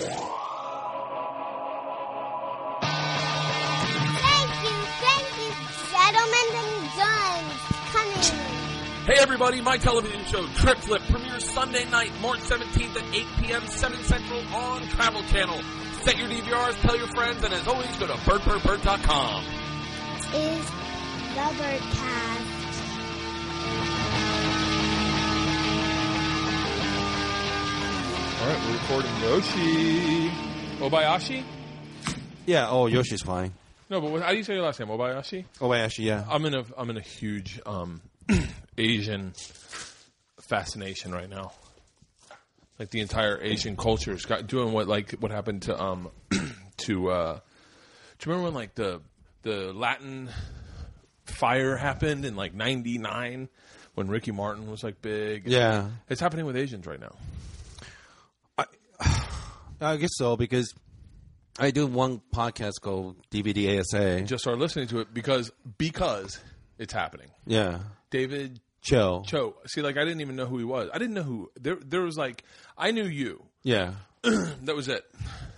Thank you, thank you, gentlemen and guns. Coming. Hey everybody, my television show Trip Flip premieres Sunday night, March 17th at 8 p.m. 7 Central on Travel Channel. Set your DVRs, tell your friends, and as always, go to bertbertbert.com. Is the Bertcast. All right, we're recording Yoshi. Obayashi? Yeah. Oh, Yoshi's fine. No, but what, how do you say your last name? Obayashi? Obayashi. yeah. I'm in a I'm in a huge um, Asian fascination right now. Like the entire Asian culture is got doing what like what happened to um to uh do you remember when like the the Latin fire happened in like '99 when Ricky Martin was like big? Yeah. it's happening with Asians right now. I guess so because I do one podcast called DVDASA. Just start listening to it because because it's happening. yeah. David Choe. Choe. See, like I didn't even know who he was. I didn't know who there. There was like I knew you. Yeah. That was it.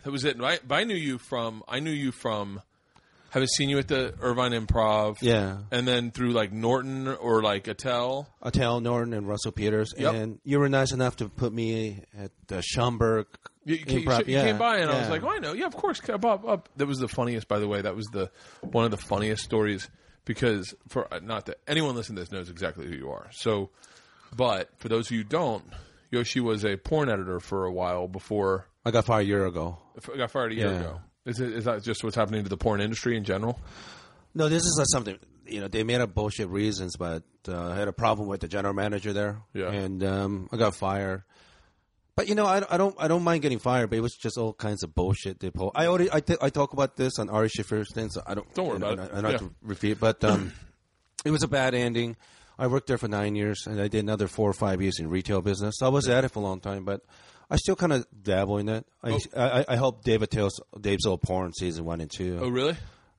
That was it. Right? But I knew you from. I knew you from having seen you at the Irvine Improv. Yeah. And then through like Norton or like Attell. Attell Norton and Russell Peters. Yep. And you were nice enough to put me at the Schaumburg You, you, Improv. you yeah. came by and I was yeah. like, oh, I know. Yeah, of course. Up, up, up. That was the funniest, by the way. That was the one of the funniest stories because for uh, not that anyone listening to this knows exactly who you are. So, but for those of you who don't, Yoshi was a porn editor for a while before I got fired a year ago. I got fired a year Yeah. ago. Is, it, is that just what's happening to the porn industry in general? No, this is something, you know, they made up bullshit reasons, but uh, I had a problem with the general manager there. Yeah. And um, I got fired. But you know, I, I don't I don't mind getting fired, but it was just all kinds of bullshit they pull. I already I, t- I talk about this on Ari Shaffir's thing, so I don't Don't worry you know, about it. I, I don't have to repeat. But um, it was a bad ending. I worked there for nine years, and I did another four or five years in retail business. So I was at it for a long time, but I still kind of dabble in it. I, I, I helped Dave Attell's, Dave's Old Porn season one and two. Oh, really?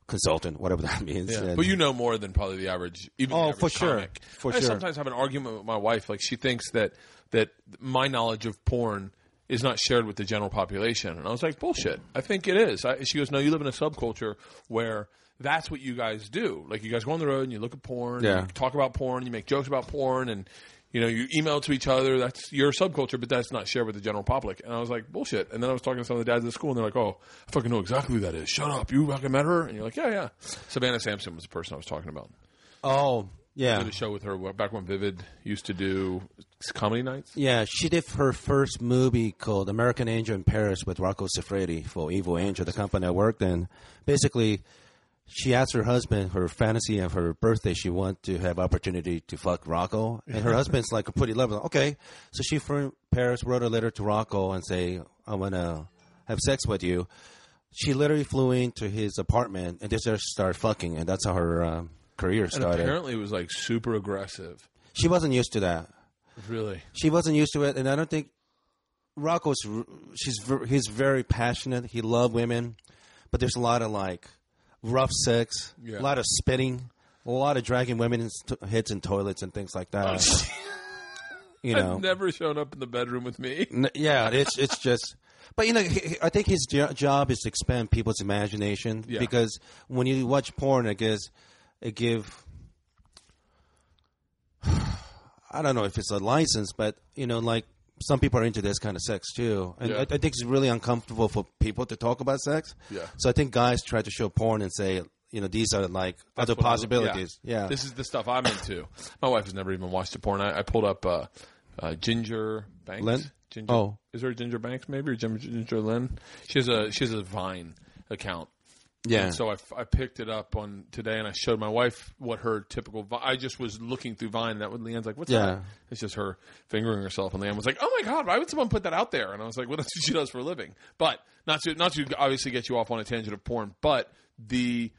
consultant, whatever that means. And- But you know more than probably the average. Even Oh, average for sure. comic. For I sure. sometimes have an argument with my wife. Like she thinks that that my knowledge of porn is not shared with the general population, and I was like, bullshit. I think it is. I, she goes, no, you live in a subculture where. That's what you guys do. Like you guys go on the road and you look at porn, Yeah. you talk about porn, you make jokes about porn, and you know you email to each other. That's your subculture, but that's not shared with the general public. And I was like, bullshit. And then I was talking to some of the dads at the school, and they're like, oh, I fucking know exactly who that is. Shut up, you fucking met her, and you're like, yeah, yeah. Savanna Samson was the person I was talking about oh yeah, did a show with her back when Vivid used to do comedy nights. Yeah, she did her first movie called American Angel in Paris with Rocco Siffredi for Evil Angel, the company I worked in. Basically, she asked her husband her fantasy of her birthday. She wanted to have opportunity to fuck Rocco, and her husband's like a pretty level. Okay, so she from Paris wrote a letter to Rocco and say, "I want to have sex with you." She literally flew into his apartment and they just started fucking, and that's how her um, career And started. apparently, it was like super aggressive. She wasn't used to that Really? she wasn't used to it, and I don't think Rocco's. She's he's very passionate. He loved women, but there's a lot of like rough sex, Yeah. a lot of spitting, a lot of dragging women's t- heads in toilets and things like that. Oh, you know, I've never shown up in the bedroom with me. N- yeah, it's it's just. But you know, he- he- I think his jo- job is to expand people's imagination Yeah. because when you watch porn, I guess it give. I don't know if it's a license, but you know, like some people are into this kind of sex too, and Yeah. I, I think it's really uncomfortable for people to talk about sex. Yeah. So I think guys try to show porn and say, you know, these are like other What I- possibilities. Yeah. This is the stuff I'm into. My wife has never even watched a porn. I, I pulled up uh, uh, Ginger Banks. Lynn? Ginger, Oh. is there a Ginger Banks maybe or Ginger, Ginger Lynn? She has a she has a Vine account. Yeah. And so I, I picked it up on today, and I showed my wife what her typical. I just was looking through Vine. And that when LeeAnn's like, "What's Yeah. that?" It's just her fingering herself, and Leanne was like, "Oh my god, why would someone put that out there?" And I was like, "Well, that's what she does for a living." But not to not to obviously get you off on a tangent of porn, but the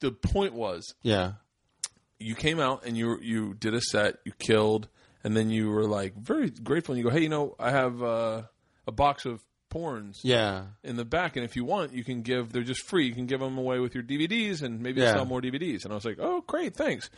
the point was yeah. you came out and you you did a set, you killed, and then you were like very grateful, and you go, "Hey, you know, I have uh, a box of porns Yeah. in the back, and if you want, you can give. They're just free. You can give them away with your DVDs, and maybe Yeah. sell more DVDs. And I was like, oh, great, thanks.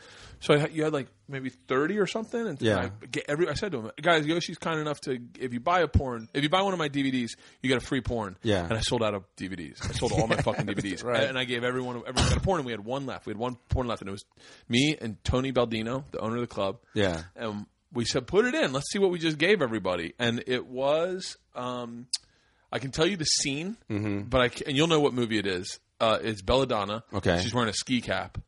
So I, you had like maybe thirty or something, and Yeah. I, get every, I said to him, guys, Yoshi's kind enough to if you buy a porn, if you buy one of my DVDs, you get a free porn. Yeah. and I sold out of DVDs. I sold all my fucking DVDs, Right. and I gave everyone everyone got a porn, and we had one left. We had one porn left, and it was me and Tony Baldino, the owner of the club. Yeah. and we said, put it in. Let's see what we just gave everybody. And it was, um, I can tell you the scene, but I can, and you'll know what movie it is. Uh, it's Belladonna. Okay. she's wearing a ski cap,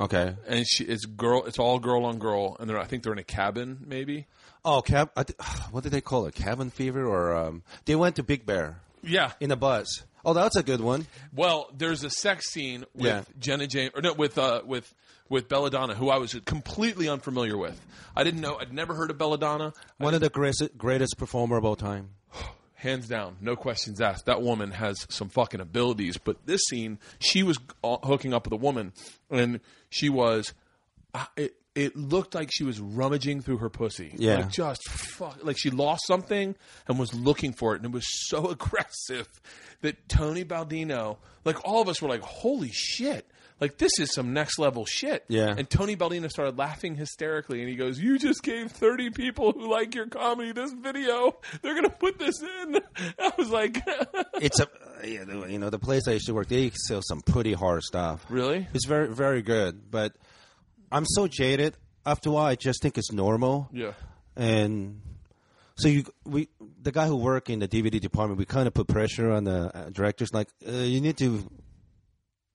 Okay. and she it's girl. It's all girl on girl, and they're I think they're in a cabin, maybe. Oh, cab. Th- what did they call it? Cabin fever, or um, they went to Big Bear Yeah. in a bus. Oh, that's a good one. Well, there's a sex scene with Yeah. Jenna James, or no, with uh, with with Belladonna, who I was completely unfamiliar with. I didn't know. I'd never heard of Belladonna. One of the greatest greatest performer of all time. hands down, no questions asked. That woman has some fucking abilities. But this scene, she was uh, hooking up with a woman, and she was. uh, It it looked like she was rummaging through her pussy. Yeah. like just fuck, like she lost something and was looking for it, and it was so aggressive that Tony Baldino, like all of us, were like, "Holy shit!" Like this is some next level shit. Yeah. And Tony Baldino started laughing hysterically, and he goes, "You just gave thirty people who like your comedy this video. They're gonna put this in." I was like, It's a you know the place I used to work. They sell some pretty hard stuff. "Really?" It's very very good, but I'm so jaded. After a while, I just think it's normal. Yeah. and so you we the guy who work in the DVD department, we kind of put pressure on the uh, directors, like uh, you need to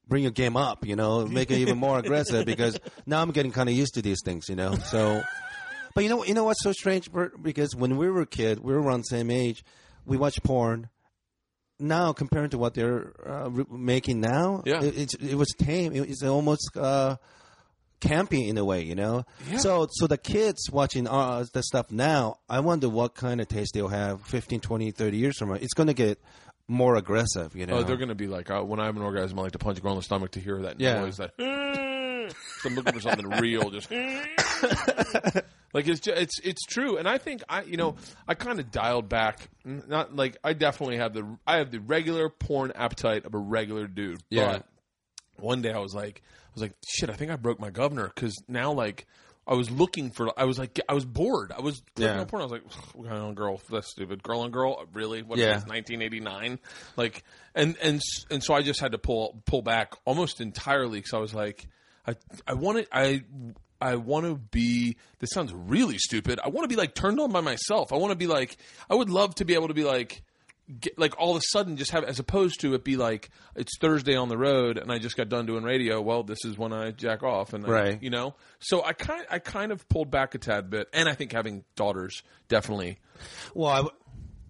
bring your game up, you know, make it even more aggressive because now I'm getting kind of used to these things, you know. So, but you know, you know what's so strange, Bert? Because when we were a kid, we were around the same age, we watched porn. Now, compared to what they're uh, re- making now, Yeah. it, it was tame. It, it's almost. Uh, campy in a way, you know. Yeah. So so the kids watching uh, the stuff now, I wonder what kind of taste they'll have 15, 20, 30 years from now. It's going to get more aggressive, you know. Oh, they're gonna be like, uh, when I have an orgasm, I like to punch a girl in the stomach to hear that Yeah. noise. That. So I'm looking for something real, just like it's ju- it's it's true, and I think I you know I kind of dialed back. Not like I definitely have the I have the regular porn appetite of a regular dude. Yeah. But one day I was like I was like shit. I think I broke my governor because now like. I was looking for. I was like, I was bored. I was looking Yeah. porn. I was like, "What kind of girl? That's stupid. Girl on girl, really? What is Yeah. this, 1989 like and and and so i just had to pull pull back almost entirely because i was like i i want to i I want to be. This sounds really stupid. I want to be like turned on by myself. I want to be like. I would love to be able to be like, get, like all of a sudden just have as opposed to it be like it's Thursday on the road and I just got done doing radio. Well, this is when I jack off and I- Right. you know. So I kind I kind of pulled back a tad bit, and I think having daughters definitely. Well,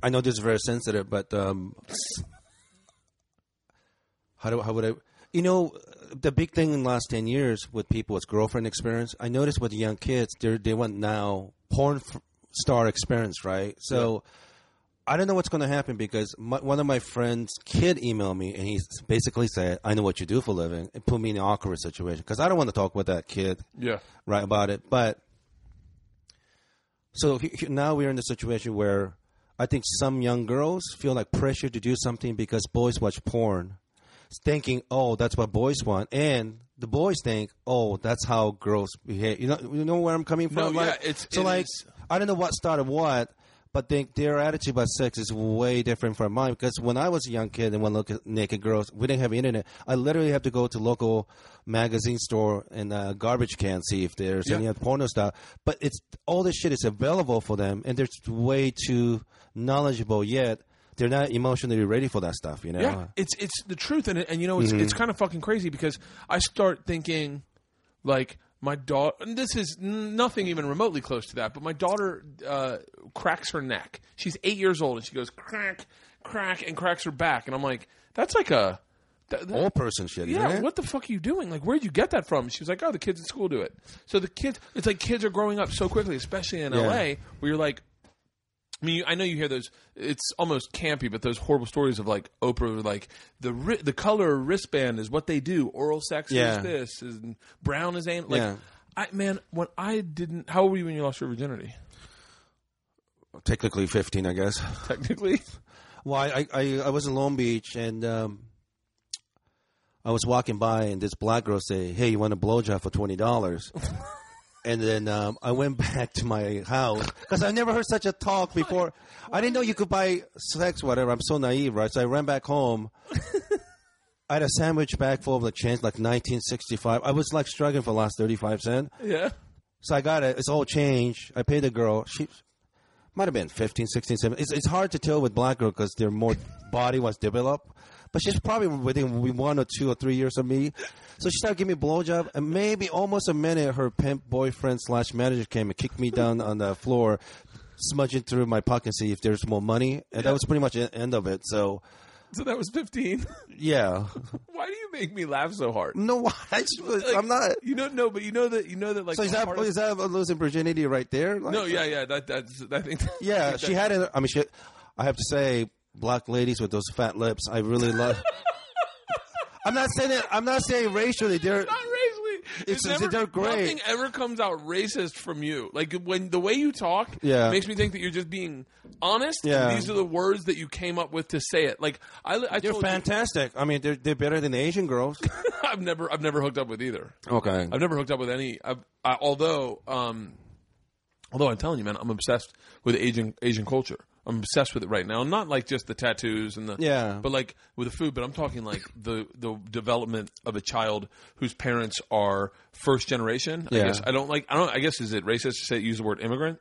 I know this is very sensitive, but um, how do how would I? You know, the big thing in the last ten years with people is girlfriend experience. I noticed with young kids, they they want now porn f- star experience, right? So. I don't know what's going to happen because my, one of my friends' kid emailed me and he basically said, "I know what you do for a living," and put me in an awkward situation because I don't want to talk with that kid Yeah. right about it. But so he- he- now we're in the situation where I think some young girls feel like pressure to do something because boys watch porn, thinking, "Oh, that's what boys want," and the boys think, "Oh, that's how girls behave." You know, you know where I'm coming from? No, yeah, it's- so it like is- I don't know what started what. But they, their attitude about sex is way different from mine. Because when I was a young kid and to look at naked girls, we didn't have internet. I literally have to go to local magazine store and uh, garbage can see if there's any other porno stuff. But it's all this shit is available for them, and they're way too knowledgeable yet. They're not emotionally ready for that stuff. You know? Yeah, it's it's the truth, and and you know it's it's kind of fucking crazy because I start thinking like my daughter. And this is nothing even remotely close to that, but my daughter uh, cracks her neck. She's eight years old, and she goes crack, crack, and cracks her back, and I'm like, that's like a. That, that- All person shit. yeah, what the fuck are you doing? Like, where'd you get that from? She was like, oh, the kids at school do it. So the kids, it's like kids are growing up so quickly, especially in Yeah. LA, where you're like, I mean, I know you hear those. It's almost campy, but those horrible stories of like Oprah, like the ri- the color wristband is what they do. Oral sex Yeah. is this, and brown is ain't. Like, Yeah. I man, when I didn't, how old were you when you lost your virginity? Technically fifteen, I guess. Technically, Well, I, I, I was in Long Beach and um, I was walking by and this black girl say, "Hey, you want a blowjob for twenty dollars?" and then um, I went back to my house because I never heard such a talk before. I didn't know you could buy sex, whatever. I'm so naive, right? So I ran back home. I had a sandwich bag full of the change, like 1965. I was like struggling for the last 35 cents. Yeah. So I got it. It's all change. I paid the girl. She might have been 15, 16, 17. It's, it's hard to tell with black girl because their more body was developed. But she's probably within one or two or three years of me. So she started giving me a blowjob. And maybe almost a minute, her pimp boyfriend slash manager came and kicked me down on the floor, smudging through my pocket and see if there's more money. And that was pretty much the end of it. So, So that was 15. yeah. Why do you make me laugh so hard? No, I just, I'm not. You know, no, but you know that you know that like. So is that, hardest- is that losing virginity right there? Like- no, yeah, yeah. That that's I think. Yeah, she had it. I mean, she. I have to say, black ladies with those fat lips. I really love. I'm not saying it. I'm not saying racially. They're Not racially. It's- never, they're great. Nothing ever comes out racist from you. Like when the way you talk, Yeah. makes me think that you're just being honest. Yeah. these are the words that you came up with to say it. Like I, I they're told you- fantastic. I mean, they're they're better than the Asian girls. I've never, I've never hooked up with either. Okay. I've never hooked up with any. I've, I, although, um, although I'm telling you, man, I'm obsessed with Asian Asian culture. I'm obsessed with it right now. Not like just the tattoos and the Yeah. but like with the food. But I'm talking like the the development of a child whose parents are first generation. I Yeah. guess I don't like. I don't. I guess is it racist to say use the word immigrant?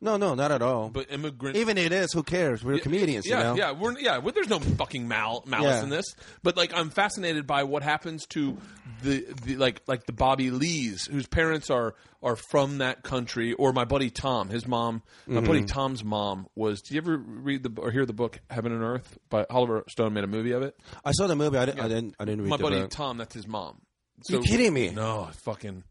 No, no, not at all. But immigrant. Even it is. Who cares? We're comedians, yeah, you know. yeah, we're yeah. Well, there's no fucking mal- malice Yeah. in this, but like I'm fascinated by what happens to the, the like like the Bobby Lees whose parents are are from that country, or my buddy Tom, his mom, my buddy Mm-hmm. Tom's mom was. Did you ever read the or hear the book Heaven and Earth by Oliver Stone? Made a movie of it. I saw the movie. I didn't. I didn't. I didn't read My buddy book. Tom, that's his mom. You kidding me? No, fucking.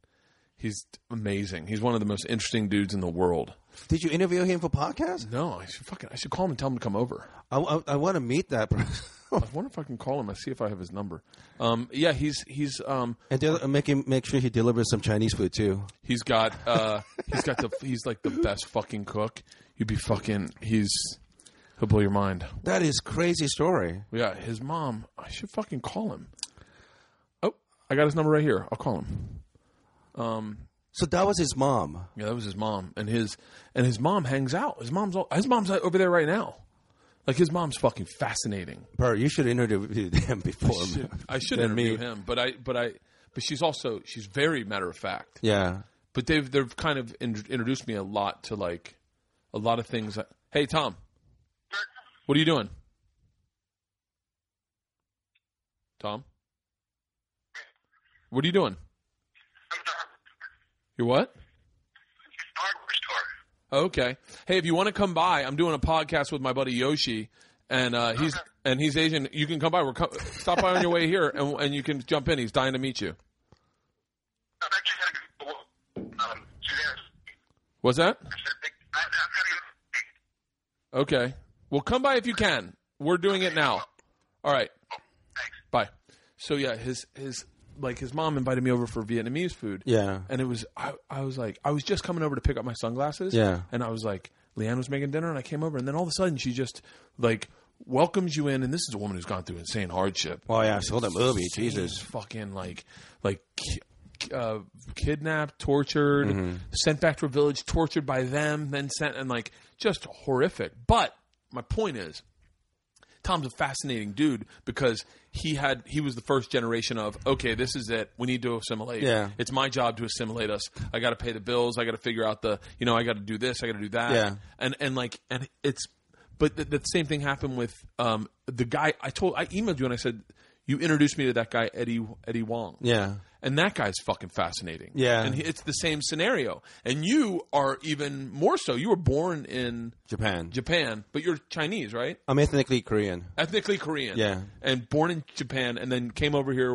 He's amazing. He's one of the most interesting dudes in the world. Did you interview him for podcast? No, I should fucking. I should call him and tell him to come over. I, I, I want to meet that person. I wonder if I can call him. I see if I have his number. Um, yeah, he's he's um, and de- make him make sure he delivers some Chinese food too. he's got uh, he's got the he's like the best fucking cook. You'd be fucking. He's he'll blow your mind. That is crazy story. Yeah, his mom. I should fucking call him. Oh, I got his number right here. I'll call him. Um, so that was his mom. Yeah, that was his mom, and his and his mom hangs out. His mom's all, his mom's over there right now. Like his mom's fucking fascinating. Bert, you should interview him before. Should- I should interview me. him, but I but I but she's also she's very matter of fact. Yeah. but they've they've kind of in, introduced me a lot to like a lot of things. That, hey, Tom, what are you doing? Tom, what are you doing? You're what? hardware store. Okay. Hey, if you want to come by, I'm doing a podcast with my buddy Yoshi, and uh, he's and he's Asian. You can come by. We're co- stop by on your way here, and and you can jump in. He's dying to meet you. I've actually had a um, What's that? I said, big- I- I've got a- Okay. Well, come by if you can. We're doing it now. All right. Thanks. Bye. So yeah, his his like his mom invited me over for Vietnamese food. Yeah. And it was I I was like I was just coming over to pick up my sunglasses. Yeah. And I was like LeeAnn was making dinner and I came over and then all of a sudden she just like welcomes you in and this is a woman who's gone through insane hardship. Oh yeah, I saw the movie. Jesus. Fucking like like uh, kidnapped, tortured, Mm-hmm. sent back to a village, tortured by them, then sent and like just horrific. But my point is, Tom's a fascinating dude because he had he was the first generation of okay, this is it. We need to assimilate. Yeah. it's my job to assimilate us. I got to pay the bills. I got to figure out the you know I got to do this. I got to do that. Yeah. and and like and it's but the, the same thing happened with um the guy I told I emailed you and I said you introduced me to that guy Eddie Eddie Huang. Yeah. And that guy's fucking fascinating. Yeah. And he, it's the same scenario. And you are even more so. You were born in Japan. Japan, but you're Chinese, right? I'm ethnically Korean. Ethnically Korean. Yeah. And born in Japan and then came over here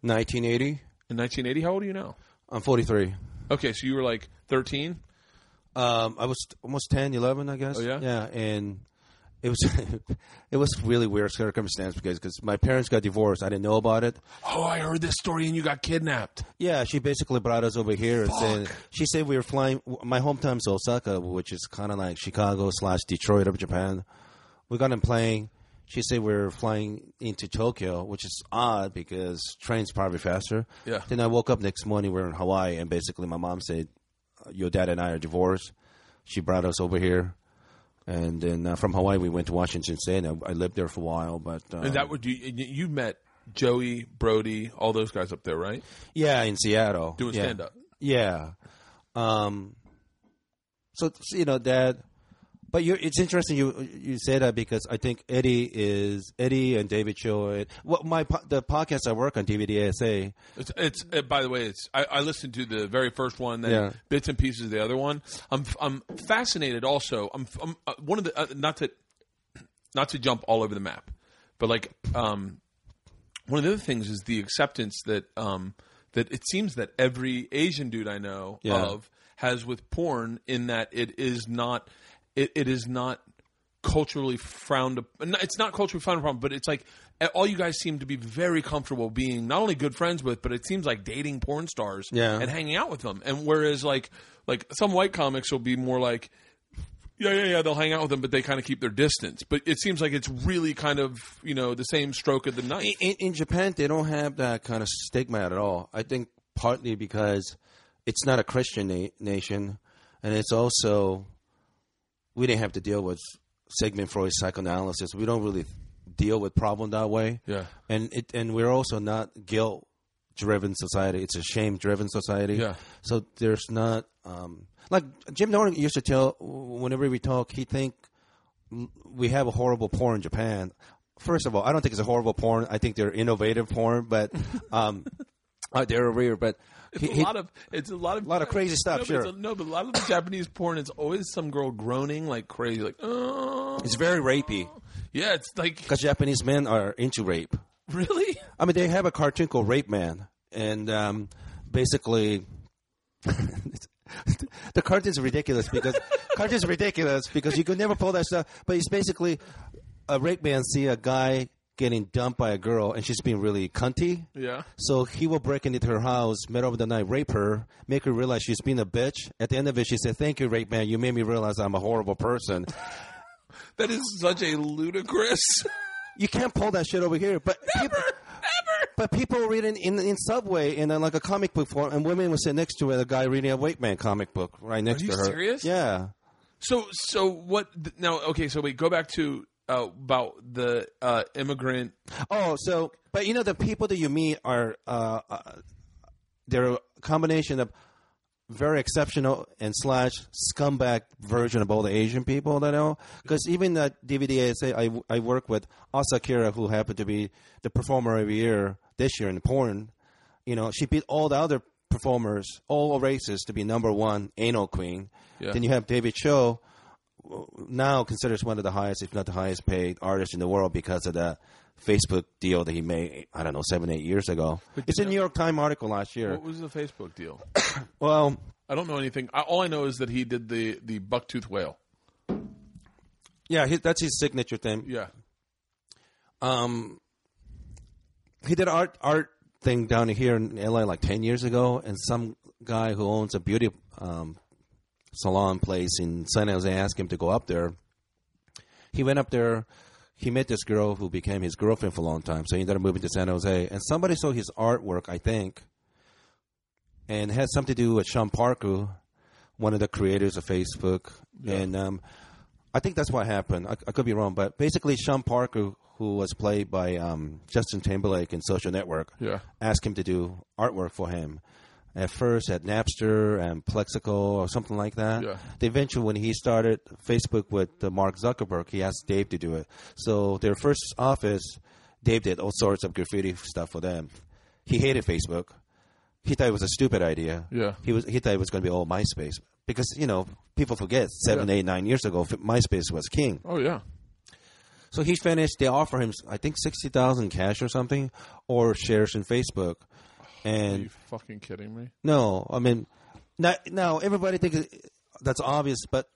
1980. in 1980. How old are you now? I'm 43. Okay, so you were like 13? Um, I was almost 10, 11, I guess. Oh, yeah? Yeah, and it was it was really weird circumstance because cause my parents got divorced. I didn't know about it. Oh, I heard this story and you got kidnapped. Yeah, she basically brought us over here. And said, she said we were flying. My hometown's Osaka, which is kind of like Chicago slash Detroit of Japan. we got in plane. She said we are flying into Tokyo, which is odd because trains probably faster. Yeah. Then I woke up next morning. We are in Hawaii, and basically my mom said, "Your dad and I are divorced." She brought us over here, and then uh, from Hawaii we went to Washington State. And I, I lived there for a while, but uh, And that would you you met Joey, Brody, all those guys up there, right? yeah, in Seattle Doing yeah. stand up. Yeah. Um. So so, you know that, but you it's interesting you you say that because I think Eddie is Eddie and David Cho. What my po- the podcast I work on DVDASA. It's, it's uh, by the way, it's I, I listened to the very first one, then Yeah. bits and pieces of the other one. I'm I'm fascinated. Also, I'm, I'm uh, one of the uh, not to not to jump all over the map, but like um, one of the other things is the acceptance that um, that it seems that every Asian dude I know Yeah. of has with porn in that it is not it, it is not culturally frowned up. It's not culturally frowned upon, but it's like all you guys seem to be very comfortable being not only good friends with, but it seems like dating porn stars Yeah. and hanging out with them. And whereas like like some white comics will be more like. Yeah, yeah, yeah. They'll hang out with them, but they kind of keep their distance. But it seems like it's really kind of you know the same stroke of the knife. In, in Japan, they don't have that kind of stigma at all. I think partly because it's not a Christian na- nation, and it's also we didn't have to deal with Sigmund Freud's psychoanalysis. We don't really deal with problem that way. Yeah. and it and we're also not guilt driven society. It's a shame driven society. Yeah. So there's not um, like Jim Norton used to tell whenever we talk, he think we have a horrible porn in Japan. First of all, I don't think it's a horrible porn. I think they're innovative porn, but um, uh, they're weird. But It's he- a lot of it's a lot of a lot of crazy stuff, No, sure. it's a- no, but a lot of the Japanese porn is always some girl groaning like crazy, like oh. it's very rapey Yeah, it's like because Japanese men are into rape. really. I mean, they have a cartoon called Rape Man, and um, basically, the cartoon's ridiculous because cartoon's ridiculous because you could never pull that stuff. But it's basically a rape man see a guy getting dumped by a girl, and she's being really cunty. Yeah. So he will break into her house, middle of the night, rape her, make her realize she's being a bitch. At the end of it, she said, "Thank you, rape man. You made me realize I'm a horrible person." That is such a ludicrous. You can't pull that shit over here, but people, Never. But people were reading in in Subway in uh, like a comic book form, and women would sit next to it, a guy reading a Rape Man comic book right next to her. Are you serious? Yeah. So so what now? Okay, so wait, go back to uh, about the uh, immigrant. Oh, so but you know the people that you meet are uh, uh, they're a combination of very exceptional and slash scumbag version of all the Asian people that I know. Because even that DVD I say I, I work with Asa Akira, who happened to be the performer every year this year in porn. You know, she beat all the other performers, all races, to be number one anal queen. Yeah. Then you have David Choe, now considers one of the highest, if not the highest paid artist in the world because of the Facebook deal that he made, I don't know, seven, eight years ago. It's a New York Times article last year. What was the Facebook deal? Well, I don't know anything. I, all I know is that he did the the bucktooth whale. yeah, he, that's his signature thing. Yeah. Um, he did art art thing down here in LA like ten years ago, and some guy who owns a beauty um, salon place in San Jose asked him to go up there. He went up there. He met this girl who became his girlfriend for a long time. So he ended up moving to San Jose, and somebody saw his artwork, I think, and had something to do with Sean Parker, one of the creators of Facebook, and um, I think that's what happened. I, I could be wrong, but basically, Sean Parker, who was played by um, Justin Timberlake in Social Network, Yeah. asked him to do artwork for him. At first, at Napster and Plexico or something like that. Yeah. Then Eventually, when he started Facebook with uh, Mark Zuckerberg, he asked Dave to do it. So their first office, Dave did all sorts of graffiti stuff for them. He hated Facebook. He thought it was a stupid idea. Yeah. He was he thought it was going to be all MySpace because you know people forget seven, Yeah. eight, nine years ago MySpace was king. Oh yeah. So he finished. They offer him, I think, sixty thousand cash or something, or shares in Facebook. Are And you fucking kidding me? no, I mean, now, now everybody thinks that's obvious, but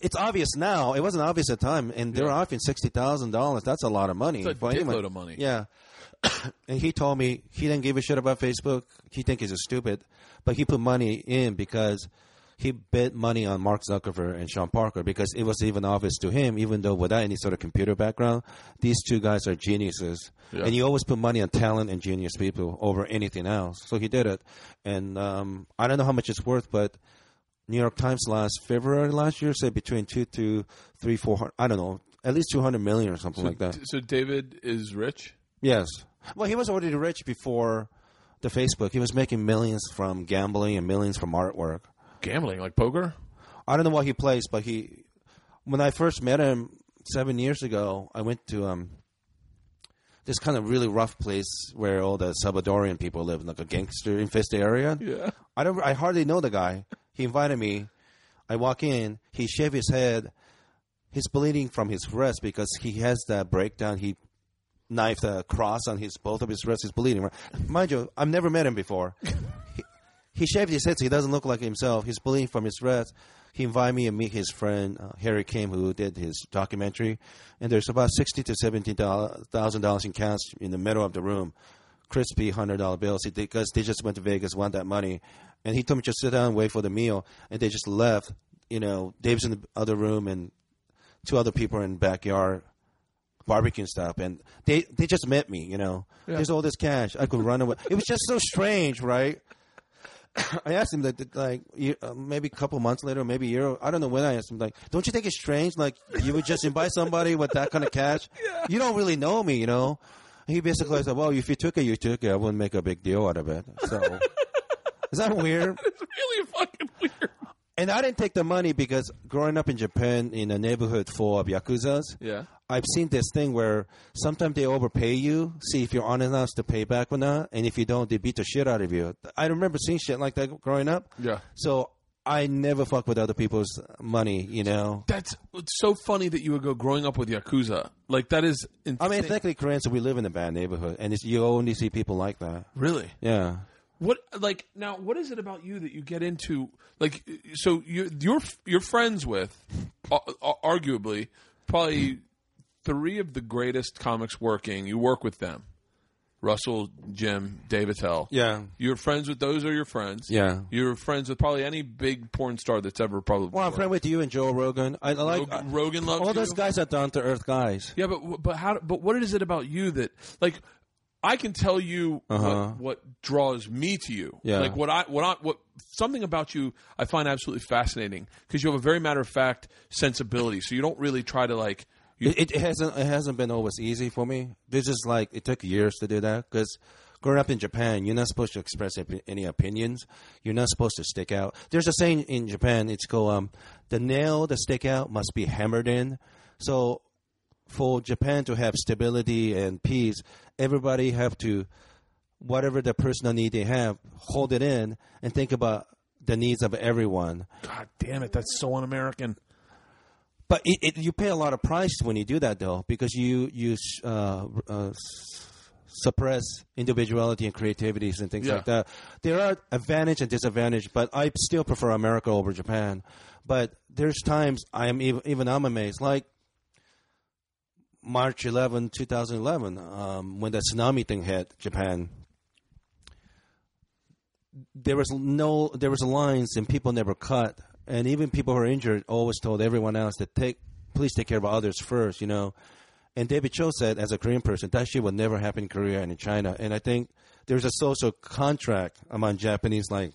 it's obvious now. It wasn't obvious at the time, and they're Yeah. offering sixty thousand dollars. That's a lot of money It's a anyone. of money. Yeah. and he told me he didn't give a shit about Facebook. He think it's stupid, but he put money in because he bet money on Mark Zuckerberg and Sean Parker because it was even obvious to him, even though without any sort of computer background, these two guys are geniuses. Yeah. And you always put money on talent and genius people over anything else. So he did it. And um, I don't know how much it's worth, but New York Times last February last year said between two to three, four hundred, I don't know, at least 200 million or something like that. So David is rich. Yes. Well, he was already rich before the Facebook. He was making millions from gambling and millions from artwork. Gambling, like poker. I don't know what he plays, but he. When I first met him seven years ago, I went to um, this kind of really rough place where all the Salvadorian people live, like a gangster infested area. Yeah. I don't. I hardly know the guy. He invited me. I walk in. He shaved his head. He's bleeding from his wrist because he has that breakdown. He knifed a cross on his both of his wrists. He's bleeding. Mind you, I've never met him before. he, shaved his head so he doesn't look like himself. He's bleeding from his wrist. He invited me to meet his friend uh, Harry Kim, who did his documentary. And there's about sixty to seventeen thousand dollars in cash in the middle of the room, crispy hundred dollar bills because they just went to Vegas, want that money. And he told me just sit down and wait for the meal, and they just left. You know, Dave's in the other room, and two other people in the backyard barbecue stuff, and they they just met me. You know, there's all this cash. I could run away. It was just so strange, right? I asked him that, like, uh, maybe a couple months later, maybe a year. I don't know when I asked him. Like, don't you think it's strange? Like, you would just invite somebody with that kind of cash. You don't really know me, you know. He basically said, "Well, if you took it, you took it. I wouldn't make a big deal out of it." So, is that weird? It's really fucking weird. And I didn't take the money because growing up in Japan in a neighborhood full of yakuzas, Yeah. I've seen this thing where sometimes they overpay you, see if you're honest enough to pay back or not, and if you don't, they beat the shit out of you. I remember seeing shit like that growing up. Yeah. So I never fuck with other people's money, you know. That's it's so funny that you would go growing up with yakuza. Like that is. Insane. I mean, technically, Koreans, we live in a bad neighborhood, and it's, you only see people like that. really. Yeah. What like now? What is it about you that you get into? Like, so you you're you're friends with, uh, arguably, probably three of the greatest comics working. You work with them, Russell, Jim, Dave Attell. Yeah. You're friends with those are your friends. Yeah. You're friends with probably any big porn star that's ever probably. Well, I'm worked. friend with you and Joe Rogan. I, I like Rogan, Rogan loves all you. those guys are down to earth guys. Yeah, but but how? But what is it about you that like? I can tell you Uh-huh. what, what draws me to you. Yeah. Like what I what I what something about you I find absolutely fascinating because you have a very matter of fact sensibility. So you don't really try to like. You, It, it hasn't it hasn't been always easy for me. This is like it took years to do that because growing up in Japan, you're not supposed to express any opinions. You're not supposed to stick out. There's a saying in Japan. It's called um, the nail that stick out must be hammered in. So for Japan to have stability and peace, everybody have to whatever the personal need they have, hold it in and think about the needs of everyone. God damn it, that's so un-American. But it, it, you pay a lot of price when you do that, though, because you you uh, uh, suppress individuality and creativities and things Yeah. like that. There are advantage and disadvantage, but I still prefer America over Japan. But there's times I am even, even I'm amazed, like March 11, 2011, um, when the tsunami thing hit Japan. There was no, there was lines and people never cut, and even people who are injured always told everyone else to take, please take care of others first, you know. And David Choe said, as a Korean person, that shit would never happen in Korea and in China. And I think there's a social contract among Japanese, like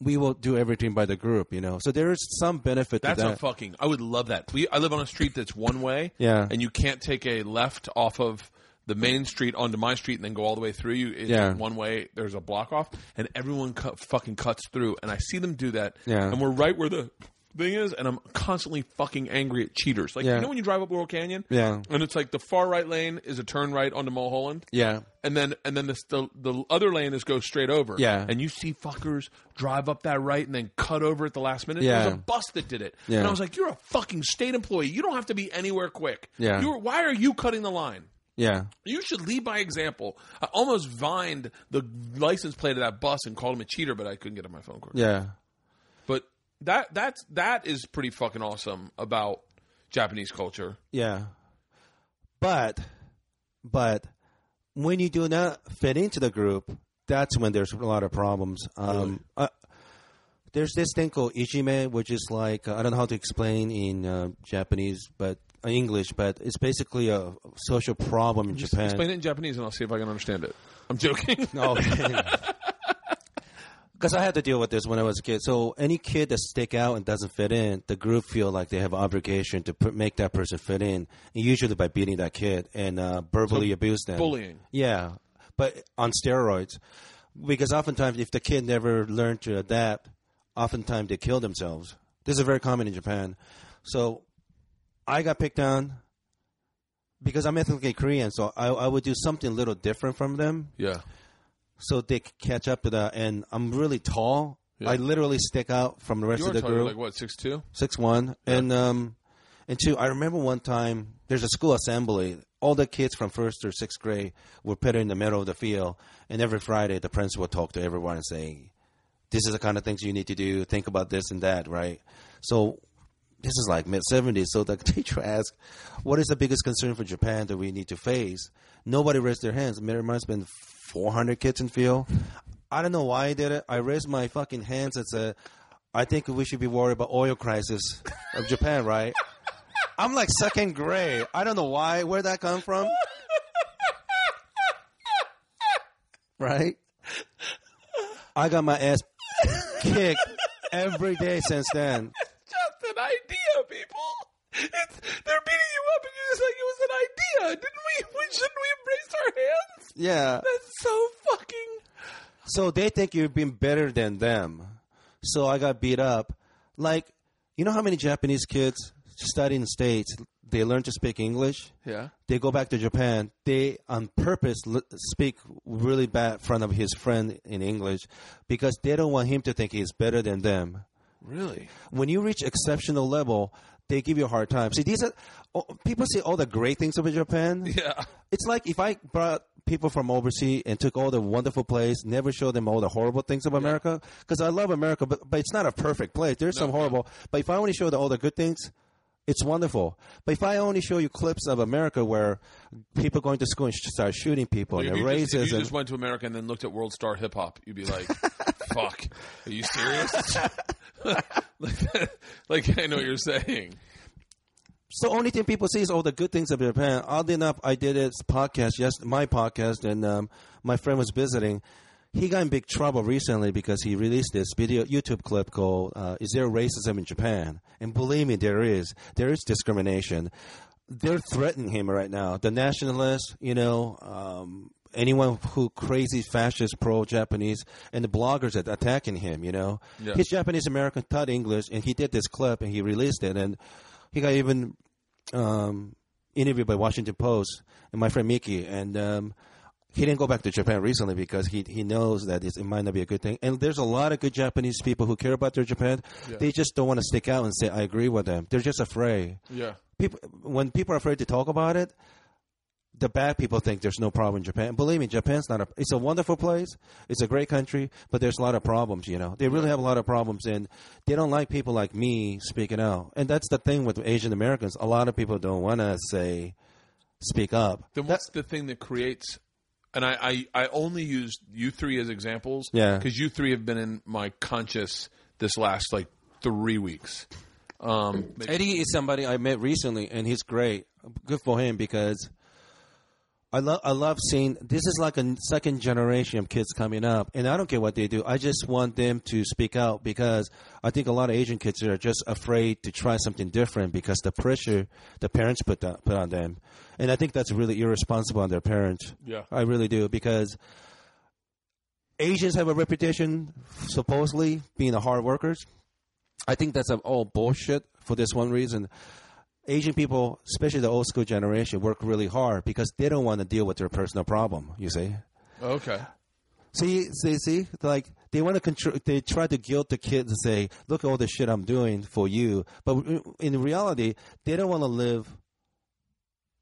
we will do everything by the group, you know. So there is some benefit That's to a fucking. I would love that. We I live on a street that's one way. Yeah. and you can't take a left off of the main street onto my street and then go all the way through you. It's Yeah. one way. There's a block off, and everyone cut, fucking cuts through. And I see them do that. Yeah. and we're right where the thing is, and I'm constantly fucking angry at cheaters. Like Yeah. you know when you drive up Laurel Canyon. Yeah. and it's like the far right lane is a turn right onto Mulholland. yeah. And then and then the, the the other lane is go straight over. Yeah. And you see fuckers drive up that right and then cut over at the last minute. Yeah. There was a bus that did it. Yeah. And I was like, You're a fucking state employee. You don't have to be anywhere quick. Yeah. You're, why are you cutting the line? Yeah. You should lead by example. I almost vined the license plate of that bus and called him a cheater, but I couldn't get on my phone quick. Yeah. But that that's that is pretty fucking awesome about Japanese culture. Yeah. But, but when you do not fit into the group, that's when there's a lot of problems. Um, uh, there's this thing called ijime, which is like uh, I don't know how to explain in uh, Japanese, but English, but it's basically a social problem in Japan. Explain it in Japanese, and I'll see if I can understand it. I'm joking. No. Because I had to deal with this when I was a kid. So any kid that stick out and doesn't fit in, the group feel like they have an obligation to put, make that person fit in, usually by beating that kid and uh, verbally So abuse them. bullying. Yeah, but on steroids. Because oftentimes, if the kid never learned to adapt, oftentimes they kill themselves. This is very common in Japan. So I got picked on because I'm ethnically Korean, so I, I would do something a little different from them yeah. so they c- catch up to that. And I'm really tall. Yeah. I literally stick out from the rest You of the group. like what six two? Six one, and um, and two. I remember one time there's a school assembly. All the kids from first or sixth grade were put in the middle of the field, and every Friday the principal would talk to everyone and say, "This is the kind of things you need to do. Think about this and that." Right. So this is like mid '70s. So the teacher asked, "What is the biggest concern for Japan that we need to face?" Nobody raised their hands. There must have been 400 kids in field. I don't know why I did it. I raised my fucking hands and said, I think we should be worried about oil crisis of Japan, right? I'm like second grade. I don't know why, where that come from. Right? I got my ass kicked every day since then. An idea, people. It's, they're beating you up, and you're just like it was an idea. Didn't we? we shouldn't we raised our hands? Yeah. That's so fucking. So they think you've been better than them. So I got beat up. Like, you know how many Japanese kids study in the States, they learn to speak English? Yeah. They go back to Japan. They on purpose l- speak really bad in front of his friend in English because they don't want him to think he's better than them. Really? When you reach exceptional level, they give you a hard time. See, these are oh, people say all the great things about Japan. Yeah. It's like if I brought people from overseas and took all the wonderful places, never showed them all the horrible things of America, because I love America, but, but it's not a perfect place. There's some horrible. But if I only show the, all the good things, it's wonderful. But if I only show you clips of America where people going to school and sh- start shooting people If and the just, if you racism, just went to America and then looked at World Star Hip Hop, you'd be like, "Fuck, are you serious?" like, like I know what you're saying. So only thing people see is all the good things of Japan. Oddly enough, I did this podcast, yes, my podcast, and um, my friend was visiting. He got in big trouble recently because he released this video YouTube clip called uh, "Is there racism in Japan?" And believe me, there is. There is discrimination. They're threatening him right now. The nationalists, you know, um, anyone who crazy fascist pro Japanese, and the bloggers that attacking him. You know, Yeah. he's Japanese American, taught English, and he did this clip and he released it, and he got even um, interviewed by Washington Post and my friend Mickey, and um, he didn't go back to Japan recently because he he knows that it's, it might not be a good thing. And there's a lot of good Japanese people who care about their Japan. They just don't want to stick out and say I agree with them. They're just afraid. Yeah. People when people are afraid to talk about it. The bad people think there's no problem in Japan. Believe me, Japan's not a. It's a wonderful place. It's a great country, but there's a lot of problems. You know, they really have a lot of problems, and they don't like people like me speaking out. And that's the thing with Asian Americans. A lot of people don't want to say, speak up. Then what's the thing that creates? And I, I, I only use you three as examples. Yeah. Because you three have been in my conscious this last like three weeks. Um, maybe- Eddie is somebody I met recently, and he's great. Good for him because I love I love seeing this is like a second generation of kids coming up, and I don't care what they do. I just want them to speak out because I think a lot of Asian kids are just afraid to try something different because the pressure the parents put on, put on them, and I think that's really irresponsible on their parents. Yeah. I really do because Asians have a reputation supposedly being the hard workers. I think that's all bullshit for this one reason. Asian people, especially the old school generation, work really hard because they don't want to deal with their personal problem. You see, okay. see, see, see, like they want to control. They try to guilt the kids and say, "Look at all the shit I'm doing for you," but in reality, they don't want to live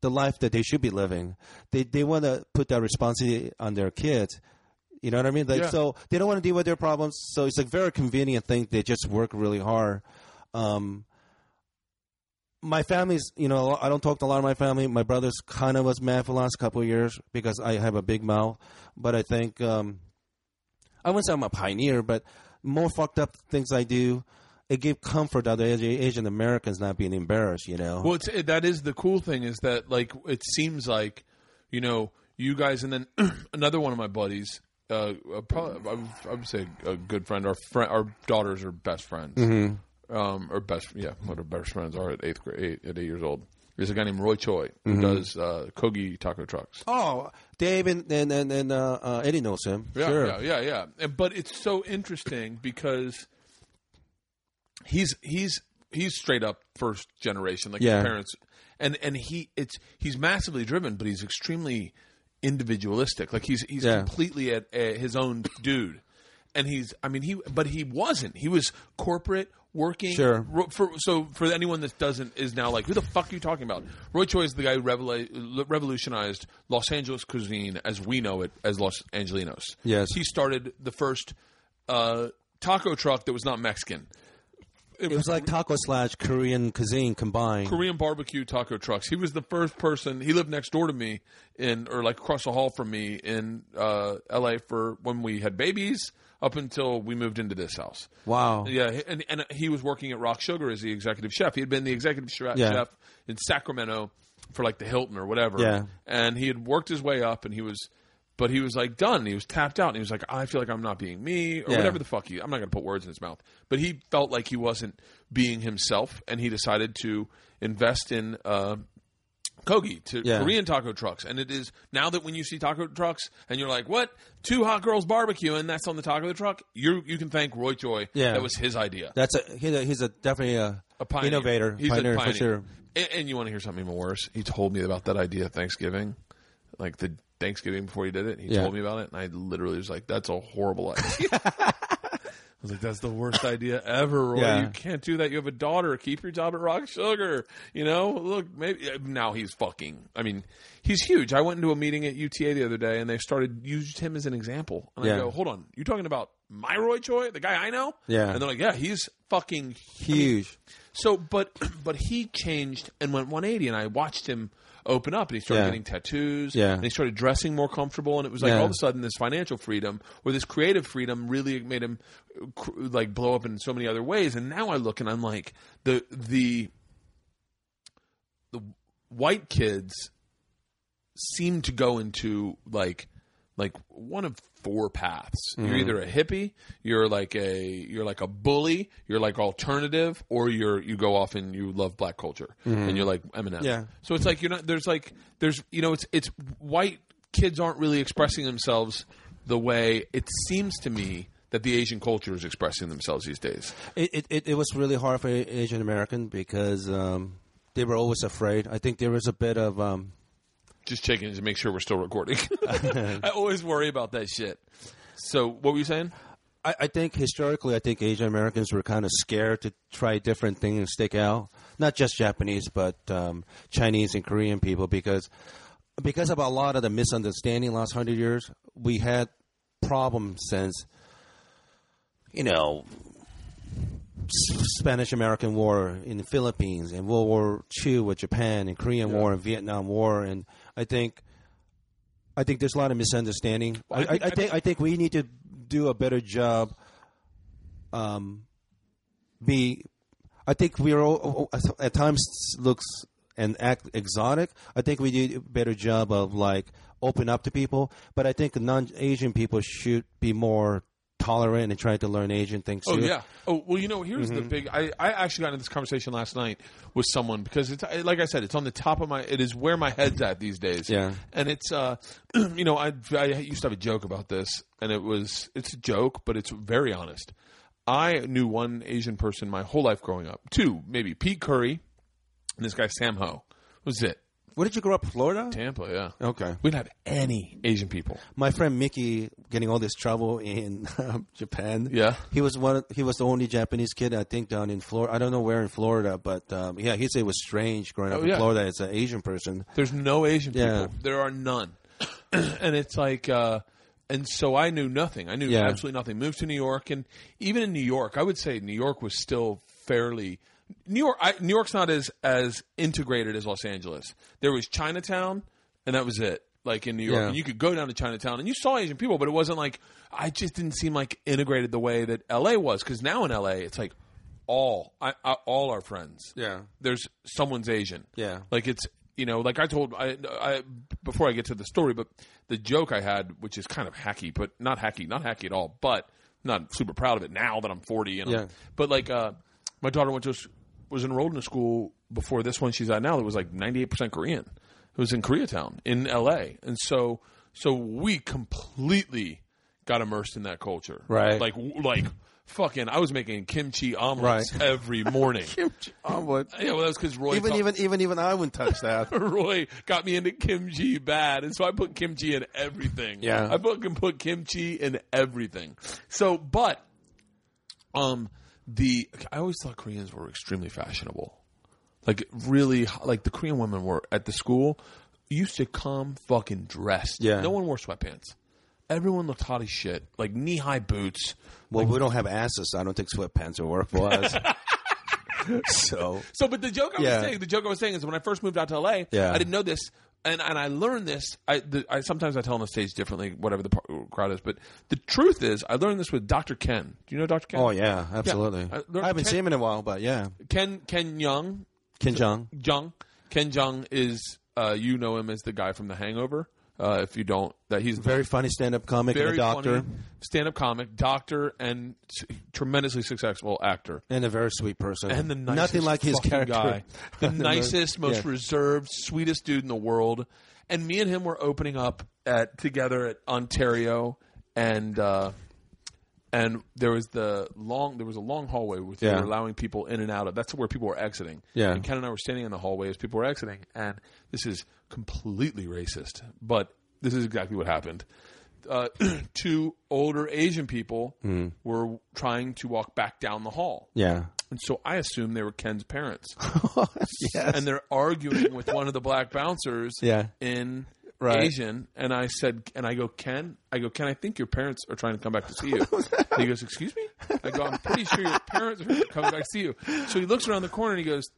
the life that they should be living. They they want to put that responsibility on their kids. You know what I mean? Like Yeah. so, they don't want to deal with their problems. So it's a very convenient thing. They just work really hard. Um, my family's, you know, I don't talk to a lot of my family. My brother's kind of was mad for the last couple of years because I have a big mouth. But I think um, I wouldn't say I'm a pioneer, but more fucked up things I do, it gave comfort to other Asian Americans not being embarrassed. You know. Well, it's, it, that is the cool thing is that like it seems like you know you guys, and then another one of my buddies, uh, probably I would, I would say a good friend. Our friend, our daughters are best friends, um, or best yeah, what our best friends are at eighth grade, eight, at eight years old. There's a guy named Roy Choi who does uh, Kogi taco trucks. oh, Dave and and and, and uh, uh, Eddie knows him. Yeah, sure. yeah, yeah, yeah. And- But it's so interesting because he's he's he's straight up first generation, like Yeah. his parents, and and he it's he's massively driven, but he's extremely individualistic. Like he's he's Yeah. completely at, at his own dude, and he's I mean he but he wasn't. He was corporate. Working Sure. Ro- for, so for anyone that doesn't is now like who the fuck are you talking about? Roy Choi is the guy who revela- revolutionized Los Angeles cuisine as we know it as Los Angelinos. Yes. he started the first uh, taco truck that was not Mexican. It was like taco slash Korean cuisine combined. Korean barbecue taco trucks. He was the first person. He lived next door to me in, or like across the hall from me in uh, L.A. for when we had babies up until we moved into this house. Wow. Yeah, and and he was working at Rock Sugar as the executive chef. He had been the executive chef Yeah. chef in Sacramento for like the Hilton or whatever. Yeah. and he had worked his way up, and he was, but he was like done. He was tapped out, and he was like, I feel like I'm not being me or Yeah. whatever the fuck. He, I'm not going to put words in his mouth, but he felt like he wasn't being himself, and he decided to invest in. Uh, Kogi to Yeah. Korean taco trucks, and it is now that when you see taco trucks and you're like, "What? Two hot girls barbecue?" and that's on the taco truck, you you can thank Roy Choi. Yeah. that was his idea. That's a he's a, he's a definitely a, A pioneer. innovator, He's pioneer, a pioneer for sure. And, and you want to hear something even worse? He told me about that idea at Thanksgiving, like the Thanksgiving before he did it. He Yeah. told me about it, and I literally was like, "That's a horrible idea." I was like, "That's the worst idea ever, Roy. Yeah. You can't do that. You have a daughter. Keep your job at Rock Sugar. You know, look, maybe now he's fucking. I mean, he's huge. I went into a meeting at UTA the other day, and they started used him as an example. And I go, "Hold on, you're talking about my Roy Choi, the guy I know?" Yeah. and they're like, "Yeah, he's fucking Huge. so, but but he changed and went 180, and I watched him open up, and he started Yeah. getting tattoos, Yeah. and he started dressing more comfortable, and it was like Yeah. all of a sudden this financial freedom or this creative freedom really made him cr- like blow up in so many other ways. And now I look and I'm like the the the white kids seem to go into like like one of four paths. You're either a hippie, you're like a you're like a bully, you're like alternative, or you're you go off and you love black culture and you're like Eminem. Yeah. So it's like you're not there's like there's you know it's it's white kids aren't really expressing themselves the way it seems to me that the Asian culture is expressing themselves these days. It, it, it, it was really hard for Asian American because um, they were always afraid. I think there was a bit of um, Just checking to make sure we're still recording. I always worry about that shit. So what were you saying? I, I think historically, I think Asian Americans were kind of scared to try different things and stick out. Not just Japanese, but um, Chinese and Korean people, because because of a lot of the misunderstanding last hundred years, we had problems since you know Spanish American War in the Philippines and World War II with Japan and Korean War and Vietnam War, and I think. I think there's a lot of misunderstanding. Well, I I, I, think- I, think I think we need to do a better job. Um, be, I think we are all, at times looks and act exotic. I think we do a better job of like open up to people. But I think non-Asian people should be more tolerant and try to learn Asian things Oh too. yeah. Oh well, you know, here's the big. I, I actually got into this conversation last night with someone because it's like I said, it's on the top of my. It is where my head's at these days. Yeah. And it's uh, you know, I I used to have a joke about this, and it was it's a joke, but it's very honest. I knew one Asian person my whole life growing up. Two, maybe Pete Curry, and this guy Sam Ho. Was it Where did you grow up? Florida. Tampa? Yeah. Okay. We didn't have any Asian people. My friend Mickey getting all this trouble in um, Japan. Yeah. he was one. He was the only Japanese kid I think down in Florida. I don't know where in Florida, but um, yeah, he said it was strange growing up Oh, in yeah. Florida as an Asian person. There's no Asian Yeah. people. There are none. and it's like, uh, and so I knew nothing. I knew Yeah. absolutely nothing. Moved to New York, and even in New York, I would say New York was still fairly. New York, I, New York's not as as integrated as Los Angeles. There was Chinatown, and that was it. like in New York, Yeah. and you could go down to Chinatown and you saw Asian people, but it wasn't like I just didn't seem like integrated the way that L.A. was. Because now in L.A., it's like all I, I, all our friends. Yeah. there's someone's Asian. Yeah. like it's you know, like I told I, I before I get to the story, but the joke I had, which is kind of hacky, but not hacky, not hacky at all, but not super proud of it now that I'm 40. And I'm- Yeah. but like uh, my daughter went to was enrolled in a school before this one she's at now that was like 98% Korean. It was in Koreatown in LA. And so so we completely got immersed in that culture. Right. Like like fucking I was making kimchi omelets Right. every morning. Kimchi omelet. yeah, well that's cuz Roy Even taught- even even even I wouldn't touch that. Roy got me into kimchi bad, and so I put kimchi in everything. Yeah. I fucking put kimchi in everything. So, but, um, the I always thought Koreans were extremely fashionable, like really, like the Korean women were at the school used to come fucking dressed. Yeah. no one wore sweatpants. Everyone looked hot as shit, like knee high boots. Well, we don't have asses. so I don't think sweatpants will work for us. so So, but the joke I Yeah. was saying, the joke I was saying is when I first moved out to LA, Yeah. I didn't know this, and and I learned this. I, the, I sometimes I tell on the stage differently, whatever the par- crowd is. But the truth is, I learned this with Dr. Ken. Do you know Dr. Ken? Oh yeah, absolutely. I I, haven't Ken- seen him in a while, but yeah, Ken Ken Young Ken Jeong. Jeong Ken Jeong is uh, you know him as the guy from The Hangover. Uh, if you don't, that he's Very funny stand-up comic and a doctor, stand-up comic, doctor, and s- tremendously successful actor. and a very sweet person, and the nicest nothing like his fucking character. guy. The nicest, most Yeah. reserved, sweetest dude in the world. And me and him were opening up at together at Ontario, and uh, and there was the long there was a long hallway with they Yeah. were allowing people in and out of. That's where people were exiting. Yeah. And Ken and I were standing in the hallway as people were exiting, and this is completely racist, but this is exactly what happened. Uh, two older Asian people Hmm. were trying to walk back down the hall. Yeah, And so I assume they were Ken's parents. yes. and they're arguing with one of the black bouncers Yeah. in Right. Asian. And I said, and I go, Ken, I go, Ken, I think your parents are trying to come back to see you. And he goes, excuse me? I go, I'm pretty sure your parents are coming back to see you. So he looks around the corner and he goes,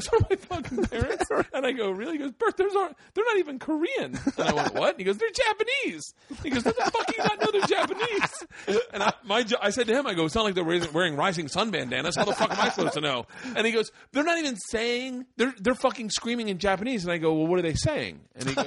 those are my fucking parents. And I go, really? He goes, Bert, those aren't, they're not even Korean. And I went, what? And he goes, they're Japanese. He goes, how the fuck do you not know they're Japanese? And I, my, I said to him, I go, it's not like they're wearing, wearing rising sun bandanas. How the fuck am I supposed to know? And he goes, they're not even saying, they're, they're fucking screaming in Japanese. And I go, well, what are they saying? And he goes,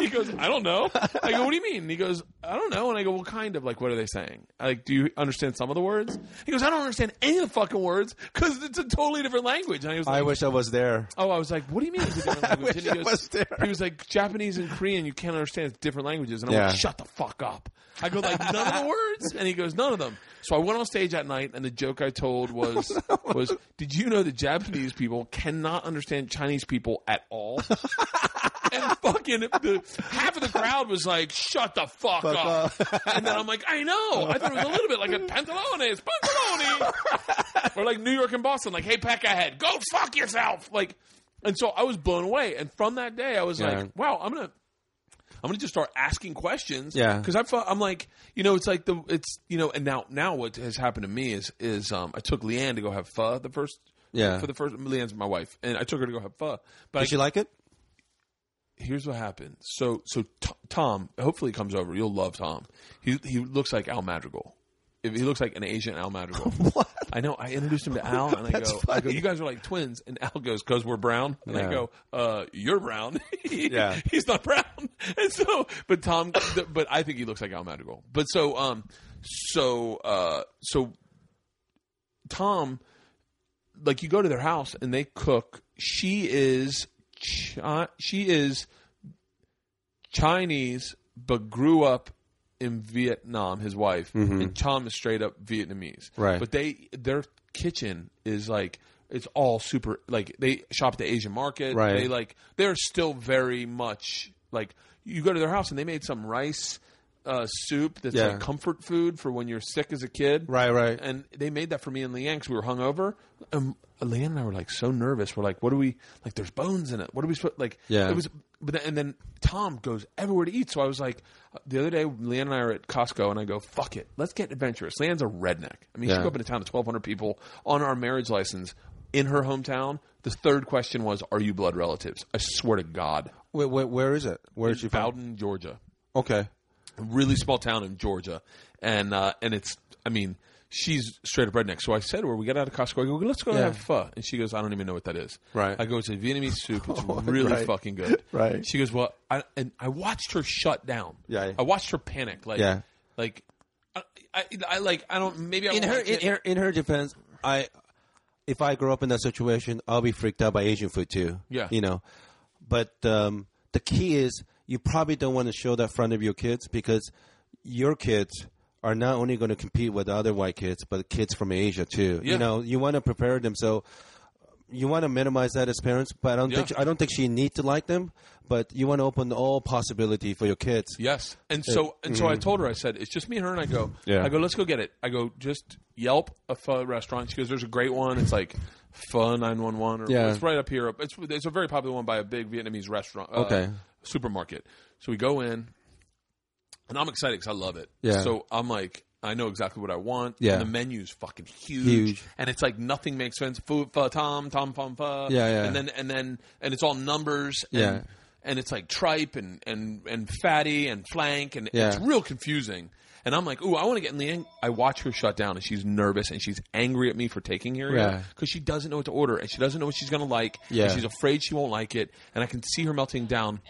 he goes, I don't know. I go, what do you mean? And he goes, I don't know. And I go, well, kind of like, what are they saying? I like, do you understand some of the words? He goes, I don't understand any of the fucking words because it's a totally different language. And I was like, I wish I was there. Oh, I was like, what do you mean it's a different language? wish and he I goes, was there. he was like, Japanese and Korean, you can't understand. It's different languages. And I'm Yeah. like, shut the fuck up. I go, like, none of the words? And he goes, none of them. So I went on stage that night, and the joke I told was, was, did you know that Japanese people cannot understand Chinese people at all? and fucking the, half of the crowd was like, "Shut the fuck, up!" and then I'm like, "I know." I thought it was a little bit like a pantalones, pantaloni, or like New York and Boston, like, "Hey, peckerhead, go fuck yourself!" Like, and so I was blown away. And from that day, I was Yeah. like, "Wow, I'm gonna." I'm gonna just start asking questions. Yeah. because I thought I'm like, you know, it's like the it's you know, and now now what has happened to me is is um I took LeeAnn to go have pho the first Yeah. for the first LeeAnn's my wife and I took her to go have pho. But I, Did you like it? Here's what happened. So so T- Tom, hopefully comes over. You'll love Tom. He he looks like Al Madrigal. If he looks like an Asian Al Madrigal. What? I know. I introduced him to Al, and I go, I go, you guys are like twins, and Al goes, "Cause we're brown," and I go, "Uh, you're brown." He- Yeah. he's not brown, and so, but Tom, but I think he looks like Al Madrigal. But so, um, so, uh, so Tom, like you go to their house and they cook. She is, chi- she is Chinese, but grew up in Vietnam. His wife and Tom is straight up Vietnamese. Right. but they their kitchen is like it's all super like they shop at the Asian market. Right. They like they're still very much like you go to their house and they made some rice uh, soup that's Yeah. like comfort food for when you're sick as a kid. Right, right. And they made that for me and LeeAnn because we were hungover. Um, LeeAnn and I were like so nervous. We're like, what do we like? There's bones in it. What do we supposed like? Yeah. It was, but then, and then Tom goes everywhere to eat. So I was like, the other day, LeeAnn and I are at Costco, and I go, fuck it, let's get adventurous. LeeAnn's a redneck. I mean, she grew up in a town of 1,200 people on our marriage license. in her hometown. The third question was, "Are you blood relatives?" I swear to God, Wait, wait, where is it? Where is she from? Bowdon, Georgia, Okay. a really small town in Georgia, and uh, and it's, I mean, she's straight up redneck. So I said to her, "We got out of Costco. I go, let's go Yeah. have pho," and she goes, "I don't even know what that is." Right. I go, "It's a Vietnamese soup. It's really Right. fucking good." Right. She goes, "Well," I, and I watched her shut down. Yeah. I watched her panic. Like, Yeah. like. I, I, I like. I don't. Maybe I in her in her in her defense, I if I grow up in that situation, I'll be freaked out by Asian food too. Yeah. you know. But um, the key is you probably don't want to show that front of your kids because your kids are not only going to compete with other white kids, but kids from Asia too. Yeah. You know, you want to prepare them so. You want to minimize that as parents, but I don't think Yeah. I don't think she need to like them. But you want to open all possibility for your kids. Yes, and so and so I told her. I said it's just me and her, and I go. Yeah. I go. Let's go get it. I go. Just Yelp a pho restaurant. She goes. There's a great one. It's like Pho nine one one. or Yeah. it's right up here. It's it's a very popular one by a big Vietnamese restaurant. uh, Okay. supermarket. So we go in, and I'm excited because I love it. Yeah. So I'm like. I know exactly what I want. Yeah. And the menu's fucking huge. Huge. And it's like nothing makes sense. Food pho tom, tom pho. Yeah, yeah. And then and then and it's all numbers. And, Yeah. and it's like tripe and and and fatty and flank and Yeah. it's real confusing. And I'm like, ooh, I want to get in the. Ang-. I watch her shut down, and she's nervous, and she's angry at me for taking her Yeah. because she doesn't know what to order, and she doesn't know what she's going to like. and Yeah. she's afraid she won't like it, and I can see her melting down.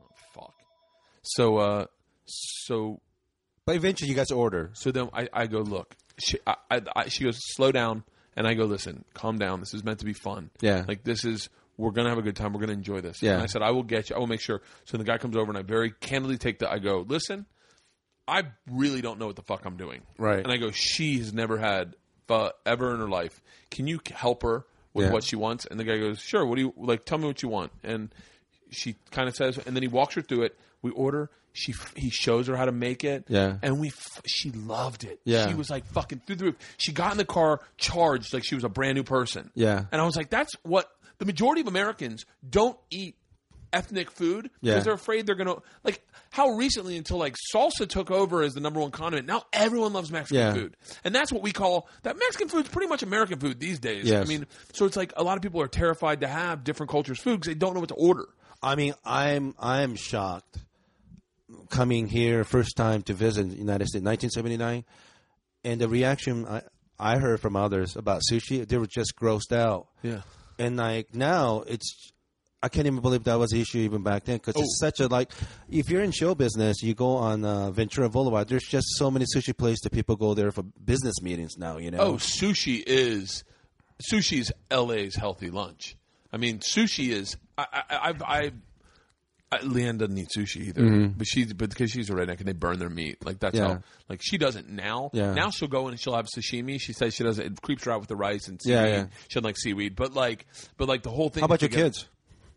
Oh, fuck. So, uh, so But eventually, you guys order. so then I, I go, look. She, I, I, I, she goes, slow down. And I go, listen, calm down. This is meant to be fun. Yeah. Like, this is, we're going to have a good time. We're going to enjoy this. Yeah. And I said, I will get you. I will make sure. So the guy comes over and I very candidly take the, I go, listen, I really don't know what the fuck I'm doing. Right. And I go, she has never had pho ever in her life. Can you help her with Yeah. what she wants? And the guy goes, sure. What do you, like, tell me what you want. And she kind of says, and then he walks her through it. We order. She, he shows her how to make it. Yeah. And we, f- she loved it. Yeah. She was like fucking through the roof. She got in the car charged like she was a brand new person. Yeah. And I was like, that's what the majority of Americans don't eat ethnic food because Yeah. they're afraid they're gonna like how recently until like salsa took over as the number one condiment. Now everyone loves Mexican Yeah. food, and that's what we call that Mexican food's pretty much American food these days. Yes. I mean, so it's like a lot of people are terrified to have different cultures' food because they don't know what to order. I mean, I'm I'm shocked coming here first time to visit the United States, 1979, and the reaction I I heard from others about sushi, they were just grossed out. Yeah. And like now, it's I can't even believe that was an issue even back then because it's such a like if you're in show business, you go on uh, Ventura Boulevard. There's just so many sushi places that people go there for business meetings now. You know. Oh, sushi is sushi's LA's healthy lunch. I mean, sushi is. I, I, I, I, I LeeAnn doesn't eat sushi either, but she's but because she's a redneck and they burn their meat. Like that's Mm-hmm. Yeah. how. Like she doesn't now. Yeah. Now she'll go in and she'll have sashimi. She says she doesn't. It creeps her out with the rice and seaweed. Yeah, yeah. She doesn't like seaweed, but like, but like the whole thing. How about your kids?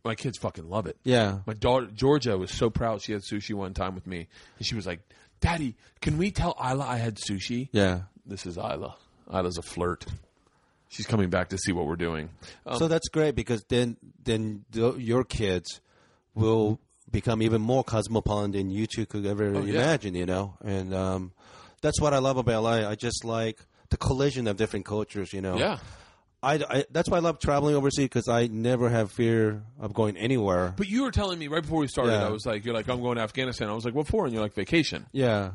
My kids fucking love it. Yeah. My daughter Georgia was so proud. She had sushi one time with me, and she was like, "Daddy, can we tell Ila I had sushi?" Yeah. This is Ila. Ila's a flirt. She's coming back to see what we're doing. Um, so that's great because then then the, your kids will become even more cosmopolitan than you two could ever Oh, yeah. imagine. You know, and um, that's what I love about LA. I just like the collision of different cultures. You know. yeah. I, I- that's why I love traveling overseas because I never have fear of going anywhere. But you were telling me right before we started, Yeah. I was like, "You're like, I'm going to Afghanistan." I was like, "What for?" And you're like, "Vacation." Yeah,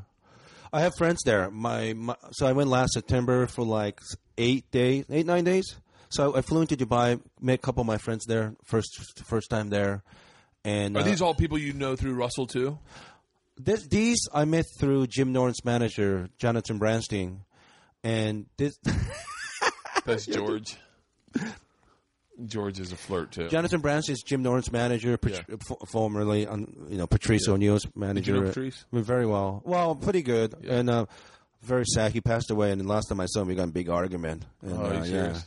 I have friends there. My, my so I went last September for like eight days, eight nine days. So I flew into Dubai, met a couple of my friends there first first time there, and Are uh, these all people you know through Russell too? this, these I met through Jim Norton's manager, Jonathan Brandstein, and this That's George. George is a flirt too. Jonathan Brandstein is Jim Norton's manager, Pat- Yeah. f- formerly on you know Patrice O'Neal's manager. know Patrice? Uh, Very well, well, pretty good, and uh, very sad. He passed away, and the last time I saw him, we got in a big argument. And, Oh, uh, yeah.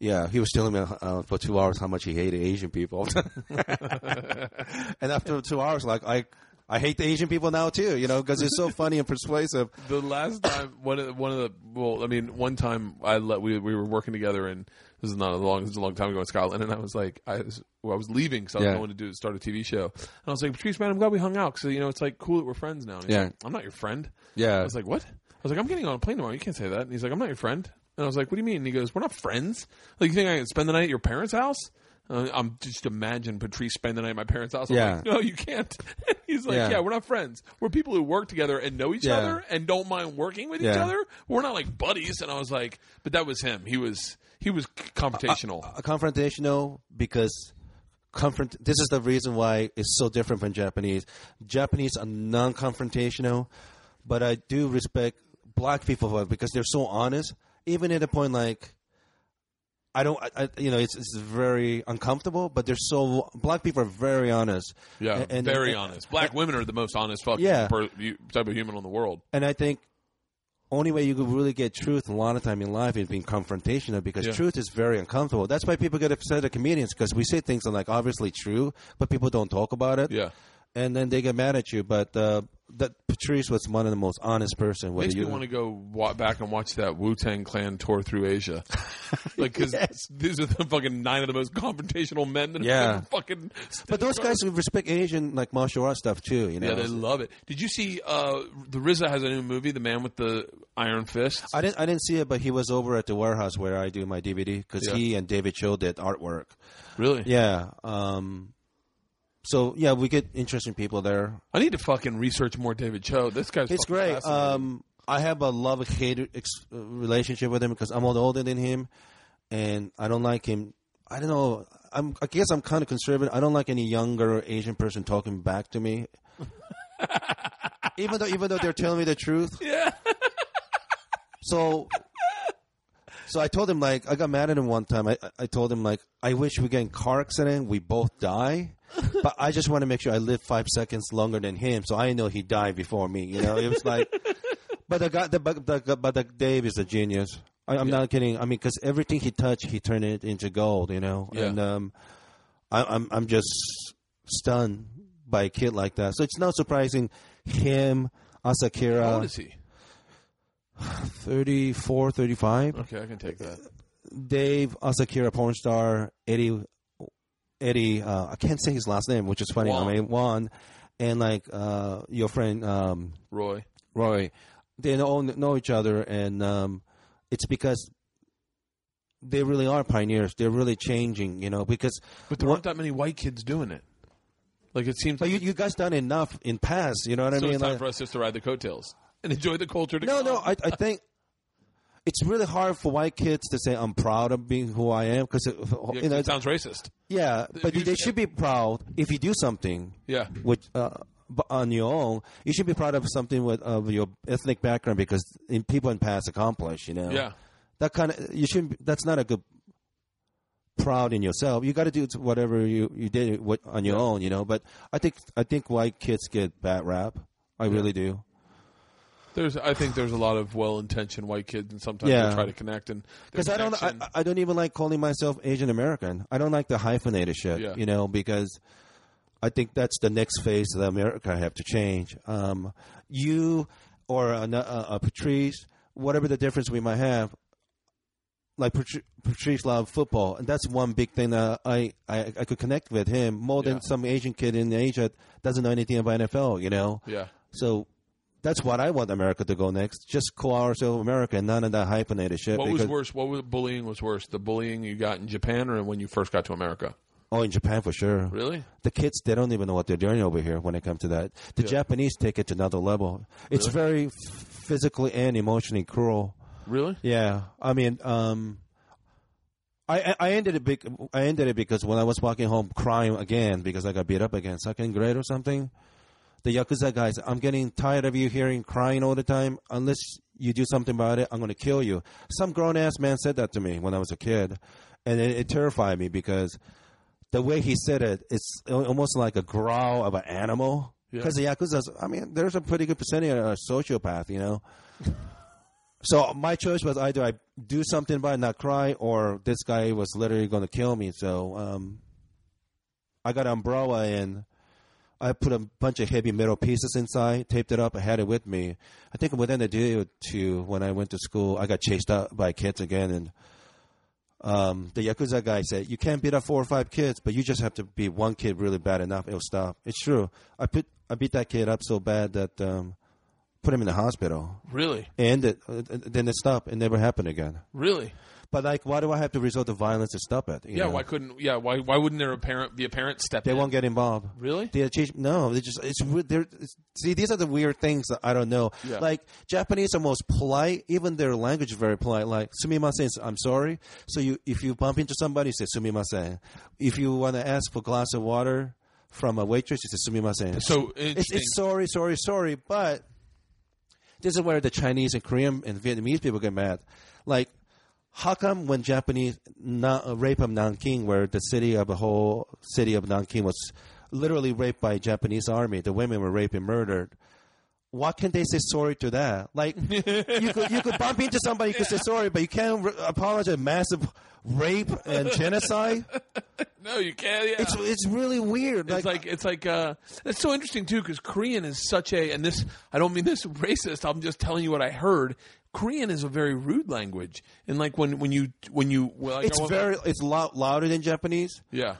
Yeah, he was telling me uh, for two hours how much he hated Asian people, and after two hours, like I, I hate the Asian people now too, you know, because it's so funny and persuasive. the last time one of the, one of the well, I mean, one time I let we we were working together, and this is not a long this is a long time ago in Scotland, and I was like, I was well, I was leaving because I was Yeah. going to do start a TV show, and I was like, Patrice, man, I'm glad we hung out because you know it's like cool that we're friends now. And he's Yeah. like, I'm not your friend. Yeah. I was like, what? I was like, I'm getting on a plane tomorrow. You can't say that. And he's like, I'm not your friend. And I was like, "What do you mean?" And he goes, "We're not friends. Like, you think I can spend the night at your parents' house?" Uh, I'm just imagine Patrice spend the night at my parents' house. I'm Yeah. like, no, you can't. He's like, yeah. Yeah. we're not friends. We're people who work together and know each Yeah. other and don't mind working with each Yeah. other. We're not like buddies. And I was like, but that was him. He was he was confrontational. a confrontational because confront. This is the reason why it's so different from Japanese. Japanese are non-confrontational, but I do respect black people for it because they're so honest. Even at a point like, I don't, I, I, you know, it's it's very uncomfortable, but they're so black people are very honest. yeah, And- and- very and- honest. Black women are the most honest fucking Yeah. per, type of human in the world. And I think only way you could really get truth a lot of time in life is being confrontational because Yeah. truth is very uncomfortable. That's why people get upset at comedians because we say things that are like obviously true, but people don't talk about it. Yeah. And then they get mad at you. But uh, that Patrice was one of the most honest person. Whether Makes me you want to go wa- back and watch that Wu Tang Clan tour through Asia, like because these are the fucking nine of the most confrontational men that Yeah. have ever fucking. But those guys who respect Asian like martial arts stuff too. You know. yeah, they love it. Did you see uh, the RZA has a new movie, The Man with the Iron Fist? I didn't. I didn't see it, but he was over at the warehouse where I do my DVD because Yeah. he and David Choe did artwork. Really? Yeah. Um, so yeah, we get interesting people there. I need to fucking research more David Choe. This guy's It's great. Um, I have a love hate ex- uh, relationship with him because I'm a lot older than him, and I don't like him. I don't know. I'm. I guess I'm kind of conservative. I don't like any younger Asian person talking back to me. even though, even though they're telling me the truth. Yeah. So, so I told him like I got mad at him one time. I I told him like I wish we get in car accident, we both die, but I just want to make sure I live five seconds longer than him, so I know he died before me. You know, it was like, but the guy, the but the, but the Dave is a genius. I, I'm not kidding. I mean, because everything he touched, he turned it into gold. You know, Yeah. and um, I, I'm I'm just stunned by a kid like that. So it's not surprising him. Asa Akira, How old is he? 34, 35. Okay, I can take that. Dave Asa Akira, porn star, Eddie, Eddie, uh, I can't say his last name, which is funny. Huang. I mean, Huang, and like uh, your friend um, Roy. Roy, they know know each other, and um, it's because they really are pioneers. They're really changing, you know. Because But there What- aren't that many white kids doing it. Like it seems. but you, you guys done enough in past, you know what I so mean? it's time Like- for us just to ride the coattails and enjoy the culture. To No, no. I, I think it's really hard for white kids to say I'm proud of being who I am because Yeah, you know, it sounds racist. yeah. But you- they should be proud if you do something. Yeah. Which uh, on your own, you should be proud of something with of your ethnic background because in people in past accomplish. You know. Yeah. That kind of you shouldn't. That's not a good proud in yourself. You got to do whatever you you did on your own. You know. But I think I think white kids get bad rap. I really do. There's, I think there's a lot of well-intentioned white kids, and sometimes Yeah. they try to connect. And Because I don't, I, I don't even like calling myself Asian American. I don't like the hyphenated shit, Yeah. you know, because I think that's the next phase that America I have to change. Um, you or a, a, a Patrice, whatever the difference we might have, like Patri- Patrice loved football, and that's one big thing that I, I, I could connect with him more than Yeah. some Asian kid in Asia doesn't know anything about NFL, you know. yeah. So that's what I want America to go next. Just call ourselves America, and none of that hyphenated shit. What was worse? What was bullying was worse? The bullying you got in Japan, or when you first got to America? Oh, in Japan for sure. Really? The kids, they don't even know what they're doing over here when it comes to that. The Yeah. Japanese take it to another level. It's very f- physically and emotionally cruel. Really? Yeah, I mean, um, I- I ended it big. I ended it because when I was walking home crying again because I got beat up again, second grade or something. The yakuza guys, I'm getting tired of you hearing crying all the time. Unless you do something about it, I'm going to kill you. Some grown ass man said that to me when I was a kid, and it, it terrified me because the way he said it, it's almost like a growl of an animal. Yeah. Because the yakuza, I mean, there's a pretty good percentage of a sociopath, you know. So my choice was either I do something about it, not cry, or this guy was literally going to kill me. So um, I got an umbrella and I put a bunch of heavy metal pieces inside, taped it up, I had it with me. I think within a day or two, when I went to school, I got chased out by kids again, and um, the yakuza guy said, "You can't beat up four or five kids, but you just have to beat one kid really bad enough, it'll stop." It's true. I put I beat that kid up so bad that um, put him in the hospital. Really, And it, uh, then it stopped. It never happened again. really. But like, why do I have to resort to violence to stop it? you Yeah. know? Why couldn't? Yeah. Why? Why wouldn't there a parent be a parent step They in? won't get involved. Really? They no, they just it's. They're, it's, see. These are the weird things that I don't know. Yeah. Like Japanese are most polite. Even their language is very polite. Like sumimasen, is, I'm sorry. So you if you bump into somebody, say sumimasen. If you want to ask for a glass of water from a waitress, you say sumimasen. So it's, it's sorry, sorry, sorry. But this is where the Chinese and Korean and Vietnamese people get mad. Like, how come when Japanese na- uh, rape of Nanking, where the city of the whole city of Nanking was literally raped by Japanese army, the women were raped and murdered. Why can't they say sorry to that? Like you could you could bump into somebody, you could say sorry, but you can't re- apologize. Massive rape and genocide. no, you can't. Yeah. It's it's really weird. It's like it's like uh, it's so interesting too because Korean is such a and this I don't mean this racist. I'm just telling you what I heard. Korean is a very rude language, and like when when you when you well, like, it's very it's loud, louder than Japanese. yeah.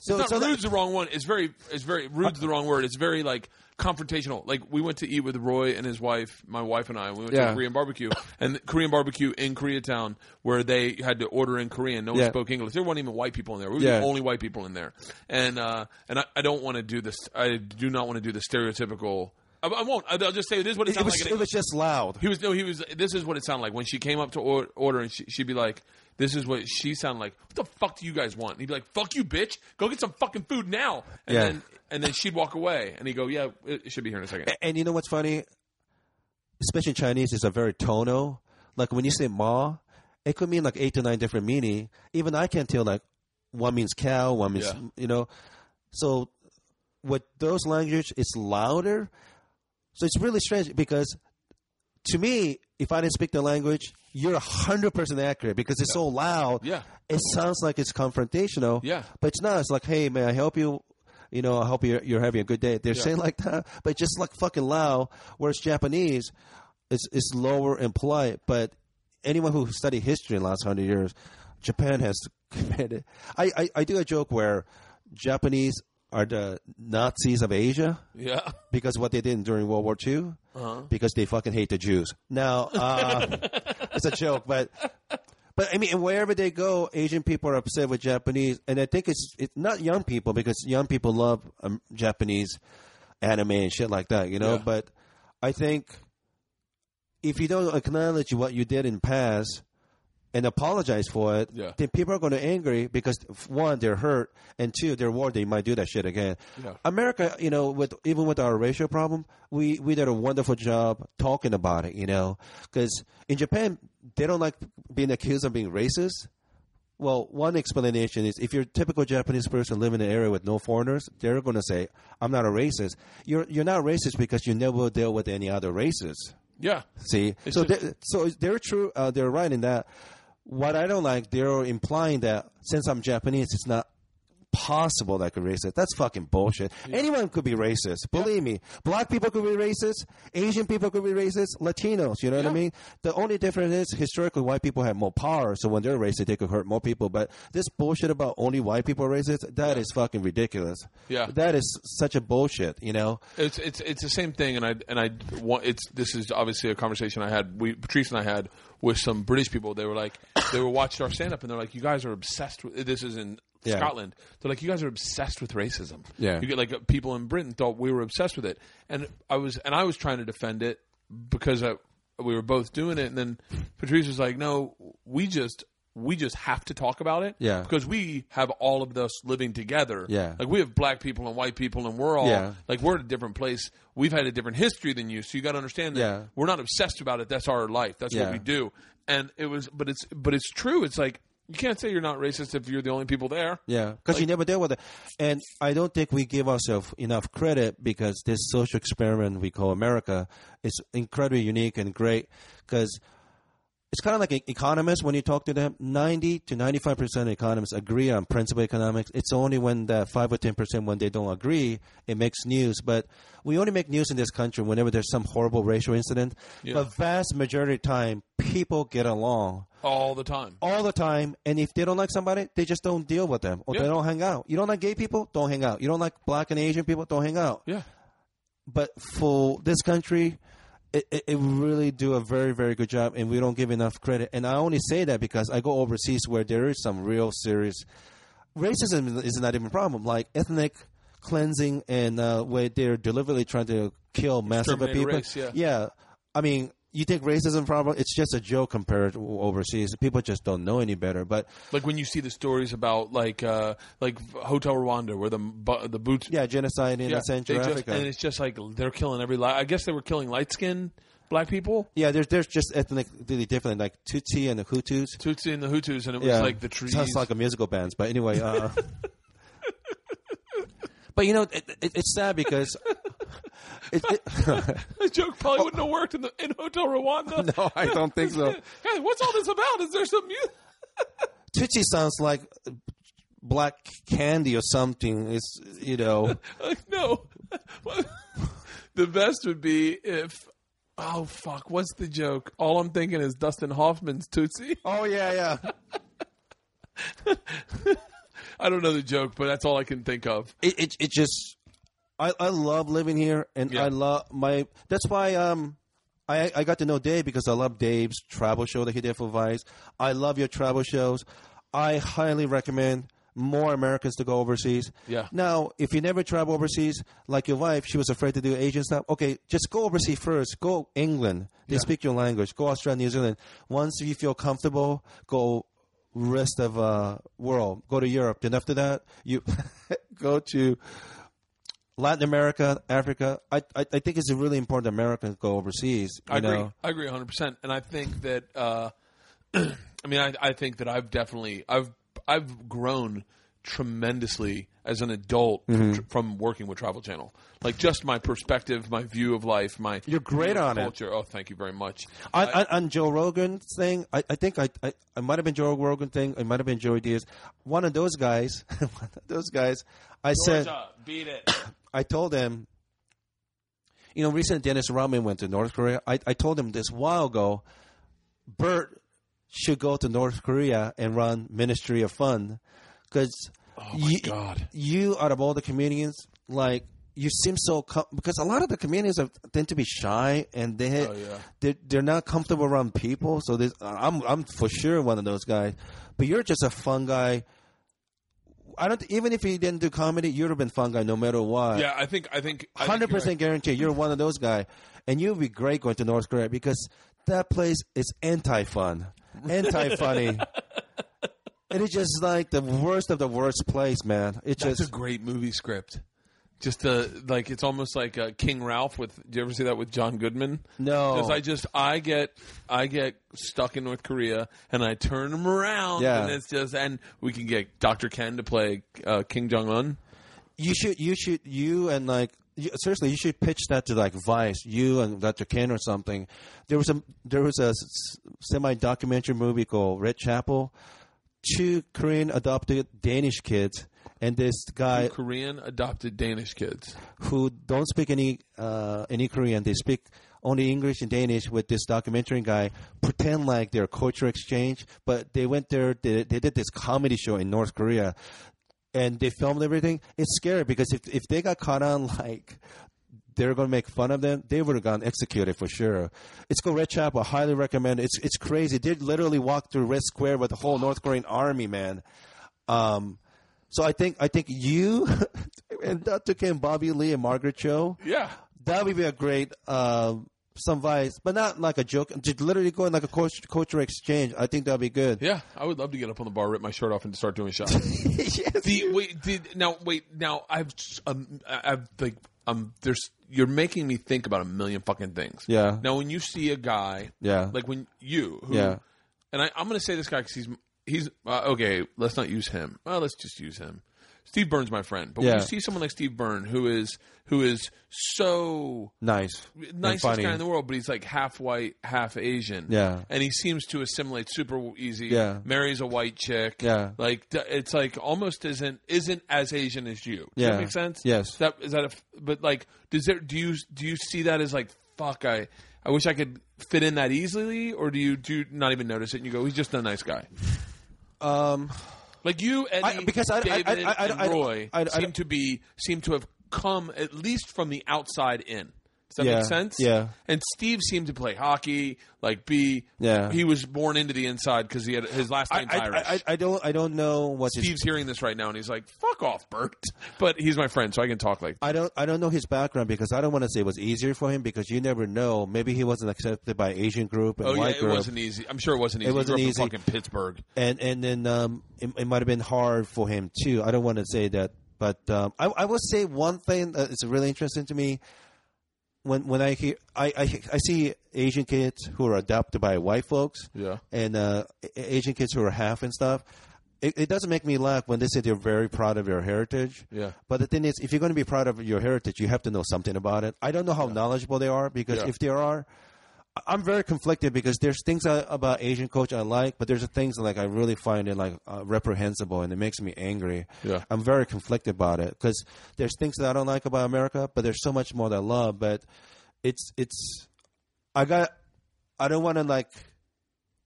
So, It's so not that- rude's the wrong one. It's very it's very rude's the wrong word. It's very like confrontational. Like we went to eat with Roy and his wife, my wife and I. We went to Yeah. a Korean barbecue and Korean barbecue in Koreatown where they had to order in Korean. No one Yeah. spoke English. There weren't even white people in there. We were Yeah. the only white people in there. And uh, and I, I don't want to do this. I do not want to do the stereotypical. I, I won't. I'll just say it is what it it, sounds was like. it was just loud. He was no. He was. This is what it sounded like when she came up to or, order, and she, she'd be like, "This is what she sounded like. What the fuck do you guys want?" And he'd be like, "Fuck you, bitch! Go get some fucking food now." And Yeah. then and then she'd walk away, and he'd go, "Yeah, it, should be here in a second. A- And you know what's funny? Especially in Chinese, it's a very tonal. Like when you say ma, it could mean like eight to nine different meaning. Even I can't tell like one means cow, one means Yeah. you know. So with those language, it's louder. So it's really strange because to me, if I didn't speak the language, you're hundred percent accurate because it's so loud. Yeah. it sounds like it's confrontational. Yeah. but it's not. It's like, hey, may I help you? You know, I hope you're, you're having a good day. They're Yeah. saying like that, but just like fucking loud. Whereas Japanese, is is lower and polite. But anyone who studied history in the last hundred years, Japan has committed. I, I I do a joke where Japanese are the Nazis of Asia Yeah, because what they did during World War II, Uh-huh. because they fucking hate the Jews. Now, uh, it's a joke, but but I mean, wherever they go, Asian people are upset with Japanese, and I think it's it's not young people because young people love um, Japanese anime and shit like that, you know. Yeah. But I think if you don't acknowledge what you did in past and apologize for it, Yeah. then people are going to angry because one, they're hurt, and two, they're worried they might do that shit again. Yeah. America, you know, with even with our racial problem, we we did a wonderful job talking about it, you know, because in Japan they don't like being accused of being racist. Well, one explanation is if you're a typical Japanese person living in an area with no foreigners, they're going to say, "I'm not a racist." You're you're not racist because you never deal with any other races. yeah, See, It's so just- they, so they're true. Uh, they're right in that. What I don't like, they're implying that since I'm Japanese, it's not possible that could racist. That's fucking bullshit. Anyone could be racist. Believe me. Black people could be racist. Asian people could be racist. Latinos. You know what I mean? The only difference is historically white people have more power, so when they're racist, they could hurt more people. But this bullshit about only white people are racist, that is fucking ridiculous. Yeah. That is such a bullshit. You know? It's it's it's the same thing, and I and I want it's this is obviously a conversation I had. We Patrice and I had with some British people. They were like they were watching our stand up, and they're like, "You guys are obsessed with this." Is in Yeah. Scotland. They're like, "You guys are obsessed with racism." Yeah. you get like uh, people in Britain thought we were obsessed with it, and I was and I was trying to defend it because I, we were both doing it, and then Patrice was like, "No, we just." We just have to talk about it, Yeah. Because we have all of us living together, Yeah. Like we have black people and white people, and we're all Yeah. like we're at a different place. We've had a different history than you, so you got to understand that Yeah. we're not obsessed about it. That's our life. That's Yeah. what we do. And it was, but it's, but it's true. It's like you can't say you're not racist if you're the only people there. Yeah, because you never deal with it, and I don't think we give ourselves enough credit because this social experiment we call America is incredibly unique and great. Because it's kind of like economists when you talk to them, ninety to ninety-five percent of economists agree on principal economics. It's only when the five or ten percent when they don't agree, it makes news. But we only make news in this country whenever there's some horrible racial incident. Yeah. But vast majority of time, people get along all the time. all the time. And if they don't like somebody, they just don't deal with them or Yeah. they don't hang out. You don't like gay people? Don't hang out. You don't like black and Asian people? Don't hang out. Yeah, But for this country, it, it, it really do a very very good job, and we don't give enough credit. And I only say that because I go overseas where there is some real serious racism is not even a problem. Like ethnic cleansing and uh, where they're deliberately trying to kill massive people. race, yeah. I mean. You think racism problem? It's just a joke compared to overseas. People just don't know any better. But Like when you see the stories about like uh, like Hotel Rwanda, where the bu- the boots yeah, genocide in Yeah, Central just- Africa. and it's just like they're killing every. Li- I guess they were killing light skinned black people, Yeah, there's there's just ethnically different, like Tutsi and the Hutus. Tutsi and the Hutus, and it was Yeah, like the trees. Sounds like a musical bands, but anyway. Uh, but you know, it, it, it's sad because it, joke probably wouldn't have worked in the in Hotel Rwanda. no, I don't think so. Hey, what's all this about? Is there some music? Tutsi sounds like black candy or something. It's you know, Like, uh, no. the best would be if. Oh fuck! What's the joke? All I'm thinking is Dustin Hoffman's Tootsie. oh yeah, yeah. I don't know the joke, but that's all I can think of. It it, it just I, I love living here, and Yeah. I love my. That's why um. I, I got to know Dave because I love Dave's travel show that he did for Vice. I love your travel shows. I highly recommend more Americans to go overseas. Yeah. Now, if you never travel overseas, like your wife, she was afraid to do Asian stuff. Okay, just go overseas first. Go England. They speak your language. Go Australia, New Zealand. Once you feel comfortable, go rest of uh, world. Go to Europe. Then after that, you go to Latin America, Africa. I, I I think it's really important that Americans go overseas. You I agree. know? I agree 100. percent And I think that uh, I mean I, I think that I've definitely I've I've grown tremendously as an adult Mm-hmm. from, from working with Travel Channel. Like just my perspective, my view of life, my You're great on it. culture. Oh, thank you very much. On, on, on Joe Rogan's thing, I, I think I, I, I might have been Joe Rogan thing. It might have been Joey Diaz. One of those guys, one of those guys, I said, beat it. I told him, you know, recently Dennis Rodman went to North Korea. I, I told him this while ago, Bert should go to North Korea and run Ministry of Fun because Oh you, God. you out of all the comedians, like you seem so com- because a lot of the comedians are, tend to be shy and they Oh, yeah. they're, they're not comfortable around people. So this, I'm I'm for sure one of those guys. But you're just a fun guy. I don't even if you didn't do comedy, you'd have been fun guy no matter what. Yeah, I think I think Hundred you're percent guarantee you're one of those guys, and you'd be great going to North Korea because that place is anti-fun, anti-funny. it is just like the worst of the worst place, man. It's That's just a great movie script. Just uh, like it's almost like uh, King Ralph with. Do you ever see that with John Goodman? No. because I just I get I get stuck in North Korea and I turn them around. Yeah. and it's just and we can get Dr. Ken to play uh, Kim Jong Un. you should you should you and like you, seriously you should pitch that to like Vice, you and Dr. Ken or something. There was a there was a semi documentary movie called Red Chapel. Two Korean adopted Danish kids and this guy Korean adopted Danish kids. who don't speak any uh, any Korean. They speak only English and Danish. With this documentary guy, pretend like they're culture exchange, but they went there. They, they did this comedy show in North Korea, and they filmed everything. It's scary because if if they got caught on like. They're going to make fun of them. They would have gone executed for sure. It's called Red Chapel. I highly recommend. it. It's it's crazy. They literally walked through Red Square with the whole North Korean army, man. Um, so I think I think you and Dr. Kim, Bobby Lee, and Margaret Cho, Yeah, that would be a great uh, some vice, but not like a joke. Just literally going like a culture, culture exchange. I think that'd be good. yeah. I would love to get up on the bar, rip my shirt off, and start doing shots. yes. the wait, did now wait now I've um, I've like um there's you're making me think about a million fucking things. Yeah. Now when you see a guy, Yeah. like when you, who, Yeah. and I, I'm going to say this guy because he's he's uh, okay. Let's not use him. Well, let's just use him. Steve Burns, my friend. But when Yeah. you see someone like Steve Byrne, who is who is so nice, and nicest funny. guy in the world, but he's like half white, half Asian. Yeah. and he seems to assimilate super easy. Yeah. marries a white chick. Yeah. like d- it's like almost isn't isn't as Asian as you. Does Yeah. that make sense? Yes. Is that is that a f- but like does there do you do you see that as like fuck I I wish I could fit in that easily or do you do you not even notice it and you go he's just a nice guy. Um, Like you, Eddie, I- because I- David, I- I- and I- Roy I- I- seem to be seem to have come at least from the outside in. Does that Yeah, make sense? yeah. And Steve seemed to play hockey, like be. Yeah. He was born into the inside because he had his last I, name's I, Irish. I, I don't I don't know what his Steve's hearing this right now, and he's like, "Fuck off, Bert." But he's my friend, so I can talk like. I don't I don't know his background because I don't want to say it was easier for him because you never know. Maybe he wasn't accepted by Asian group and Oh yeah, it group. wasn't easy. I'm sure it wasn't easy. It wasn't he grew up easy. In fucking Pittsburgh. and and then um, it, it might have been hard for him too. I don't want to say that, but um, I, I will say one thing that is really interesting to me. When when I hear I, I I see Asian kids who are adopted by white folks, Yeah. and uh, Asian kids who are half and stuff. It, it doesn't make me laugh when they say they're very proud of their heritage. Yeah. But the thing is, if you're going to be proud of your heritage, you have to know something about it. I don't know how knowledgeable they are because Yeah. if there are, I'm very conflicted because there's things I, about Asian culture I like, but there's things like I really find it like uh, reprehensible and it makes me angry. Yeah. I'm very conflicted about it because there's things that I don't like about America, but there's so much more that I love. But it's it's I got I don't want to like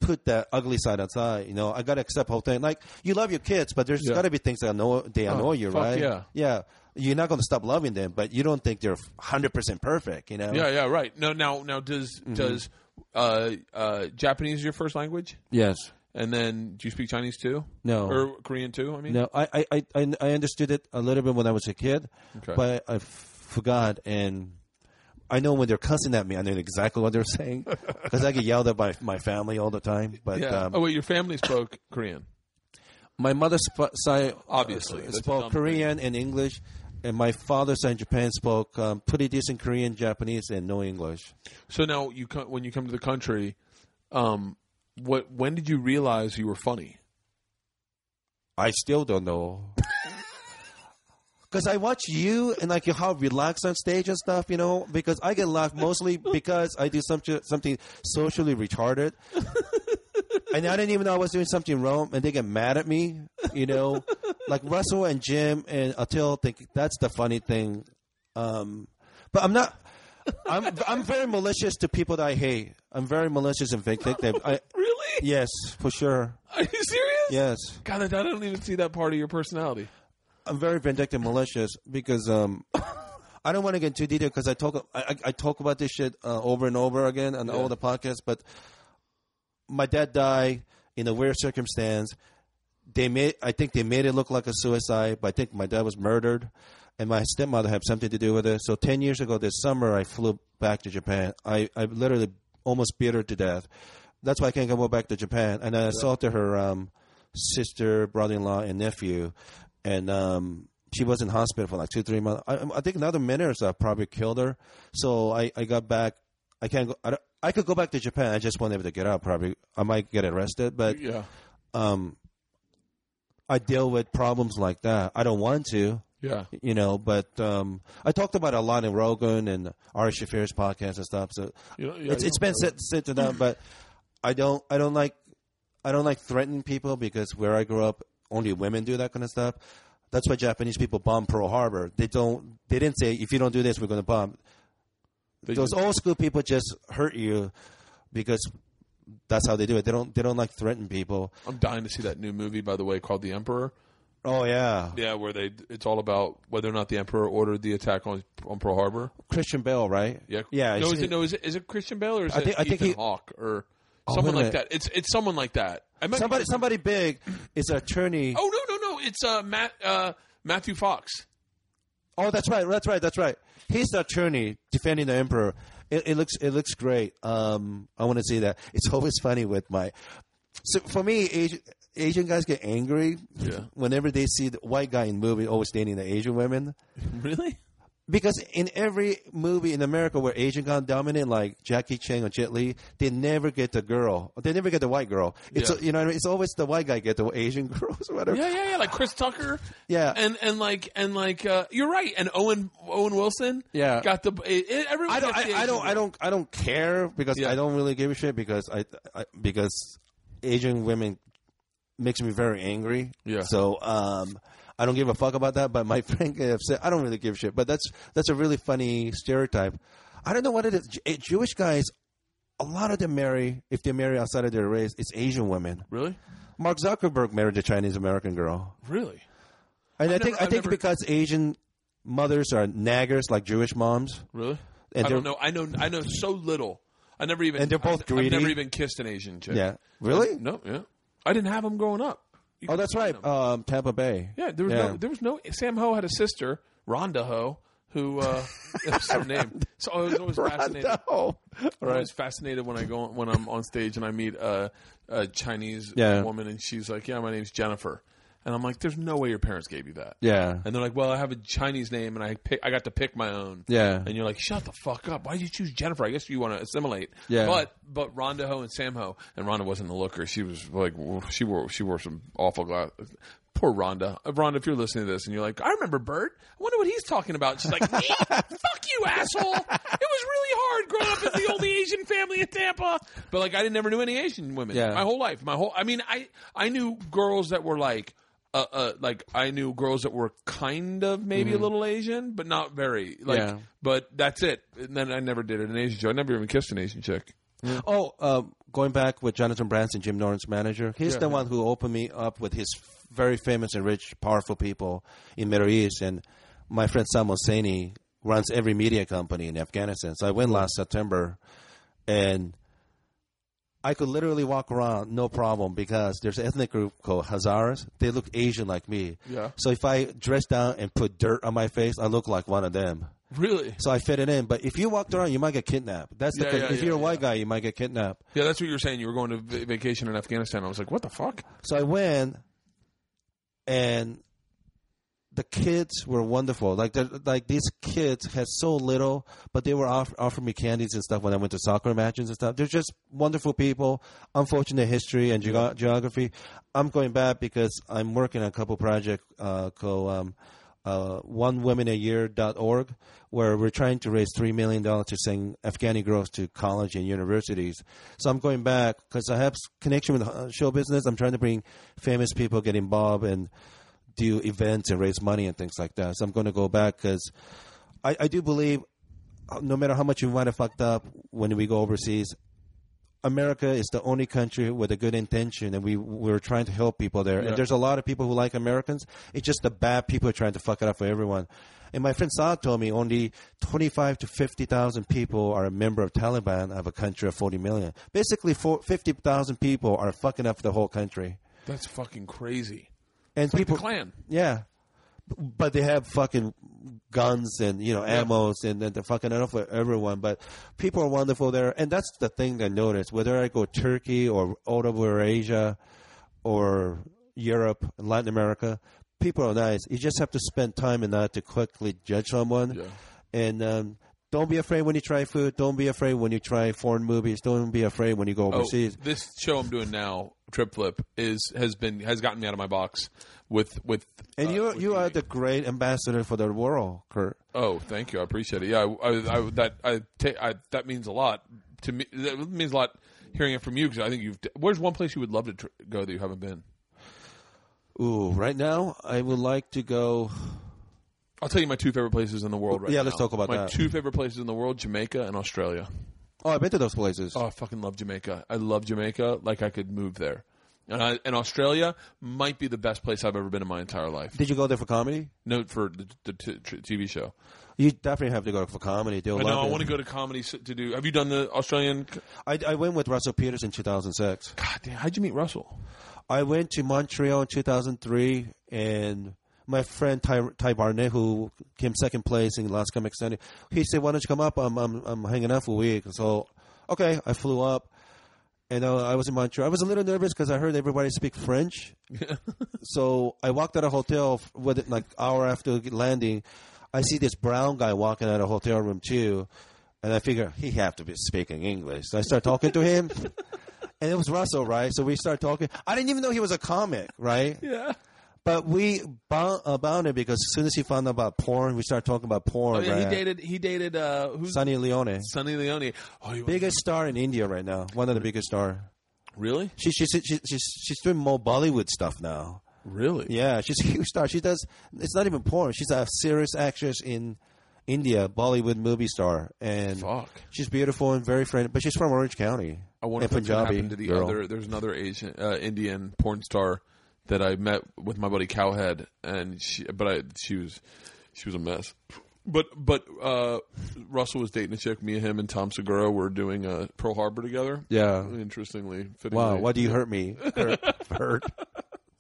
put that ugly side aside. You know, I got to accept whole thing. Like you love your kids, but there's Yeah. got to be things that annoy they Oh, annoy you, fuck right? yeah. yeah. You're not going to stop loving them, but you don't think they're hundred percent perfect. You know? Yeah, yeah, right. No, now, now, does Mm-hmm. does uh, uh, Japanese your first language? Yes. And then, do you speak Chinese too? No. or Korean too? I mean, No, I, I, I- I, understood it a little bit when I was a kid, Okay. but I forgot. And I know when they're cussing at me, I know exactly what they're saying because I get yelled at by my family all the time. But Yeah. um, oh wait, your family spoke Korean. my mother sp- side Obviously. uh, spoke dumb Korean and English, and my father's side in Japan spoke um, pretty decent Korean, Japanese, and no English. So now, you come, when you come to the country, um, what? When did you realize you were funny? I still don't know. Because I watch you and like you how relaxed on stage and stuff, you know. Because I get laughed mostly because I do something something socially retarded, and I didn't even know I was doing something wrong, and they get mad at me, you know. Like Russell and Jim and Attell think that's the funny thing, um, but I'm not. I'm I'm very malicious to people that I hate. I'm very malicious and vindictive. I, Really? yes, for sure. Are you serious? Yes. God, I don't even see that part of your personality. I'm very vindictive, malicious because um, I don't want to get too detailed because I talk I, I- talk about this shit uh, over and over again on all the podcasts. But my dad died in a weird circumstance. They made I think they made it look like a suicide, but I think my dad was murdered, and my stepmother had something to do with it. So ten years ago this summer, I flew back to Japan. I I literally almost beat her to death. That's why I can't go back to Japan. And I assaulted her um, sister, brother-in-law, and nephew, and um, she was in hospital for like two, three months. I, I think another minute or so probably killed her. So I, I got back. I can't go. I, I could go back to Japan. I just won't able to get out. Probably I might get arrested, but Yeah. um, I deal with problems like that. I don't want to, Yeah. you know. But um, I talked about it a lot in Rogan and Ari Shaffir's podcast and stuff. So You know, yeah, it's it's been said said to them, but I don't I don't like I don't like threatening people because where I grew up, only women do that kind of stuff. That's why Japanese people bomb Pearl Harbor. They don't. They didn't say if you don't do this, we're going to bomb. They Those just- old school people just hurt you because that's how they do it. They don't. They don't like threaten people. I'm dying to see that new movie, by the way, called The Emperor. Oh yeah, Yeah, where they it's all about whether or not the Emperor ordered the attack on on Pearl Harbor. Christian Bale, right? Yeah, yeah. No, is it no? Is it is it Christian Bale or is I it I think Ethan he- Hawke or Oh, someone like that? It's it's someone like that. Somebody, somebody big is an attorney. Oh no no no! It's uh Matt uh Matthew Fox. Oh, that's right. That's right. That's right. He's the attorney defending the emperor. It, it looks it looks great. Um, I want to see that. It's always funny with my. So for me, Asian, Asian guys get angry Yeah. whenever they see the white guy in movie always dating the Asian women. Really? Because in every movie in America where Asian guy dominant, like Jackie Chan or Jet Li, they never get the girl. They never get the white girl. It's Yeah. you know what I mean? it's always the white guy get the Asian girls or whatever. Yeah yeah yeah. Like Chris Tucker. Yeah. And and like and like uh, you're right. And Owen Owen Wilson. Yeah. Got the it, it- everyone. I don't. I, I don't. I don't. I don't care because Yeah. I don't really give a shit because I, I because Asian women makes me very angry. Yeah. So um, I don't give a fuck about that. But my friend get upset. I don't really give a shit. But that's that's a really funny stereotype. I don't know what it is. J- eh, Jewish guys, a lot of them marry if they marry outside of their race, it's Asian women. Really? Mark Zuckerberg married a Chinese American girl. Really? And i I've think I I've think never- because Asian mothers are naggers like Jewish moms. Really? And I don't know. I know. I know so little. I never even. And they're both I've, greedy? I've never even kissed an Asian chick. Yeah. Really? No. Yeah. I didn't have them growing up. You Oh, that's right. Um, Tampa Bay. yeah. There was no. There was no. Sam Ho had a sister, Rhonda Ho, who uh, that's her name. So I was always fascinated. I'm Right. always fascinated when I go when I'm on stage and I meet a, a Chinese Yeah. woman and she's like, "Yeah, my name's Jennifer," and I'm like, "There's no way your parents gave you that." Yeah. And they're like, "Well, I have a Chinese name and I pick, I got to pick my own." Yeah. And you're like, "Shut the fuck up! Why did you choose Jennifer?" I guess you want to assimilate. Yeah. But but Rhonda Ho and Sam Ho and Rhonda wasn't a looker. She was like she wore she wore some awful glasses. Poor Rhonda. Uh, Rhonda, if you're listening to this and you're like, I remember Bert. I wonder what he's talking about. She's like, me? Fuck you, asshole. It was really hard growing up as the only Asian family in Tampa. But like, I didn't never knew any Asian women. Yeah. My whole life. My whole. I mean, I I knew girls that were like. Uh, uh, like I knew girls that were kind of maybe a little Asian, but not very. Like, Yeah. but that's it. And then I never did an Asian chick. I never even kissed an Asian chick. Oh, um, going back with Jonathan Brandstein, Jim Norton's manager, he's Yeah, the yeah. one who opened me up with his very famous and rich, powerful people in Middle East. And my friend Saad Mohseni runs every media company in Afghanistan. So I went last September, and I could literally walk around no problem because there's an ethnic group called Hazaras. They look Asian like me. Yeah. So if I dress down and put dirt on my face, I look like one of them. Really? So I fit it in. But if you walked around, you might get kidnapped. That's the Yeah, thing. yeah, if yeah, you're a white guy, you might get kidnapped. Yeah, that's what you were saying. You were going to va- vacation in Afghanistan. I was like, what the fuck? So I went, and the kids were wonderful. Like like these kids had so little, but they were off, offering me candies and stuff when I went to soccer matches and stuff. They're just wonderful people. Unfortunate history and geo- geography. I'm going back because I'm working on a couple projects uh, called um, uh, onewomenayear.org, where we're trying to raise three million dollars to send Afghani girls to college and universities. So I'm going back because I have connection with uh, show business. I'm trying to bring famous people get involved and do events and raise money and things like that. So I'm going to go back because I, I do believe, uh, no matter how much we might have fucked up when we go overseas, America is the only country with a good intention, and we we're trying to help people there. Yeah. And there's a lot of people who like Americans. It's just the bad people are trying to fuck it up for everyone. And my friend Saad told me only 25 to 50,000 people are a member of Taliban of a country of 40 million. Basically, 50,000 people are fucking up the whole country. That's fucking crazy. And It's like people, the Klan. yeah, but they have fucking guns and you know Yeah. ammos and, and they're fucking up for everyone. But people are wonderful there, and that's the thing I noticed. Whether I go Turkey or all over Asia or Europe and Latin America, people are nice. You just have to spend time in that to quickly judge someone. Yeah. And um, don't be afraid when you try food. Don't be afraid when you try foreign movies. Don't be afraid when you go Oh, overseas. this show I'm doing now, Trip Flip, is has been has gotten me out of my box with with. and uh, you with you are the great ambassador for the world, Bert. Oh, thank you. I appreciate it. Yeah, I, I, I that I, ta- I that means a lot to me. That means a lot hearing it from you because I think you've. Where's one place you would love to tr- go that you haven't been? Ooh, right now I would like to go. I'll tell you my two favorite places in the world right now. Yeah, now. let's talk about that. my that. two favorite places in the world: Jamaica and Australia. Oh, I've been to those places. Oh, I fucking love Jamaica. I love Jamaica. Like I could move there. And, I, and Australia might be the best place I've ever been in my entire life. Did you go there for comedy? Note for the, the t- t- TV show. You definitely have to go for comedy. They'll I know. love I it. want to go to comedy s- to do. Have you done the Australian? I, I went with Russell Peters in 2006. God damn! How'd you meet Russell? I went to Montreal in 2003, and my friend Ty, Ty Barnett, who came second place in Last Comic Standing, he said, "Why don't you come up? I'm I'm, I'm hanging out for a week." So, okay, I flew up, and uh, I was in Montreal. I was a little nervous because I heard everybody speak French. so I walked out of a hotel with it like hour after landing. I see this brown guy walking out of a hotel room too, and I figure he have to be speaking English. So I start talking to him. And it was Russell, right? So we start talking. I didn't even know he was a comic, right? Yeah. But we bound, uh, bounded because as soon as he found out about porn, we started talking about porn. Oh yeah. right? He dated. He dated. Uh, who's Sunny Leone, Sunny Leone? Oh, biggest star in India right now. One of the biggest star. really? She, she, she, she's she's doing more Bollywood stuff now. Really? Yeah, she's a huge star. She does. It's not even porn. She's a serious actress in India, Bollywood movie star, and Fuck. she's beautiful and very friendly. But she's from Orange County. I wonder if Punjabi to the girl. other. There's another Asian, uh, Indian porn star that I met with my buddy Cowhead, and she, but I, she was, she was a mess. But but uh, Russell was dating a chick. Me and him and Tom Segura were doing uh, Pearl Harbor together. Yeah. Interestingly, Wow, why do you hurt me? Hurt. hurt.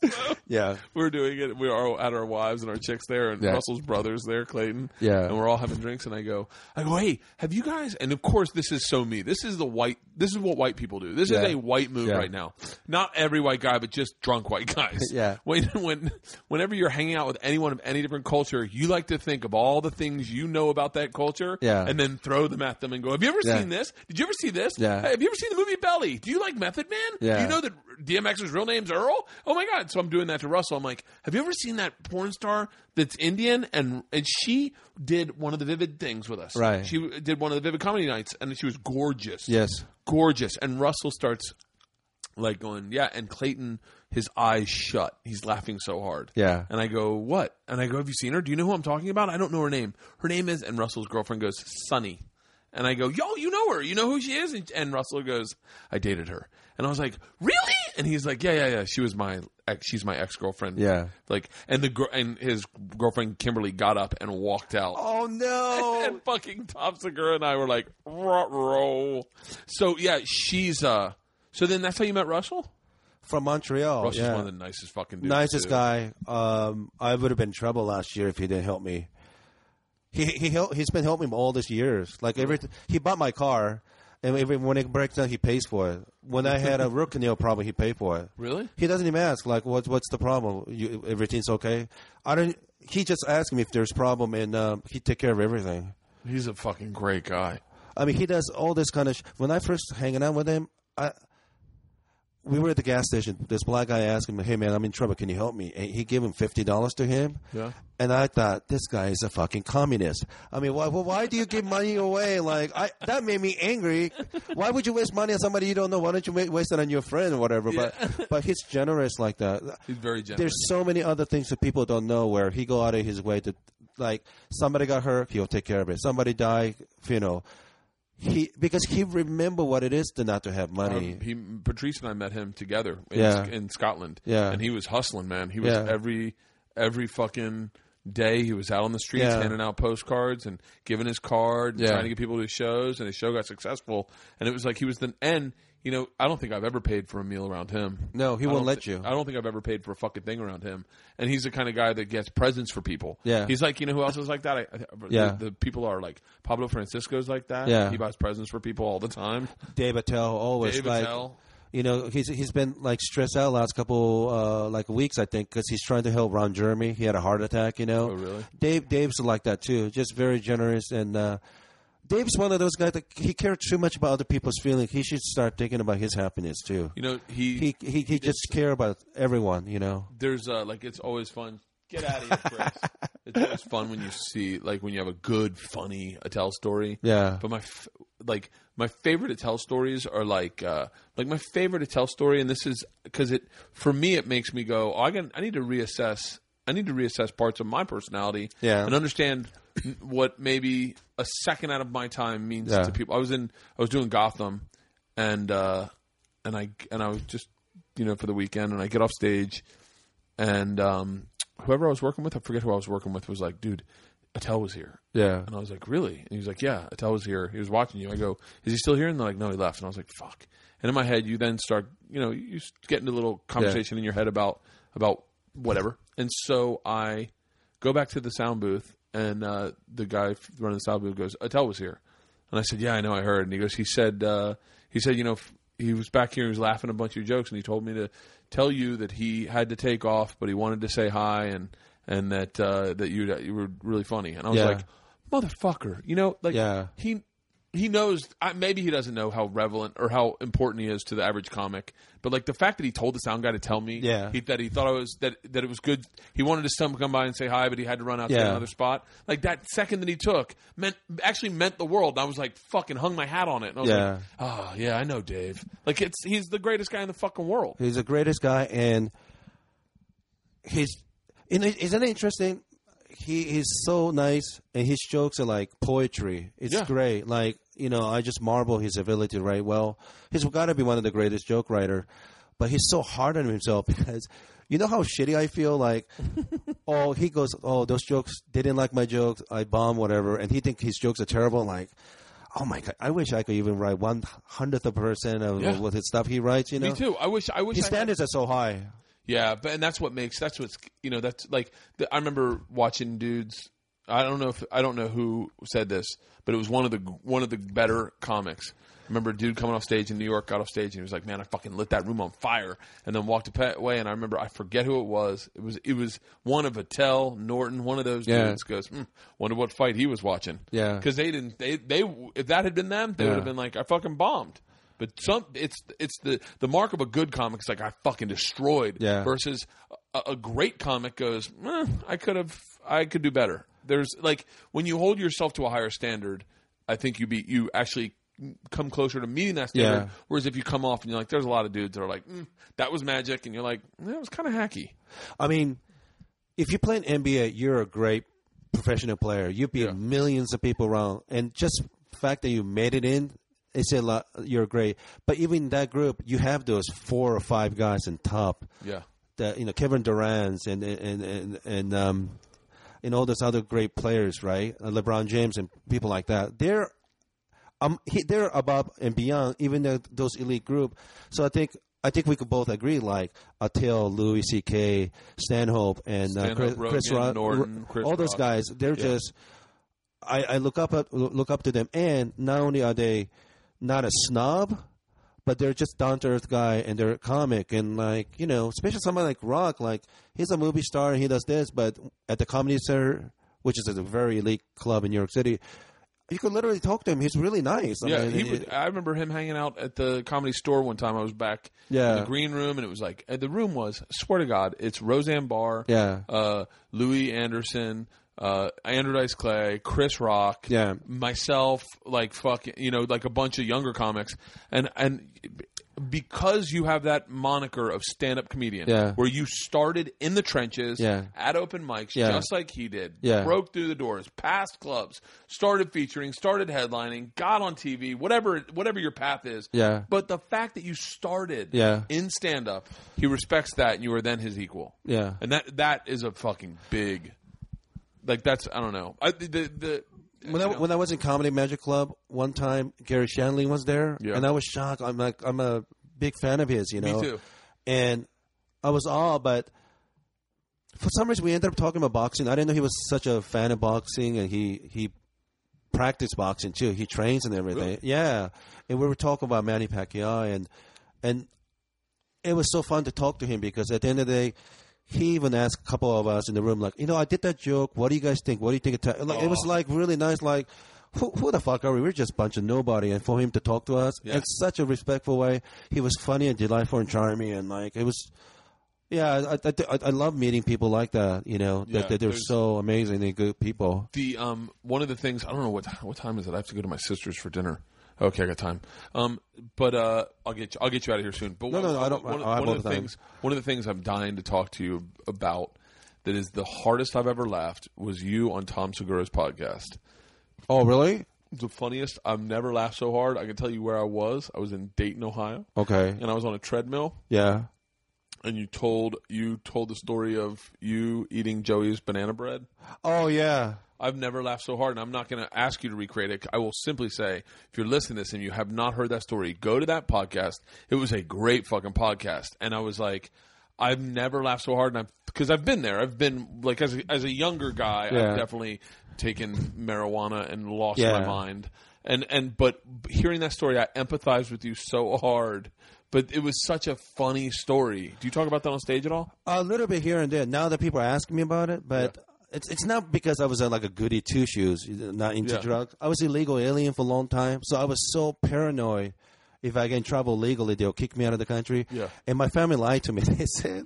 yeah. we're doing it. We are at our wives and our chicks there, and Yeah. Russell's brothers there, Clayton. Yeah. and we're all having drinks. And I go, I go, hey, have you guys? And of course, this is so me. This is the white. This is what white people do. This Yeah. is a white move Yeah. right now. Not every white guy, but just drunk white guys. Yeah. When when whenever you're hanging out with anyone of any different culture, you like to think of all the things you know about that culture. Yeah. and then throw them at them and go, Have you ever seen this? Did you ever see this? Yeah. Hey, have you ever seen the movie Belly? Do you like Method Man? Yeah. Do you know that DMX's real name's Earl? Oh my god! So I'm doing that to Russell. I'm like, have you ever seen that porn star that's Indian and and she did one of the Vivid things with us. Right. She did one of the Vivid comedy nights and she was gorgeous. Yes. gorgeous. And Russell starts like going, yeah. And Clayton, his eyes shut. He's laughing so hard. Yeah. And I go, what? And I go, have you seen her? Do you know who I'm talking about? I don't know her name. Her name is, and Russell's girlfriend goes, Sunny. And I go, yo, you know her. You know who she is? And, and Russell goes, I dated her. And I was like, really? And he's like, yeah, yeah, yeah. She was my ex. She's my ex girlfriend. Yeah. Like, and the gr- and his girlfriend Kimberly got up and walked out. Oh no. And fucking Tom Segura and I were like, "Ruh, roll. So yeah, she's uh. So then that's how you met Russell. From Montreal. Russell's yeah. one of the nicest fucking dudes. nicest too. guy. Um, I would have been in trouble last year if he didn't help me. He he help, he's been helping me all these years. Like every he bought my car, and every when it breaks down, he pays for it. When I had a root canal problem, he paid for it. Really? He doesn't even ask like what's what's the problem? You, everything's okay. I don't. He just asks me if there's problem, and um, he take care of everything. He's a fucking great guy. I mean, he does all this kind of. Sh- when I first hanging out with him, I we were at the gas station. This black guy asked him, "Hey man, I'm in trouble. Can you help me?" And he gave him fifty dollars to him. Yeah. And I thought this guy is a fucking communist. I mean, why? Well, why do you give money away? Like, I that made me angry. Why would you waste money on somebody you don't know? Why don't you waste it on your friend or whatever? But but he's generous like that. He's very generous. There's so many other things that people don't know where he go out of his way to, like, somebody got hurt, he'll take care of it. Somebody died, you know, he because he remember what it is to not to have money. Um, he, Patrice and I met him together in, Yeah. in Scotland. Yeah. and he was hustling, man. He was Yeah. every every fucking day. He was out on the streets Yeah. handing out postcards and giving his card, and trying to get people to his shows. And his show got successful. And it was like he was the and you know I don't think I've ever paid for a meal around him. No, he I won't don't let thi- you. I don't think I've ever paid for a fucking thing around him. And he's the kind of guy that gets presents for people. Yeah. he's like you know who else is like that? I, I, Yeah. the, the people are like Pablo Francisco's like that. Yeah. he buys presents for people all the time. Dave Attell always Dave like. Attell. You know, he's he's been like stressed out last couple uh, like weeks, I think, because he's trying to help Ron Jeremy. He had a heart attack, you know. Oh, really? Dave Dave's like that too, just very generous, and uh, Dave's one of those guys that he cares too much about other people's feelings. He should start thinking about his happiness too. You know he He he, he just care about everyone, you know. there's uh, like it's always fun. Get out of here, Chris. it's always fun when you see like when you have a good, funny Attell story. Yeah. But my f- like my favorite Attell stories are like uh, like my favorite Attell story, and this is because it for me it makes me go, oh, I can I need to reassess. I need to reassess parts of my personality Yeah. and understand what maybe a second out of my time means Yeah. to people. I was in I was doing Gotham, and uh, and I and I was just you know for the weekend, and I get off stage, and um, whoever I was working with, I forget who I was working with, was like, "Dude, Attell was here," Yeah. and I was like, "Really?" And he was like, "Yeah, Attell was here. He was watching you." I go, "Is he still here?" And they're like, "No, he left." And I was like, "Fuck." And in my head, you then start, you know, you get into a little conversation in your head about about whatever, and so I go back to the sound booth, and uh, the guy running the sound booth goes, "Attell was here," and I said, "Yeah, I know, I heard." And he goes, "He said, uh, he said, you know." F- he was back here. He was laughing a bunch of jokes, and he told me to tell you that he had to take off, but he wanted to say hi, and and that uh, that you you were really funny. And I was Yeah. like, motherfucker, you know, like Yeah. he he knows. Maybe he doesn't know how relevant or how important he is to the average comic, but like the fact that he told the sound guy to tell me, Yeah. he, that he thought I was that that it was good. He wanted to come by and say hi, but he had to run out to another spot. Like that second that he took meant actually meant the world. I was like, fucking hung my hat on it. And I was Yeah. like, oh yeah, I know Dave. Like it's he's the greatest guy in the fucking world. He's the greatest guy, and he's. Isn't it interesting? He he's so nice, and his jokes are like poetry. It's Yeah. great. Like you know, I just marvel his ability to write well. He's got to be one of the greatest joke writer. but he's so hard on himself because you know how shitty I feel. Like, oh, he goes, oh, those jokes they didn't like my jokes. I bomb whatever, and he think his jokes are terrible. Like. Oh my god! I wish I could even write one hundredth of a percent of Yeah. what his stuff he writes. You know, Me too. I wish. I wish his I had- standards are so high. Yeah, but and that's what makes that's what's you know that's like the, I remember watching dudes. I don't know if I don't know who said this, but it was one of the one of the better comics. I remember a dude coming off stage in New York, got off stage, and he was like, "Man, I fucking lit that room on fire," and then walked away. And I remember, I forget who it was. It was it was one of Attell, Norton, one of those Yeah. dudes. Goes, hmm, wonder what fight he was watching. Yeah. because they didn't. They they if that had been them, they would have been like, "I fucking bombed." But some, it's it's the the mark of a good comic. It's like I fucking destroyed. Yeah. Versus a, a great comic goes, eh, I could have, I could do better. There's like when you hold yourself to a higher standard, I think you be you actually come closer to meeting that standard. Yeah. Whereas if you come off and you're like, there's a lot of dudes that are like, mm, that was magic, and you're like, that was kind of hacky. I mean, if you play in NBA, you're a great professional player. You beat Yeah. millions of people around, and just the fact that you made it in, it's a lot. You're great. But even in that group, you have those four or five guys in top. Yeah. That you know, Kevin Durant's and and and and um, and all those other great players, right? Uh, LeBron James and people like that. They're um, he, they're above and beyond even the, those elite group. So I think I think we could both agree, like Attell, Louis C.K., Stanhope, and uh, Stanhope, Chris, Chris Rogan, Rock, Norton, Chris all those guys. They're Yeah. just I, I look up at, look up to them, and not only are they not a snob, but they're just down to earth guy, and they're a comic, and like you know, especially somebody like Rock, like he's a movie star and he does this, but at the Comedy Cellar, which is a very elite club in New York City. You could literally talk to him. He's really nice. I Yeah, mean, he would, I remember him hanging out at the comedy store one time. I was back Yeah. in the green room, and it was like the room was. I swear to God, it's Roseanne Barr, Yeah. uh, Louie Anderson, uh, Andrew Dice Clay, Chris Rock, Yeah. myself, like fucking, you know, like a bunch of younger comics, and and because you have that moniker of stand-up comedian, Yeah. where you started in the trenches, Yeah. at open mics, Yeah. just like he did, Yeah. broke through the doors, passed clubs, started featuring, started headlining, got on TV, whatever whatever your path is. Yeah. But the fact that you started Yeah. in stand up, he respects that and you are then his equal. Yeah. And that that is a fucking big like that's I don't know. I the the when I, when I was in Comedy Magic Club one time, Garry Shandling was there, Yeah. and I was shocked. I'm like, I'm a big fan of his, you know. Me too. And I was all, but for some reason we ended up talking about boxing. I didn't know he was such a fan of boxing, and he he practiced boxing too. He trains and everything. Really? Yeah, and we were talking about Manny Pacquiao, and and it was so fun to talk to him because at the end of the day. He even asked a couple of us in the room, like, you know, I did that joke. What do you guys think? What do you think? Of ta-? Like, It was like really nice. Like, who, who the fuck are we? We're just a bunch of nobody. And for him to talk to us Yeah. in such a respectful way, he was funny and delightful and charming. And like, it was, yeah, I, I, I, I love meeting people like that. You know, Yeah, that, that they're so amazing and good people. the um one of the things I don't know what what time is it? I have to go to my sister's for dinner. Okay, I got time. Um, but uh, I'll get you, I'll get you out of here soon. But No, one, no, no, I don't- One, of- I one of the the time. things, one of the things I'm dying to talk to you about that is the hardest I've ever laughed was you on Tom Segura's podcast. Oh, really? The funniest. I've never laughed so hard. I can tell you where I was. I was in Dayton, Ohio, Okay. and I was on a treadmill. Yeah. And you told you told the story of you eating Joey's banana bread. Oh, yeah. I've never laughed so hard, and I'm not going to ask you to recreate it. I will simply say, if you're listening to this and you have not heard that story, go to that podcast. It was a great fucking podcast, and I was like, I've never laughed so hard, and I because I've been there. I've been like as a, as a younger guy, Yeah. I've definitely taken marijuana and lost Yeah. my mind, and and but hearing that story, I empathize with you so hard. But it was such a funny story. Do you talk about that on stage at all? A little bit here and there. Now that people are asking me about it, but it's it's not because I was uh, like a goody two shoes, not into Yeah. drugs. I was illegal alien for a long time, so I was so paranoid. If I get in trouble legally, they'll kick me out of the country. Yeah. And my family lied to me. They said,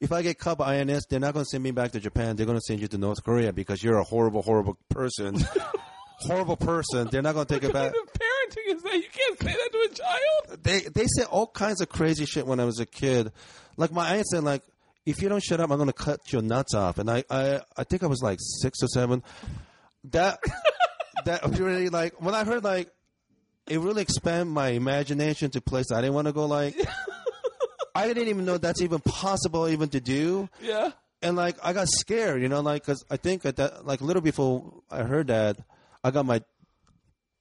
if I get caught by INS, they're not going to send me back to Japan. They're going to send you to North Korea because you're a horrible, horrible person. horrible person. They're not going to take it back. What kind of parenting is that? You can't say that to a child. they they said all kinds of crazy shit when I was a kid. Like my aunt said, like if you don't shut up, I'm gonna cut your nuts off. And I I, I think I was like six or seven. That that really like when I heard like it really expanded my imagination to places I didn't want to go. Like I didn't even know that's even possible even to do. Yeah. And like I got scared, you know, like because I think at that like a little before I heard that, I got my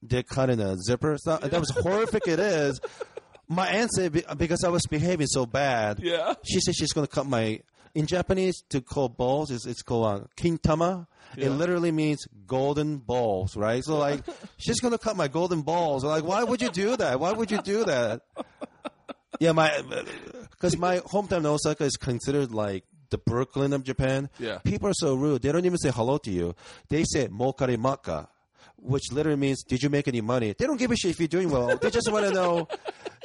dick cut in a zipper. That was horrific. It is. My aunt said because I was behaving so bad. Yeah. She said she's going to cut my. In Japanese, to call balls is it's called uh, kintama. It literally means golden balls, right? So like, she's going to cut my golden balls. Like, why would you do that? Why would you do that? Yeah, my because my hometown Osaka is considered like the Brooklyn of Japan. Yeah. people are so rude. They don't even say hello to you. They say "mokare maka," which literally means "Did you make any money?" They don't give a shit if you're doing well. They just want to know.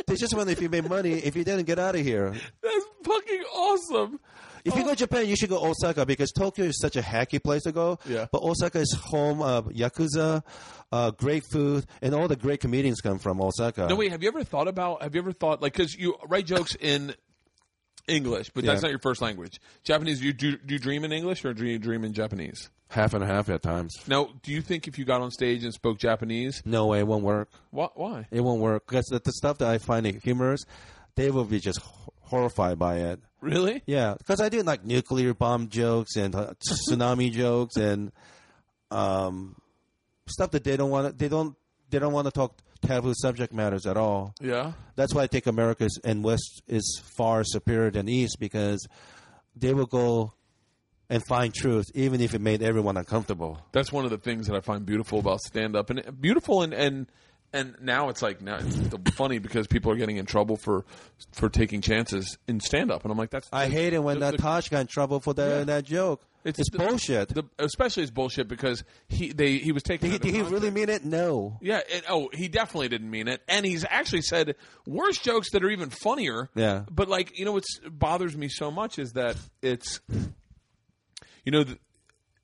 They just want to know if you made money. If you didn't, get out of here. That's fucking awesome. If you go to Japan, you should go Osaka because Tokyo is such a hacky place to go. Yeah. But Osaka is home of yakuza, uh, great food, and all the great comedians come from Osaka. No, wait. Have you ever thought about? Have you ever thought like because you write jokes in English, but that's Yeah. not your first language. Japanese. You do, do you dream in English or do you dream in Japanese? half and a half at times. Now, do you think if you got on stage and spoke Japanese, No way, it won't work. why? why? It won't work because the, the stuff that I find humorous, they will be just horrified by it. Really? Yeah, because I do like nuclear bomb jokes and uh, tsunami jokes and um, stuff that they don't want. to They don't. They don't want to talk taboo subject matters at all. Yeah. That's why I think America's and West is far superior than East because they will go and find truth even if it made everyone uncomfortable. That's one of the things that I find beautiful about stand up, and beautiful, and and and now it's like now it's funny because people are getting in trouble for for taking chances in stand up, and I'm like, that's I hate it when the- that got in trouble for that Yeah. that joke. It's, the- bullshit. The, especially it's bullshit because he they he was taking. did, he, did he really mean it? No. Yeah. It, oh, he definitely didn't mean it, and he's actually said worse jokes that are even funnier. Yeah. But like you know, what bothers me so much is that it's, you know, the,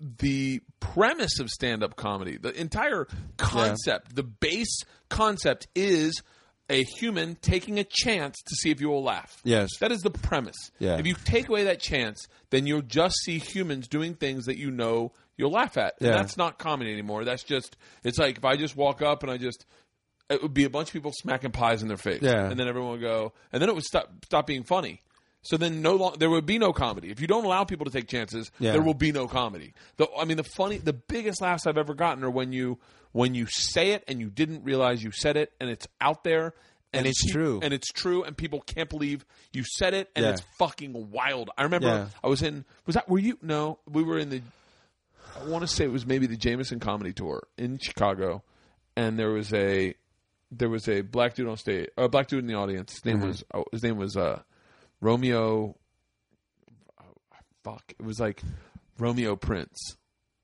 the premise of stand-up comedy, the entire concept, the base concept is a human taking a chance to see if you will laugh. Yes. That is the premise. Yeah. If you take away that chance, then you'll just see humans doing things that you know you'll laugh at. And Yeah. that's not comedy anymore. That's just it's like if I just walk up and I just it would be a bunch of people smacking pies in their face. Yeah. And then everyone would go and then it would stop stop being funny. So then no long, there would be no comedy. If you don't allow people to take chances, Yeah. there will be no comedy. The I mean the funny the biggest laughs I've ever gotten are when you when you say it and you didn't realize you said it and it's out there And it's peop- true. and it's true and people can't believe you said it and Yeah. it's fucking wild. I remember Yeah. I was in was that were you no, we were in the I want to say it was maybe the Jameson comedy tour in Chicago and there was a there was a black dude on stage, a black dude in the audience. His name Mm-hmm. was oh, his name was uh, Romeo. oh, fuck, it was like Romeo Prince.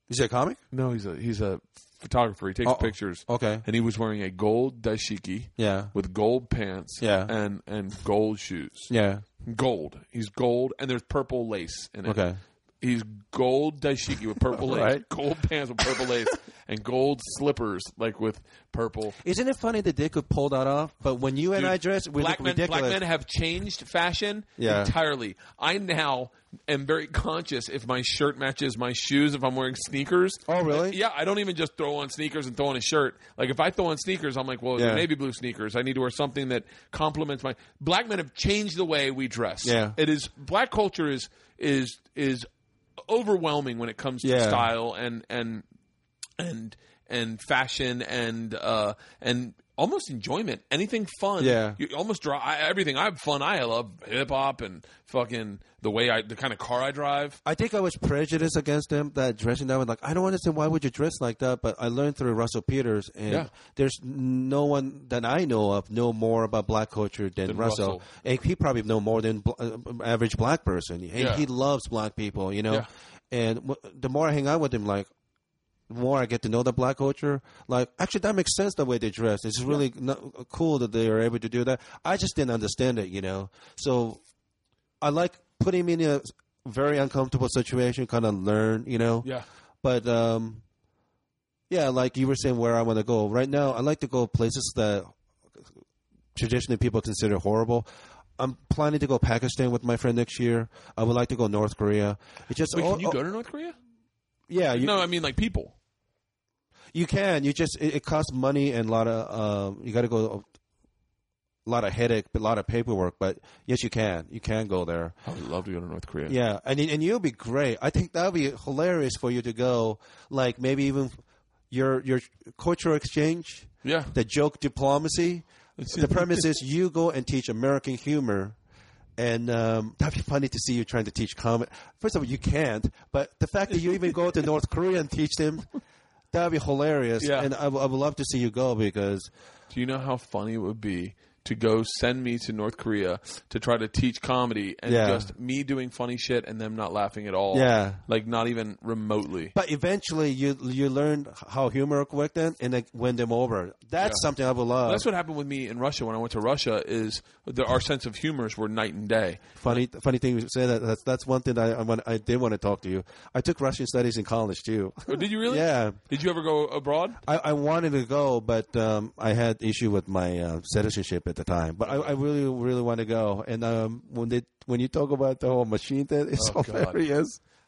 Is he a comic? No, he's a he's a photographer. He takes Oh, pictures. okay. and he was wearing a gold dashiki. Yeah. with gold pants. Yeah. and and gold shoes. Yeah. Gold. He's gold, and there's purple lace in it. Okay. He's gold dashiki with purple lace, Right. gold pants with purple lace, and gold slippers like with purple. Isn't it funny that they could pull that off? But when you and Dude, I dress, we black look men, ridiculous. Black men have changed fashion Yeah. entirely. I now am very conscious if my shirt matches my shoes. If I'm wearing sneakers. Oh, really? Yeah, I don't even just throw on sneakers and throw on a shirt. Like if I throw on sneakers, I'm like, well, Yeah. navy blue sneakers. I need to wear something that complements my. Black men have changed the way we dress. Yeah. it is black culture is is is overwhelming when it comes to Yeah. style and and and and fashion and uh and almost enjoyment anything fun Yeah. you almost draw I, everything i have fun i love hip-hop and fucking the way i the kind of car i drive I think I was prejudiced against them that dressing that way. Like I don't understand why would you dress like that. But I learned through Russell Peters, and Yeah. there's no one that I know of know more about black culture than, Than Russell. Russell. And he probably know more than uh, average black person. And Yeah. he loves black people, you know. Yeah. And w- the more I hang out with him, like more I get to know the black culture, like actually that makes sense the way they dress. It's really not, cool that they are able to do that. I just didn't understand it, you know. So I like putting me in a very uncomfortable situation, kind of learn, you know. yeah But um, yeah, like you were saying, where I want to go right now, I like to go places that traditionally people consider horrible. I'm planning to go Pakistan with my friend next year. I would like to go North Korea. It's just Wait, oh, can you oh, go to north korea yeah, you, no i mean like people you can. You just it, it costs money and a lot of um, you got to go a lot of headache, but a lot of paperwork. But yes, you can. You can go there. I would love to go to North Korea. Yeah, and and you'll be great. I think that would be hilarious for you to go. Like maybe even your your cultural exchange. Yeah. The joke diplomacy. the premise is you go and teach American humor. And um, that'd be funny to see you trying to teach comedy. First of all, you can't. But the fact that you even go to North Korea and teach them, that'd be hilarious. Yeah. And I, w- I would love to see you go because Do you know how funny it would be to go send me to North Korea to try to teach comedy and Yeah. just me doing funny shit and them not laughing at all? Yeah. Like not even remotely. But eventually, you you learn how humor works then, and then win them over. That's something I would love. That's what happened with me in Russia when I went to Russia. Is the, our sense of humors were night and day. funny funny thing you say that. That's that's one thing I I, want, I did want to talk to you. I took Russian studies in college too. Oh, did you really? Yeah. Did you ever go abroad? I, I wanted to go, but um, I had issue with my uh, citizenship at the time. But I, I really, really want to go. And um, when they when you talk about the whole machine thing, it's Oh, God.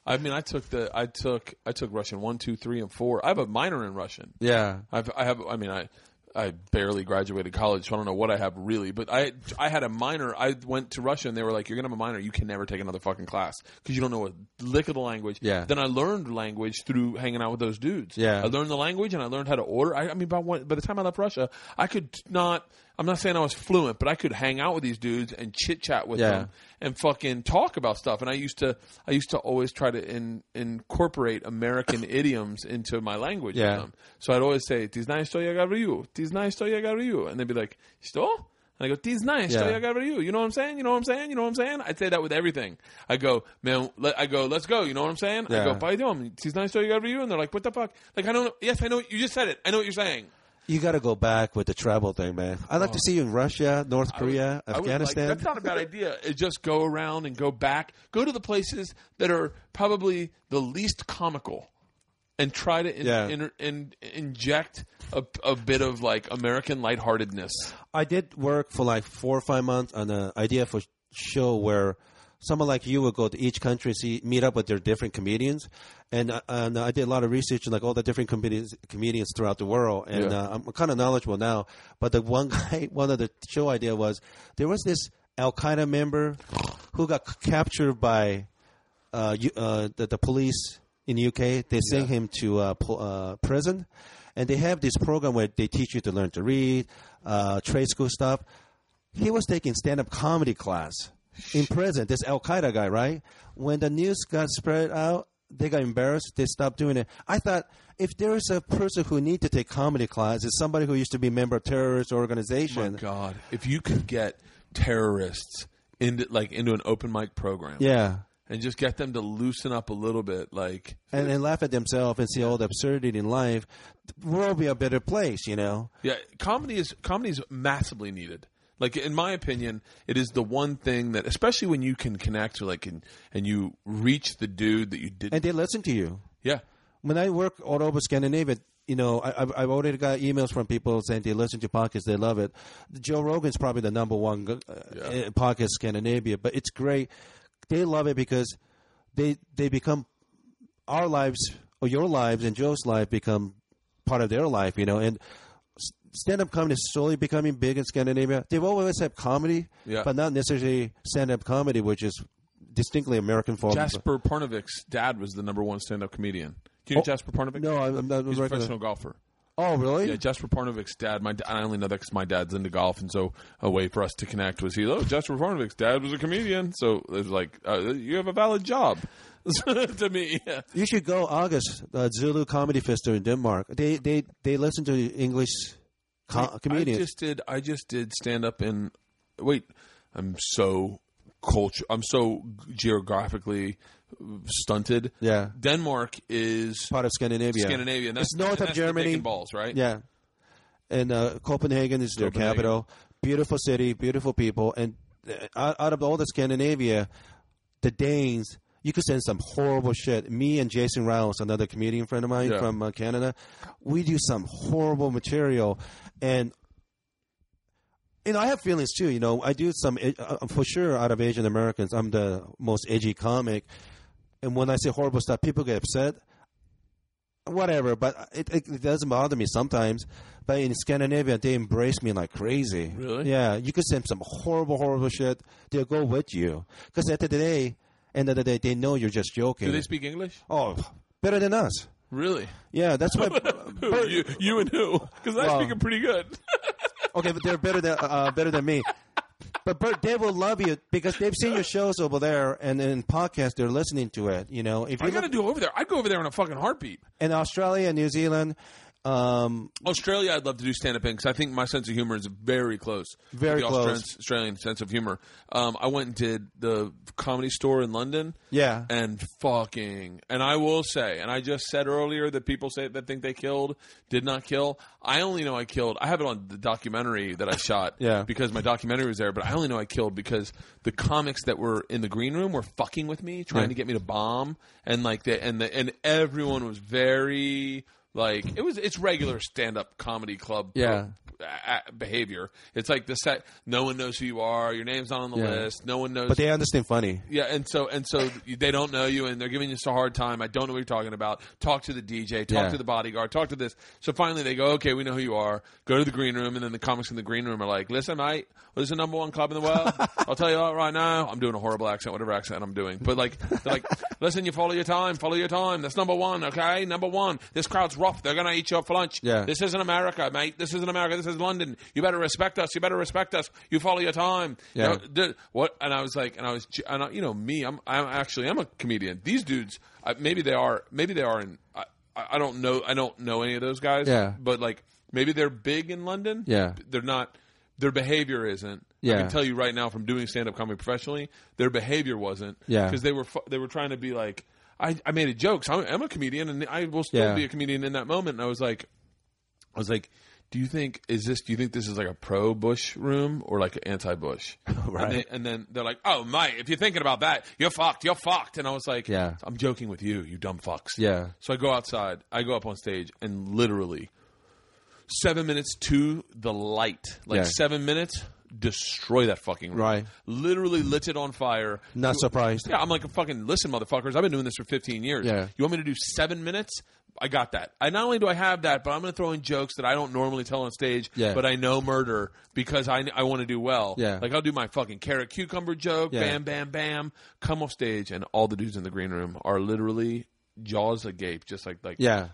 I mean, I took the I took I took Russian one, two, three, and four. I have a minor in Russian. Yeah. I've, I have. I mean, I I barely graduated college, so I don't know what I have really. But I I had a minor. I went to Russia, and they were like, "You're gonna have a minor. You can never take another fucking class because you don't know a lick of the language." Yeah. Then I learned language through hanging out with those dudes. Yeah. I learned the language, and I learned how to order. I, I mean, by one, by the time I left Russia, I could not. I'm not saying I was fluent, but I could hang out with these dudes and chit chat with Yeah. them and fucking talk about stuff. And I used to I used to always try to in, incorporate American idioms into my language. Yeah. So I'd always say "Tis nice to yagariu, tis nice to yagariu," and they'd be like "Sto." And I go, "Tis nice yeah. to yagariu." You know what I'm saying? You know what I'm saying? You know what I'm saying? I'd say that with everything. I go, "Man," I go, "Let's go." You know what I'm saying? Yeah. I go, "Paidom, tis nice to yagariu," and they're like, "What the fuck?" Like I don't. Yes, I know. You just said it. I know what you're saying. You got to go back with the travel thing, man. I'd like to oh. see you in Russia, North Korea, Oh. Would like- Afghanistan. that's not a bad idea. Just go around and go back. Go to the places that are probably the least comical, and try to in, Yeah. in, in, inject a, a bit of like American lightheartedness. I did work for like four or five months on an idea for show where someone like you would go to each country, see, meet up with their different comedians, and uh, and I did a lot of research on like all the different comedians comedians throughout the world, and Yeah. uh, I'm kind of knowledgeable now. But the one guy, one of the show idea was there was this Al Qaeda member who got c- captured by uh, you, uh, the, the police in the UK. They send him to uh, po- uh, prison, and they have this program where they teach you to learn to read, uh, trade school stuff. He was taking stand-up comedy class in prison. This Al Qaeda guy, right? When the news got spread out, they got embarrassed. They stopped doing it. I thought if there is a person who need to take comedy class, it's somebody who used to be a member of terrorist organization. My. God, if you could get terrorists into like into an open mic program, yeah. and just get them to loosen up a little bit, like and, and laugh at themselves and see all the absurdity in life, the world will be a better place, you know. Yeah, comedy is comedy is massively needed. Like in my opinion, it is the one thing that, especially when you can connect, like, and, and you reach the dude that you didn't. And they listen to you. yeah, When I work all over Scandinavia, you know, I, I've, I've already got emails from people saying they listen to podcasts, they love it. Joe Rogan's probably the number one uh, uh, podcast in Scandinavia, but it's great. They love it because they they become our lives or your lives and Joe's life become part of their life, you know, and stand up comedy is slowly becoming big in Scandinavia. They've always had comedy, Yeah. but not necessarily stand up comedy, which is distinctly American form. Jesper Parnevik's dad was the number one stand-up comedian. Do you know Oh, Jesper Parnevik? No, I'm I'm not. he's a professional golfer. Oh, really? Yeah, Jesper Parnevik's dad. My I only know that because my dad's into golf, and so a way for us to connect was he. Oh, Jesper Parnevik's dad was a comedian, so it was like uh, you have a valid job to me. Yeah. You should go August uh, Zulu Comedy Festival in Denmark. They they they listen to English co- comedians. I just did. I just did stand up in. Wait, I'm so culture. I'm so geographically stunted. Yeah. Denmark is part of Scandinavia. Scandinavia. And that's, it's north and of that's the dick Germany. balls, right? Yeah, and uh, Copenhagen is their Copenhagen. capital. Beautiful city, beautiful people, and uh, out, out of all the Scandinavia, the Danes. You could send some horrible shit. Me and Jason Rouse, another comedian friend of mine Yeah. from uh, Canada, we do some horrible material, and you know, I have feelings too. You know, I do some uh, for sure. Out of Asian Americans, I'm the most edgy comic, and when I say horrible stuff, people get upset. whatever. But it, it, it doesn't bother me sometimes. But in Scandinavia, they embrace me like crazy. Really? Yeah. You could send some horrible, horrible shit. They'll go with you because at the end of the day, end of the day, they know you're just joking. Do they speak English? oh, better than us. Really? Yeah, that's why. Who? you, you and who? Because I Well- speak it pretty good. okay, but they're better than uh, better than me. But Bert, they will love you because they've seen your shows over there, and in podcast they're listening to it. You know, if I you got to look do over there. I'd go over there in a fucking heartbeat. in Australia, New Zealand, um, Australia, I'd love to do stand up in because I think my sense of humor is very close. Very to the close. Australian, Australian sense of humor. Um, I went and did the comedy store in London. Yeah. and fucking, and I will say, and I just said earlier that people say that think they killed did not kill. I only know I killed. I have it on the documentary that I shot. Yeah. because my documentary was there, but I only know I killed because the comics that were in the green room were fucking with me, trying Yeah. to get me to bomb, and like the and the and everyone was very like it was it's regular stand up comedy club Yeah. Behavior. It's like the set. No one knows who you are. Your name's not on the Yeah. list. No one knows. but they understand funny. yeah, and so and so they don't know you, and they're giving you a hard time. I don't know what you're talking about. Talk to the DJ. Talk Yeah. to the bodyguard. Talk to this. So finally, they go, okay, we know who you are. Go to the green room, and then the comics in the green room are like, listen, mate, what is the number one club in the world? I'll tell you what, right now, I'm doing a horrible accent, whatever accent I'm doing, but like, like, listen, you follow your time, follow your time. That's number one, okay? Number one. This crowd's rough. They're gonna eat you up for lunch. Yeah. This isn't America, mate. This isn't America. This is London. You better respect us. You better respect us. You follow your time. You Yeah. know, the- what? And I was like, and I was, and I, you know, me, I'm, I'm actually, I'm a comedian. These dudes, uh, maybe they are, maybe they are in. I, I don't know. I don't know any of those guys. Yeah. But like, maybe they're big in London. Yeah. They're not. Their behavior isn't. Yeah. I can tell you right now from doing stand up comedy professionally, their behavior wasn't. Yeah. Because they were they were trying to be like. I, I made a joke. So I'm, I'm a comedian, and I will still Yeah. be a comedian in that moment. And I was like, I was like, "Do you think is this? Do you think this is like a pro Bush room or like an anti Bush?" Right. And, they, and then they're like, "Oh, mate, if you're thinking about that, you're fucked. You're fucked." And I was like, Yeah. I'm joking with you, you dumb fucks." Yeah. So I go outside. I go up on stage, and literally seven minutes to the light, like Yeah. seven minutes, destroy that fucking room. Right. Literally lit it on fire. Not surprised. Yeah, I'm like, fucking listen, motherfuckers. I've been doing this for 15 years. Yeah. You want me to do seven minutes? I got that. I not only do I have that, but I'm going to throw in jokes that I don't normally tell on stage. Yeah. But I know murder because I I want to do well. Yeah. Like I'll do my fucking carrot cucumber joke. Yeah. Bam, bam, bam. Come off stage, and all the dudes in the green room are literally jaws agape, just like like Yeah.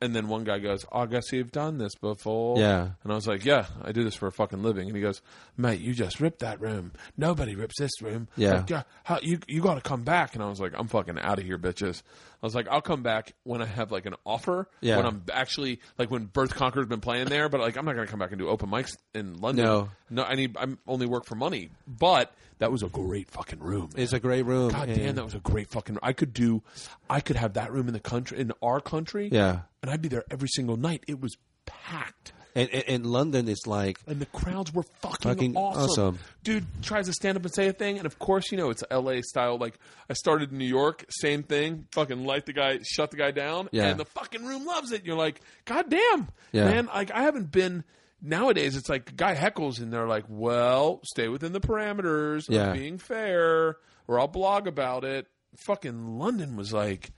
and then one guy goes, oh, I guess you've done this before. Yeah. And I was like, Yeah, I do this for a fucking living. And he goes, Mate, you just ripped that room. Nobody rips this room. Yeah. Like, how, you you got to come back. And I was like, I'm fucking out of here, bitches. I was like, I'll come back when I have like an offer. Yeah. When I'm actually like when Bert the Conqueror's been playing there, but like I'm not gonna come back and do open mics in London. No. No, I need. I'm only work for money. But that was a great fucking room. man. It's a great room. God damn, that was a great fucking. I could do, I could have that room in the country, in our country. Yeah. and I'd be there every single night. It was packed, And in London, it's like and the crowds were fucking, Fucking awesome. awesome. Dude tries to stand up and say a thing, and of course, you know it's L.A. style. Like I started in New York, same thing. Fucking light the guy, shut the guy down, Yeah. and the fucking room loves it. You're like, God damn, Yeah. man! Like I haven't been. Nowadays, it's like a guy heckles, and they're like, "Well, stay within the parameters Yeah. of being fair, or I'll blog about it." Fucking London was like,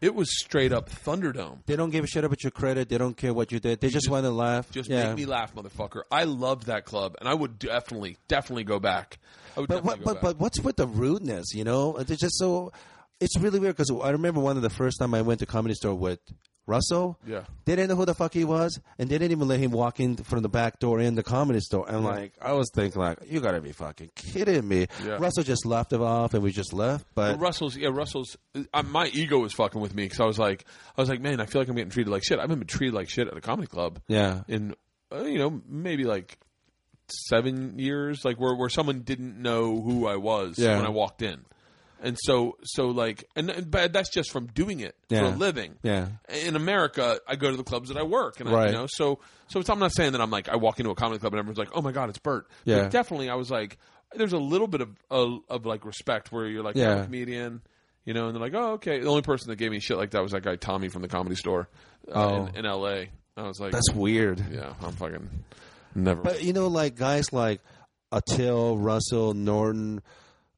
it was straight up Thunderdome. they don't give a shit about your credit. They don't care what you did. They just, want to laugh. Just yeah. make me laugh, motherfucker. I loved that club, and I would definitely, definitely go back. I would But what, but back. but what's with the rudeness? You know, it's just so. It's really weird because I remember one of the first time I went to comedy store with Russell. Yeah. they didn't know who the fuck he was, and they didn't even let him walk in from the back door in the comedy store. And like, I was thinking, like, you gotta be fucking kidding me. Yeah. Russell just laughed it off, and we just left. But Well, Russell's, yeah, Russell's. Uh, my ego was fucking with me because I was like, I was like, man, I feel like I'm getting treated like shit. I've been treated like shit at a comedy club. Yeah. in uh, you know maybe like seven years, like where where someone didn't know who I was Yeah. when I walked in, and so so like, and, and but that's just from doing it for a living. Yeah. In America, I go to the clubs that I work, and I, Right. you know, so so it's, I'm not saying that I'm like I walk into a comedy club and everyone's like, oh my god, it's Bert. Yeah. But definitely, I was like, there's a little bit of of, of like respect where you're like, yeah, I'm a comedian. You know, and they're like, "Oh, okay." The only person that gave me shit like that was that guy Tommy from the Comedy Store uh, Oh. in, in L.A. I was like, that's weird. yeah, I'm fucking never. But you know, like guys like Attell, Russell, Norton,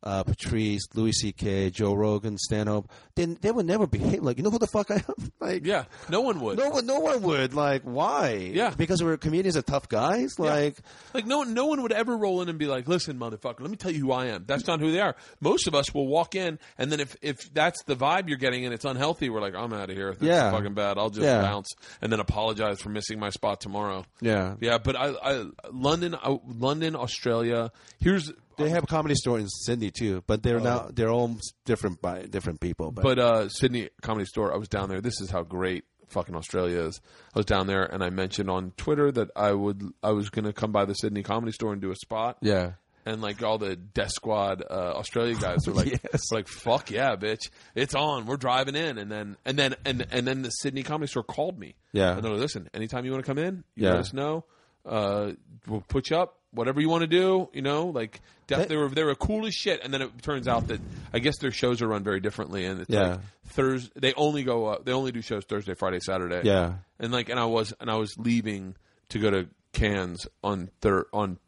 uh, Patrice, Louis C.K., Joe Rogan, Stanhope, then they would never behave like you know who the fuck I am. like, Yeah, no one would. no one, no one would. Like, why? Yeah. because we're comedians are tough guys. Yeah. Like, Like no one, no one would ever roll in and be like, "Listen, motherfucker, let me tell you who I am." That's not who they are. Most of us will walk in, and then if if that's the vibe you're getting and it's unhealthy, we're like, "I'm out of here. That's Yeah. fucking bad. I'll just Yeah. bounce and then apologize for missing my spot tomorrow." yeah, Yeah, but I, I London, uh, London, Australia. Here's they have a comedy store in Sydney too, but they're now they're all different by different people. But, But uh, Sydney Comedy Store, I was down there. This is how great fucking Australia is. I was down there, and I mentioned on Twitter that I would, I was going to come by the Sydney Comedy Store and do a spot. yeah, And like all the Death Squad uh, Australia guys were like, Yes. were like, fuck yeah, bitch, it's on. We're driving in, and then and then and and then the Sydney Comedy Store called me. Yeah. and they're like, listen, anytime you want to come in, you Yeah. let us know. Uh, we'll put you up. Whatever you want to do, you know, like def- They- were they were cool as shit. And then it turns out that I guess their shows are run very differently, and it's Yeah. like Thursday. They only go up, they only do shows Thursday, Friday, Saturday. yeah. and like and I was and I was leaving to go to Cairns on thir- on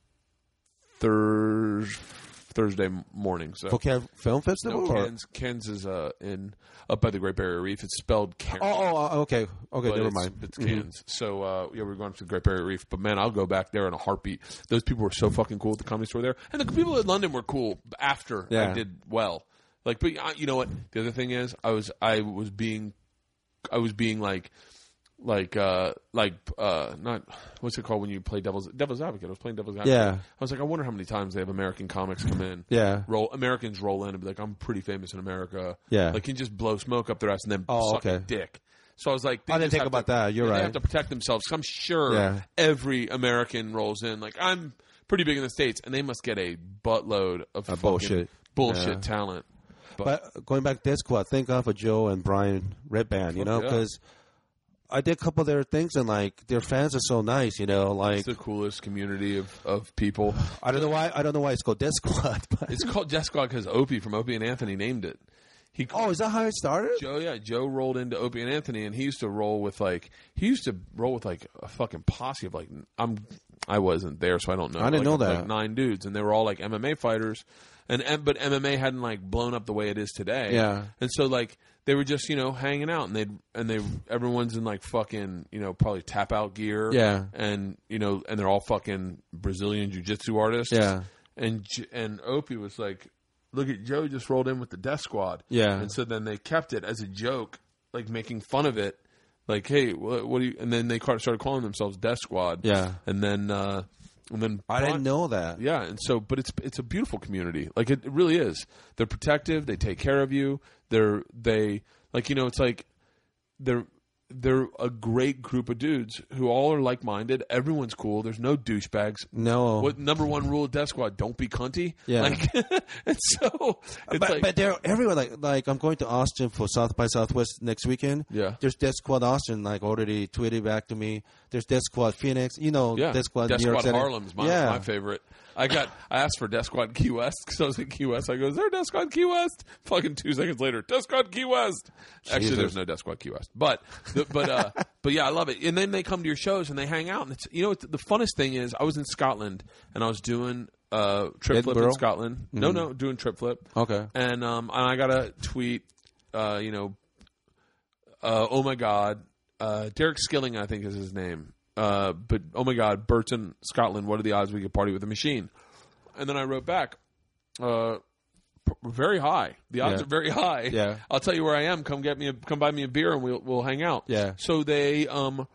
Thurs Thursday morning. So For Film Festival. no, or- Cairns, Cairns is uh, in up by the Great Barrier Reef. It's spelled Cairns. Oh, oh, oh, okay, okay, never it's, mind. It's Mhm. So uh, yeah, we're going to the Great Barrier Reef. But man, I'll go back there in a heartbeat. Those people were so fucking cool at the comedy store there, and the people in London were cool after I did well. Like, but uh, you know what? The other thing is, I was I was being I was being like like uh like uh not what's it called when you play devil's devil's advocate. I was playing devil's advocate. Yeah. I was like, I wonder how many times they have American comics come in. Yeah. Roll Americans roll in and be like, I'm pretty famous in America. Yeah. Like can just blow smoke up their ass and then Oh, suck okay. dick. So I was like, they I didn't think about to- that. You're They right. have to protect themselves. I'm sure Yeah. every American rolls in. Like I'm pretty big in the states, and they must get a buttload of Uh, bullshit. bullshit Yeah. talent. But going back to Death Squad, thank God for Joe and Brian Redban, you know, yeah. I did a couple of their things and like their fans are so nice, you know, like It's the coolest community of, of people. I don't know why I don't know why it's called Death Squad. But, It's called Death Squad because Opie from Opie and Anthony named it. He oh, is that how it started? Joe, yeah, Joe rolled into Opie and Anthony, and he used to roll with like he used to roll with like a fucking posse of like I'm I wasn't there, so I don't know. I didn't like, know like that. nine dudes, and they were all like MMA fighters, and, and but MMA hadn't like blown up the way it is today. Yeah. and so like they were just you know hanging out, and they and they everyone's in like fucking you know probably tap out gear. Yeah. and you know and they're all fucking Brazilian jiu jitsu artists. Yeah. and and Opie was like, "Look at Joe just rolled in with the Death Squad." Yeah. and so then they kept it as a joke, like making fun of it, like, "Hey, what, what do you?" And then they started calling themselves Death Squad. Yeah. and then uh, and then I didn't know that. Yeah, and so, but it's it's a beautiful community. Like it, it really is. They're protective. They take care of you. They're they like you know. It's like they're they're a great group of dudes who all are like minded. Everyone's cool. There's no douchebags. No. What number one rule of Death Squad? Don't be cunty. Yeah. Like, and so but, like but they're everywhere. Like, like I'm going to Austin for South by Southwest next weekend. Yeah. There's Death Squad Austin, like already tweeted back to me. There's Death Squad Phoenix. You know, yeah, Death Squad Death New York Squad City. Harlem's my, yeah. my favorite. I got I asked for Death Squad Key West because I was in Key West. I go, is there a Death Squad Key West? Fucking two seconds later, Death Squad Key West. Actually, Jesus. there's no Death Squad Key West, but the, but uh, but yeah, I love it. And then they come to your shows and they hang out. And it's you know the funnest thing is I was in Scotland and I was doing uh, trip flip in Edinburgh? Mm-hmm. Scotland. No, no, doing trip flip. Okay. And um, and I got a tweet, uh, you know, uh, oh my god, uh, Derek Skilling, I think is his name. Uh, but oh my god, Burton, Scotland. What are the odds we could party with a machine? And then I wrote back, uh, p- very high. The odds Yeah. are very high. Yeah. I'll tell you where I am. Come get me. A, come buy me a beer, and we'll we'll hang out. Yeah. So they um,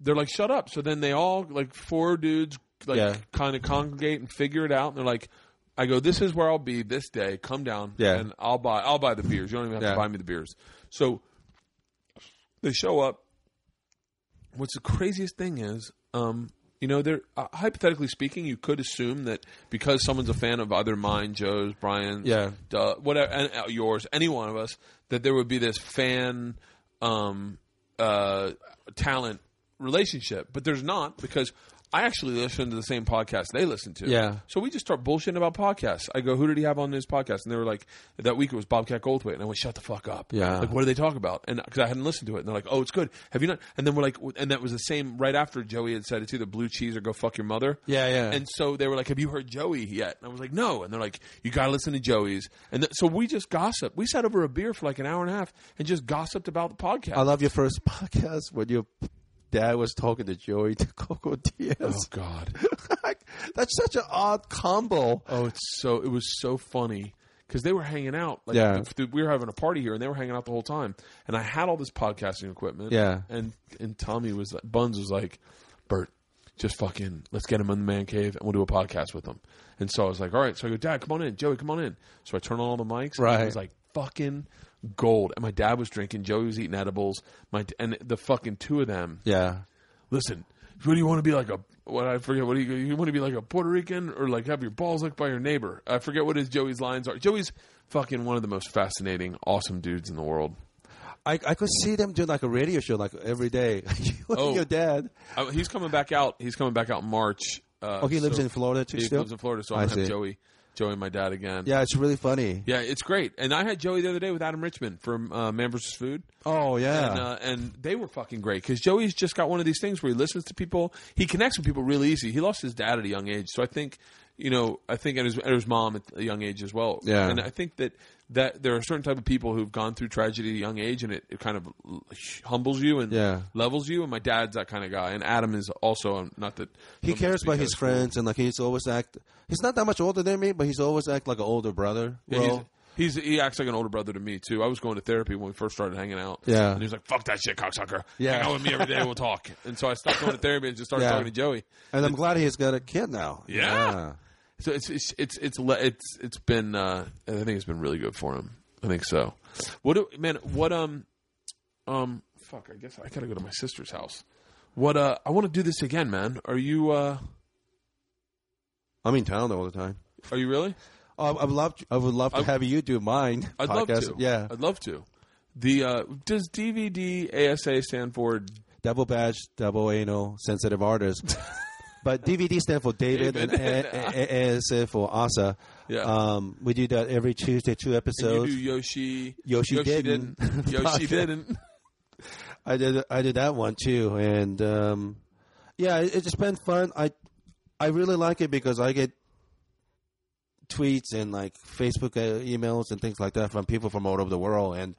they're like, shut up. So then they all like four dudes like Yeah. kind of congregate and figure it out. And they're like, I go, this is where I'll be this day. Come down, Yeah. and I'll buy I'll buy the beers. You don't even have Yeah. to buy me the beers. So they show up. What's the craziest thing is, um, you know, they're uh, hypothetically speaking, you could assume that because someone's a fan of either mine, Joe's, Brian's, Yeah. duh, whatever, and, uh, yours, any one of us, that there would be this fan um, uh, talent relationship, but there's not because I actually listen to the same podcast they listen to. Yeah. So we just start bullshitting about podcasts. I go, who did he have on his podcast? And they were like, that week it was Bobcat Goldthwait. And I went, shut the fuck up. Yeah. Like, what do they talk about? And because I hadn't listened to it. And they're like, oh, it's good. Have you not? And then we're like, and that was the same right after Joey had said it's either blue cheese or go fuck your mother. Yeah, yeah. And so they were like, have you heard Joey yet? And I was like, no. And they're like, you got to listen to Joey's. And th- so we just gossiped. We sat over a beer for like an hour and a half and just gossiped about the podcast. I love your first podcast when your dad was talking to Joey to Coco Diaz. oh, God. That's such an odd combo. Oh, it's so it was so funny because they were hanging out. Like, Yeah. we were having a party here, and they were hanging out the whole time. And I had all this podcasting equipment. Yeah. and and Tommy was Buns was like, Bert, just fucking let's get him in the man cave, and we'll do a podcast with him. And so I was like, all right. So I go, Dad, come on in. Joey, come on in. So I turn on all the mics. And Right. it was like fucking gold. And my dad was drinking. Joey was eating edibles. My and the fucking two of them Yeah. listen, what do you want to be like a what I forget what do you you want to be like a Puerto Rican or like have your balls licked by your neighbor? I forget what his Joey's lines are. Joey's fucking one of the most fascinating, awesome dudes in the world. I, I could see them doing like a radio show like every day. Oh. your dad. Uh, he's coming back out. He's coming back out in March. Uh, Oh, he lives so- in Florida too He still? lives in Florida, so I have. Joey, Joey, and my dad again. Yeah, it's really funny. Yeah, it's great. And I had Joey the other day with Adam Richman from uh, Man vs. Food. Oh yeah. and, uh, and they were fucking great because Joey's just got one of these things where he listens to people. He connects with people really easy. He lost his dad at a young age, so I think you know, I think and his, and his mom at a young age as well. Yeah. and I think that that there are certain type of people who've gone through tragedy at a young age, and it, it kind of humbles you and Yeah. levels you. And my dad's that kind of guy, and Adam is also um, not that he cares about his friends and like he's always act. He's not that much older than me, but he's always act like an older brother. Yeah, Well, he's, he acts like an older brother to me too. I was going to therapy when we first started hanging out. Yeah. and he was like, "Fuck that shit, cocksucker. Yeah. hang out with me every day. We'll talk." And so I stopped going to therapy and just started Yeah. talking to Joey. and I'm glad he's got a kid now. Yeah. So it's it's it's it's it's it's been uh, I think it's been really good for him. I think so. What do, man? What um um fuck? I guess I gotta go to my sister's house. What uh? I want to do this again, man. Are you uh? I'm in town all the time. Are you really? Oh, I would love. To, I would love to I- have you do mine. I'd love to. Yeah, I'd love to. The uh, does DVDASA stand for? double badge, double anal, sensitive artist. but DVD stand for David, David. and A- A- ASA for Asa. Yeah. Um, we do that every Tuesday, two And you episodes. do Yoshi. Yoshi didn't. Yoshi didn't. I did I did that one too, and um, yeah, it, it's been fun. I I really like it because I get tweets and like Facebook uh, emails and things like that from people from all over the world, and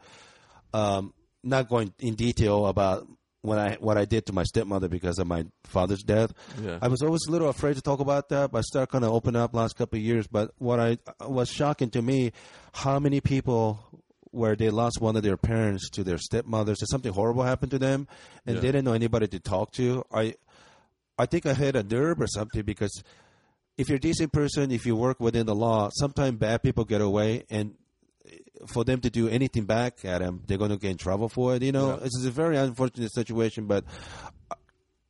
um, not going in detail about when I what I did to my stepmother because of my father's death. Yeah. I was always a little afraid to talk about that, but I started kind of opening up last couple of years. But what I was shocking to me, how many people where they lost one of their parents to their stepmothers, or something horrible happened to them, and Yeah. they didn't know anybody to talk to. I, I think I hit a nerve or something because if you're a decent person, if you work within the law, sometimes bad people get away, and for them to do anything back at them, they're going to get in trouble for it. You know, Yeah. it's a very unfortunate situation, but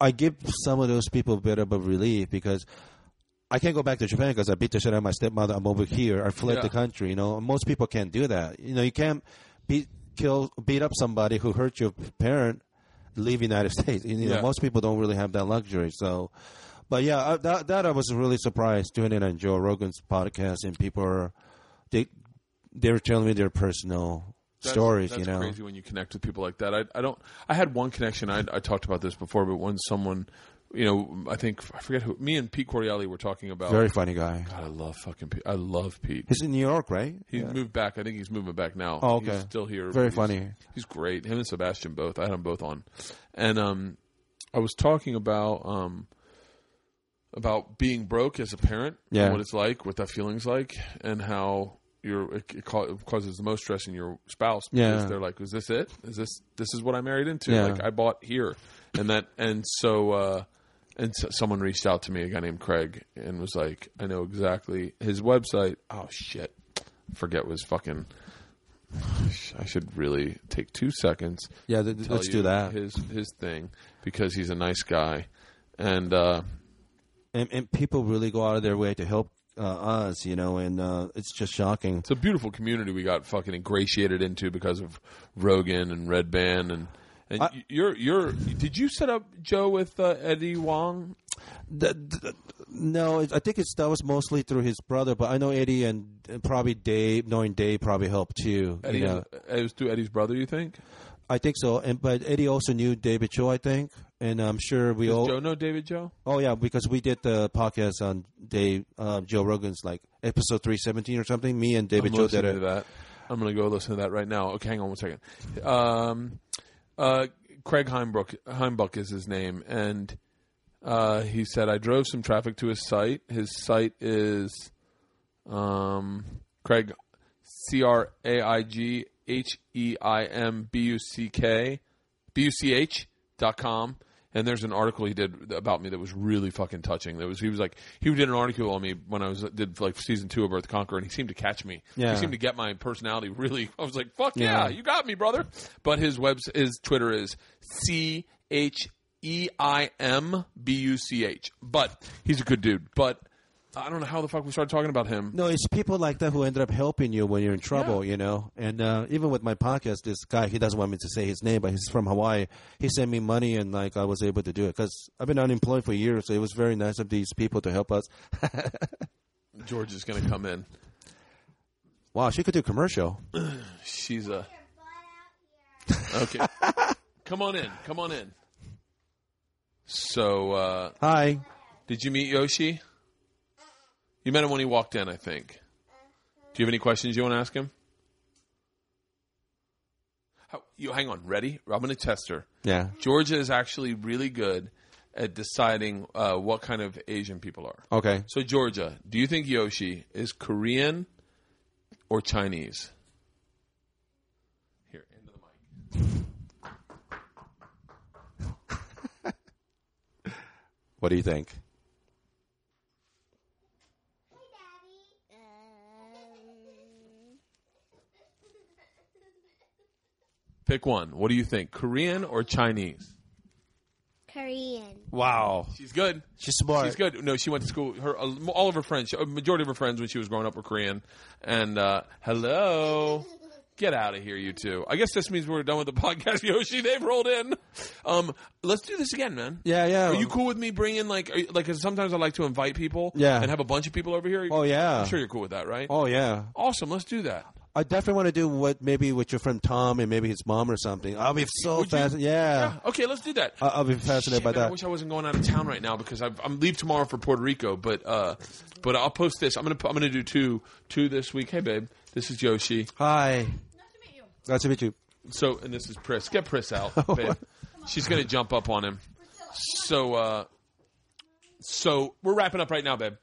I give some of those people a bit of a relief because I can't go back to Japan because I beat the shit out of my stepmother. I'm over here. I fled Yeah. the country. You know, most people can't do that. You know, you can't beat kill beat up somebody who hurt your parent, leave the United States. You know, Yeah. most people don't really have that luxury. So, but yeah, I, that that I was really surprised doing it on Joe Rogan's podcast, and people are they they were telling me their personal That's- stories. That's you know, crazy when you connect with people like that. I, I don't. I had one connection. I, I talked about this before, but when someone, you know, I think I forget who. Me and Pete Correale were talking about. very funny guy. God, I love fucking. Pete. I love Pete. He's in New York, right? He moved back. I think he's moving back now. Oh, okay. He's still here. Very He's- funny. He's great. Him and Sebastian both. I had them both on, and um, I was talking about um, about being broke as a parent. Yeah. And what it's like, what that feeling's like, and how you're it, it ca- it causes the most stress in your spouse. because Yeah. They're like, is this it? Is this this is what I married into? Yeah. Like I bought here, and that and so. uh and so someone reached out to me, a guy named Craig, and was like, "I know exactly his website. Oh shit, forget was fucking. I should really take two seconds. Yeah, th- let's do that. His his thing because he's a nice guy, and uh, and, and people really go out of their way to help us, you know, and uh, it's just shocking. it's a beautiful community we got fucking ingratiated into because of Rogan and Redban and And I- you're you're. Did you set up Joe with uh, Eddie Huang? The- the- no, I think it's that was mostly through his brother, but I know Eddie and, and probably Dave. Knowing Dave probably helped too. Eddie, you know. it was through Eddie's brother. You think? I think so. And but Eddie also knew David Choe, I think, and I'm sure we Does all. Joe know David Choe? Oh yeah, because we did the podcast on Dave uh, Joe Rogan's like episode three seventeen or something. Me and David I'm Joe did it. that. I'm going to go listen to that right now. Okay, hang on one second. Um, uh, Craig Heimbrook, Heimbuck is his name, and uh, he said I drove some traffic to his site. His site is um, Craig C R A I G H E I M B U C K B U C H dot com. And there's an article he did about me that was really fucking touching. That was he was like he did an article on me when I was did like season two of Bert the Conqueror, and he seemed to catch me. Yeah. He seemed to get my personality really. I was like, fuck yeah, Yeah. you got me, brother. But his web his Twitter is C H E I M B U C H. But he's a good dude. But I don't know how the fuck we started talking about him. No, it's people like that who ended up helping you when you're in trouble, you know. And uh, even with my podcast, this guy he doesn't want me to say his name, but he's from Hawaii. He sent me money, and like I was able to do it because I've been unemployed for years. So it was very nice of these people to help us. George is going to come in. Wow, she could do a commercial. She's a okay. come on in. Come on in. So, uh, Hi. did you meet Yoshi? You met him when he walked in, I think. Do you have any questions you want to ask him? How, you hang on. Ready? I'm going to test her. Yeah. Georgia is actually really good at deciding uh, what kind of Asian people are. Okay. So, Georgia, do you think Yoshi is Korean or Chinese? Here, into the mic. What do you think? Pick one. What do you think, Korean or Chinese? Korean. Wow. She's good. She's smart. She's good. No, she went to school. Her all of her friends, a majority of her friends when she was growing up were Korean. And uh, hello, get out of here, you two. I guess this means we're done with the podcast. Yoshi, they've rolled in. Um, let's do this again, man. Yeah, yeah. Are you cool with me bringing like, are you, like? 'cause sometimes I like to invite people. Yeah. And have a bunch of people over here. Oh, yeah. I'm sure you're cool with that, right? Oh yeah. Awesome. Let's do that. I definitely want to do what maybe with your friend Tom and maybe his mom or something. I'll be so fascinated. Yeah. Okay, let's do that. I- I'll be fascinated Shit, by man, I wish I wasn't going out of town right now because I've, I'm leave tomorrow for Puerto Rico. But uh, but I'll post this. I'm gonna I'm gonna do two two this week. Hey, babe, this is Yoshi. Hi. Nice to meet you. Nice to meet you. So and this is Pris. Get Pris out, babe. She's gonna jump up on him. So uh, so we're wrapping up right now, babe.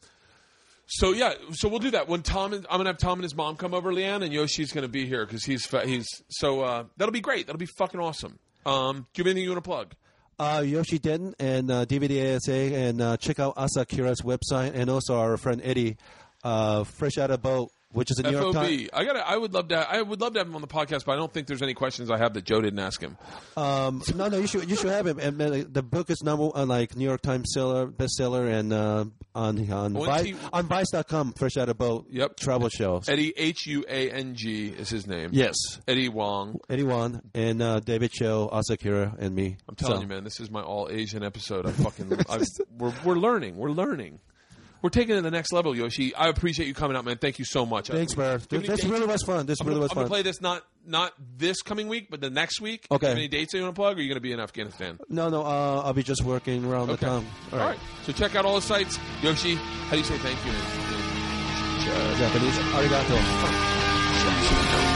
So yeah, so we'll do that when Tom. And, I'm gonna have Tom and his mom come over, LeeAnn, and Yoshi's gonna be here because he's he's so uh, that'll be great. That'll be fucking awesome. Um, do you have anything you want to plug? Uh, Yoshi Denton and uh, DVDASA, and uh, check out Asa Akira's website, and also our friend Eddie, uh, Fresh Out of Boat, which is a New York Times. I got. I would love to. I would love to have him on the podcast, but I don't think there's any questions I have that Joe didn't ask him. Um, no, no, you should you should have him. And uh, the book is number one, like New York Times seller, bestseller, and uh, on on Vice, he- on Vice.com, Fresh Out of Boat. Yep. travel show. Eddie H U A N G is his name. Yes, Eddie Huang. Eddie Huang and uh, David Choe, Asakira, and me. I'm telling So- you, man, this is my all Asian episode. I fucking. We're we're learning. We're learning. We're taking it to the next level, Yoshi. I appreciate you coming out, man. Thank you so much. Thanks, man. Do you have any This really was fun. This I'm really gonna, was I'm gonna play this not not this coming week, but the next week. Okay. You have any dates that you want to plug, or are you going to be in Afghanistan? No, no, uh, I'll be just working around Okay. the town. All right. So check out all the sites. Yoshi, how do you say thank you? in- in- Japanese. Arigato.